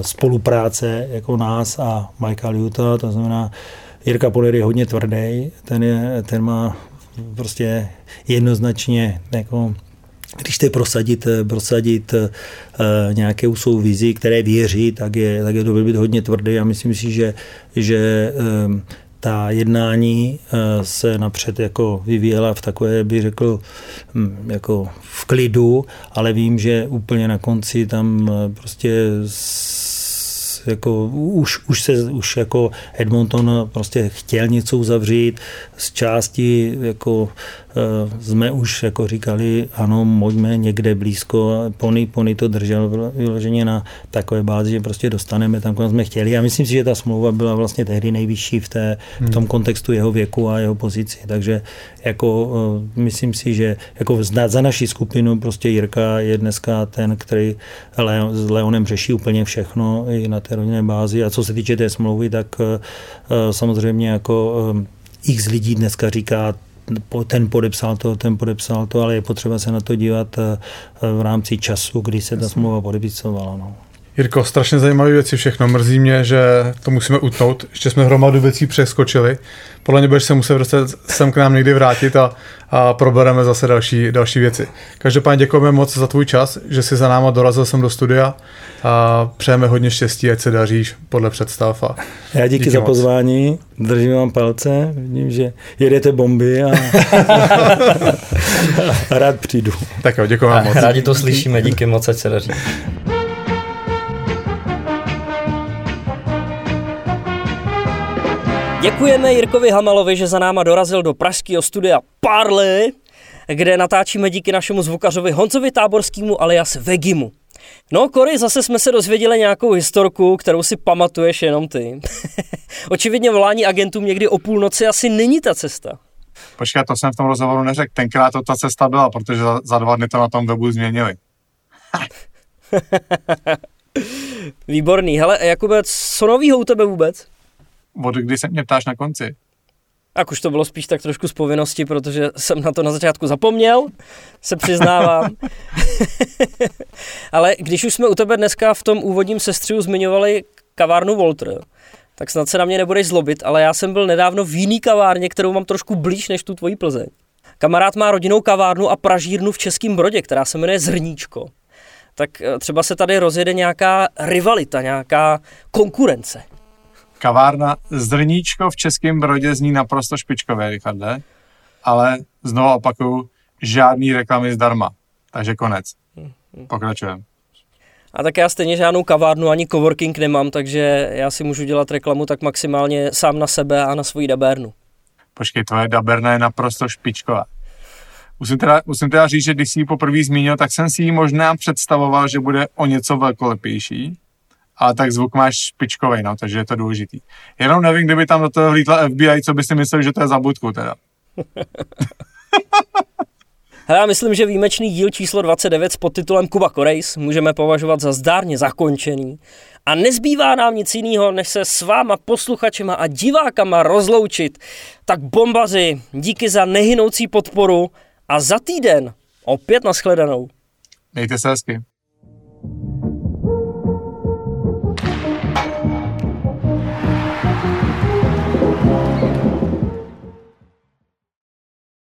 H: spolupráce jako nás a Michael Utah, to znamená Jirka Poler je hodně tvrdý, ten, je, ten má prostě jednoznačně jako když chce prosadit, prosadit uh, nějaké svou vizi, které věří, tak je, tak je to být hodně tvrdý a myslím si, že, že ta jednání uh, se napřed jako vyvíjela v takové, bych řekl, um, jako v klidu, ale vím, že úplně na konci tam uh, prostě jako už, už se už jako Edmonton prostě chtěl něco uzavřít, z části jako Eh, jsme už jako říkali, ano, můžeme někde blízko, Pony, Pony to držel vyloženě na takové bázi, že prostě dostaneme tam, kam jsme chtěli. A myslím si, že ta smlouva byla vlastně tehdy nejvyšší v, té, v tom hmm. kontextu jeho věku a jeho pozici. Takže jako eh, myslím si, že jako za naši skupinu prostě Jirka je dneska ten, který s Leonem řeší úplně všechno i na té rodinné bázi. A co se týče té smlouvy, tak eh, samozřejmě jako x lidí dneska říká, ten podepsal to, ten podepsal to, ale je potřeba se na to dívat eh, v rámci času, kdy se ta smlouva podepisovala. No.
B: Jirko, strašně zajímavé věci všechno. Mrzí mě, že to musíme utnout. Ještě jsme hromadu věcí přeskočili. Podle mě budeš se muset prostě sem k nám někdy vrátit a, a probereme zase další, další věci. Každopádně děkujeme moc za tvůj čas, že jsi za náma dorazil sem do studia a přejeme hodně štěstí, ať se daříš podle představ. A
H: Já díky, díky za moc. pozvání, držím vám palce, vidím, že jedete bomby a, a rád přijdu.
B: Tak jo, děkujeme moc.
L: Rádi to slyšíme, díky moc, ať se daří.
A: Děkujeme Jirkovi Hamalovi, že za náma dorazil do pražského studia Parle, kde natáčíme díky našemu zvukařovi Honzovi Táborskému alias Vegimu. No, Kory, zase jsme se dozvěděli nějakou historku, kterou si pamatuješ jenom ty. Očividně volání agentům někdy o půlnoci asi není ta cesta.
J: Počkej, to jsem v tom rozhovoru neřekl. Tenkrát to ta cesta byla, protože za, za dva dny to na tom webu změnili.
A: Výborný. Hele, Jakube, co novýho u tebe vůbec?
J: Od kdy se mě ptáš na konci?
A: Tak už to bylo spíš tak trošku z povinnosti, protože jsem na to na začátku zapomněl, se přiznávám. Ale když už jsme u tebe dneska v tom úvodním sestřihu zmiňovali kavárnu Volter, tak snad se na mě nebudeš zlobit, ale já jsem byl nedávno v jiný kavárně, kterou mám trošku blíž než tu tvoji Plzeň. Kamarád má rodinnou kavárnu a pražírnu v Českém Brodě, která se jmenuje Zrníčko. Tak eh, třeba se tady rozjede nějaká rivalita, nějaká konkurence.
J: Kavárna Zdrníčko v Českém Brodě zní naprosto špičkové, Richarde, ale znovu opakuju, žádný reklamy zdarma. Takže konec. Pokračujeme.
A: A tak já stejně žádnou kavárnu ani coworking nemám, takže já si můžu dělat reklamu tak maximálně sám na sebe a na svoji dabérnu.
J: Počkej, tvoje daberna je naprosto špičková. Musím teda, musím teda říct, že když jsi ji poprvé zmínil, tak jsem si ji možná představoval, že bude o něco velkolepější, ale tak zvuk máš špičkový, no, takže je to důležitý. Jenom nevím, kdyby tam do toho hlítla FBI, co by si myslel, že to je za budku teda.
A: Hele, já myslím, že výjimečný díl číslo 29 s podtitulem Kuba Korejs můžeme považovat za zdárně zakončený a nezbývá nám nic jiného, než se s váma posluchačema a divákama rozloučit. Tak bombaři, díky za nehynoucí podporu a za týden opět nashledanou.
J: Mějte se hezky.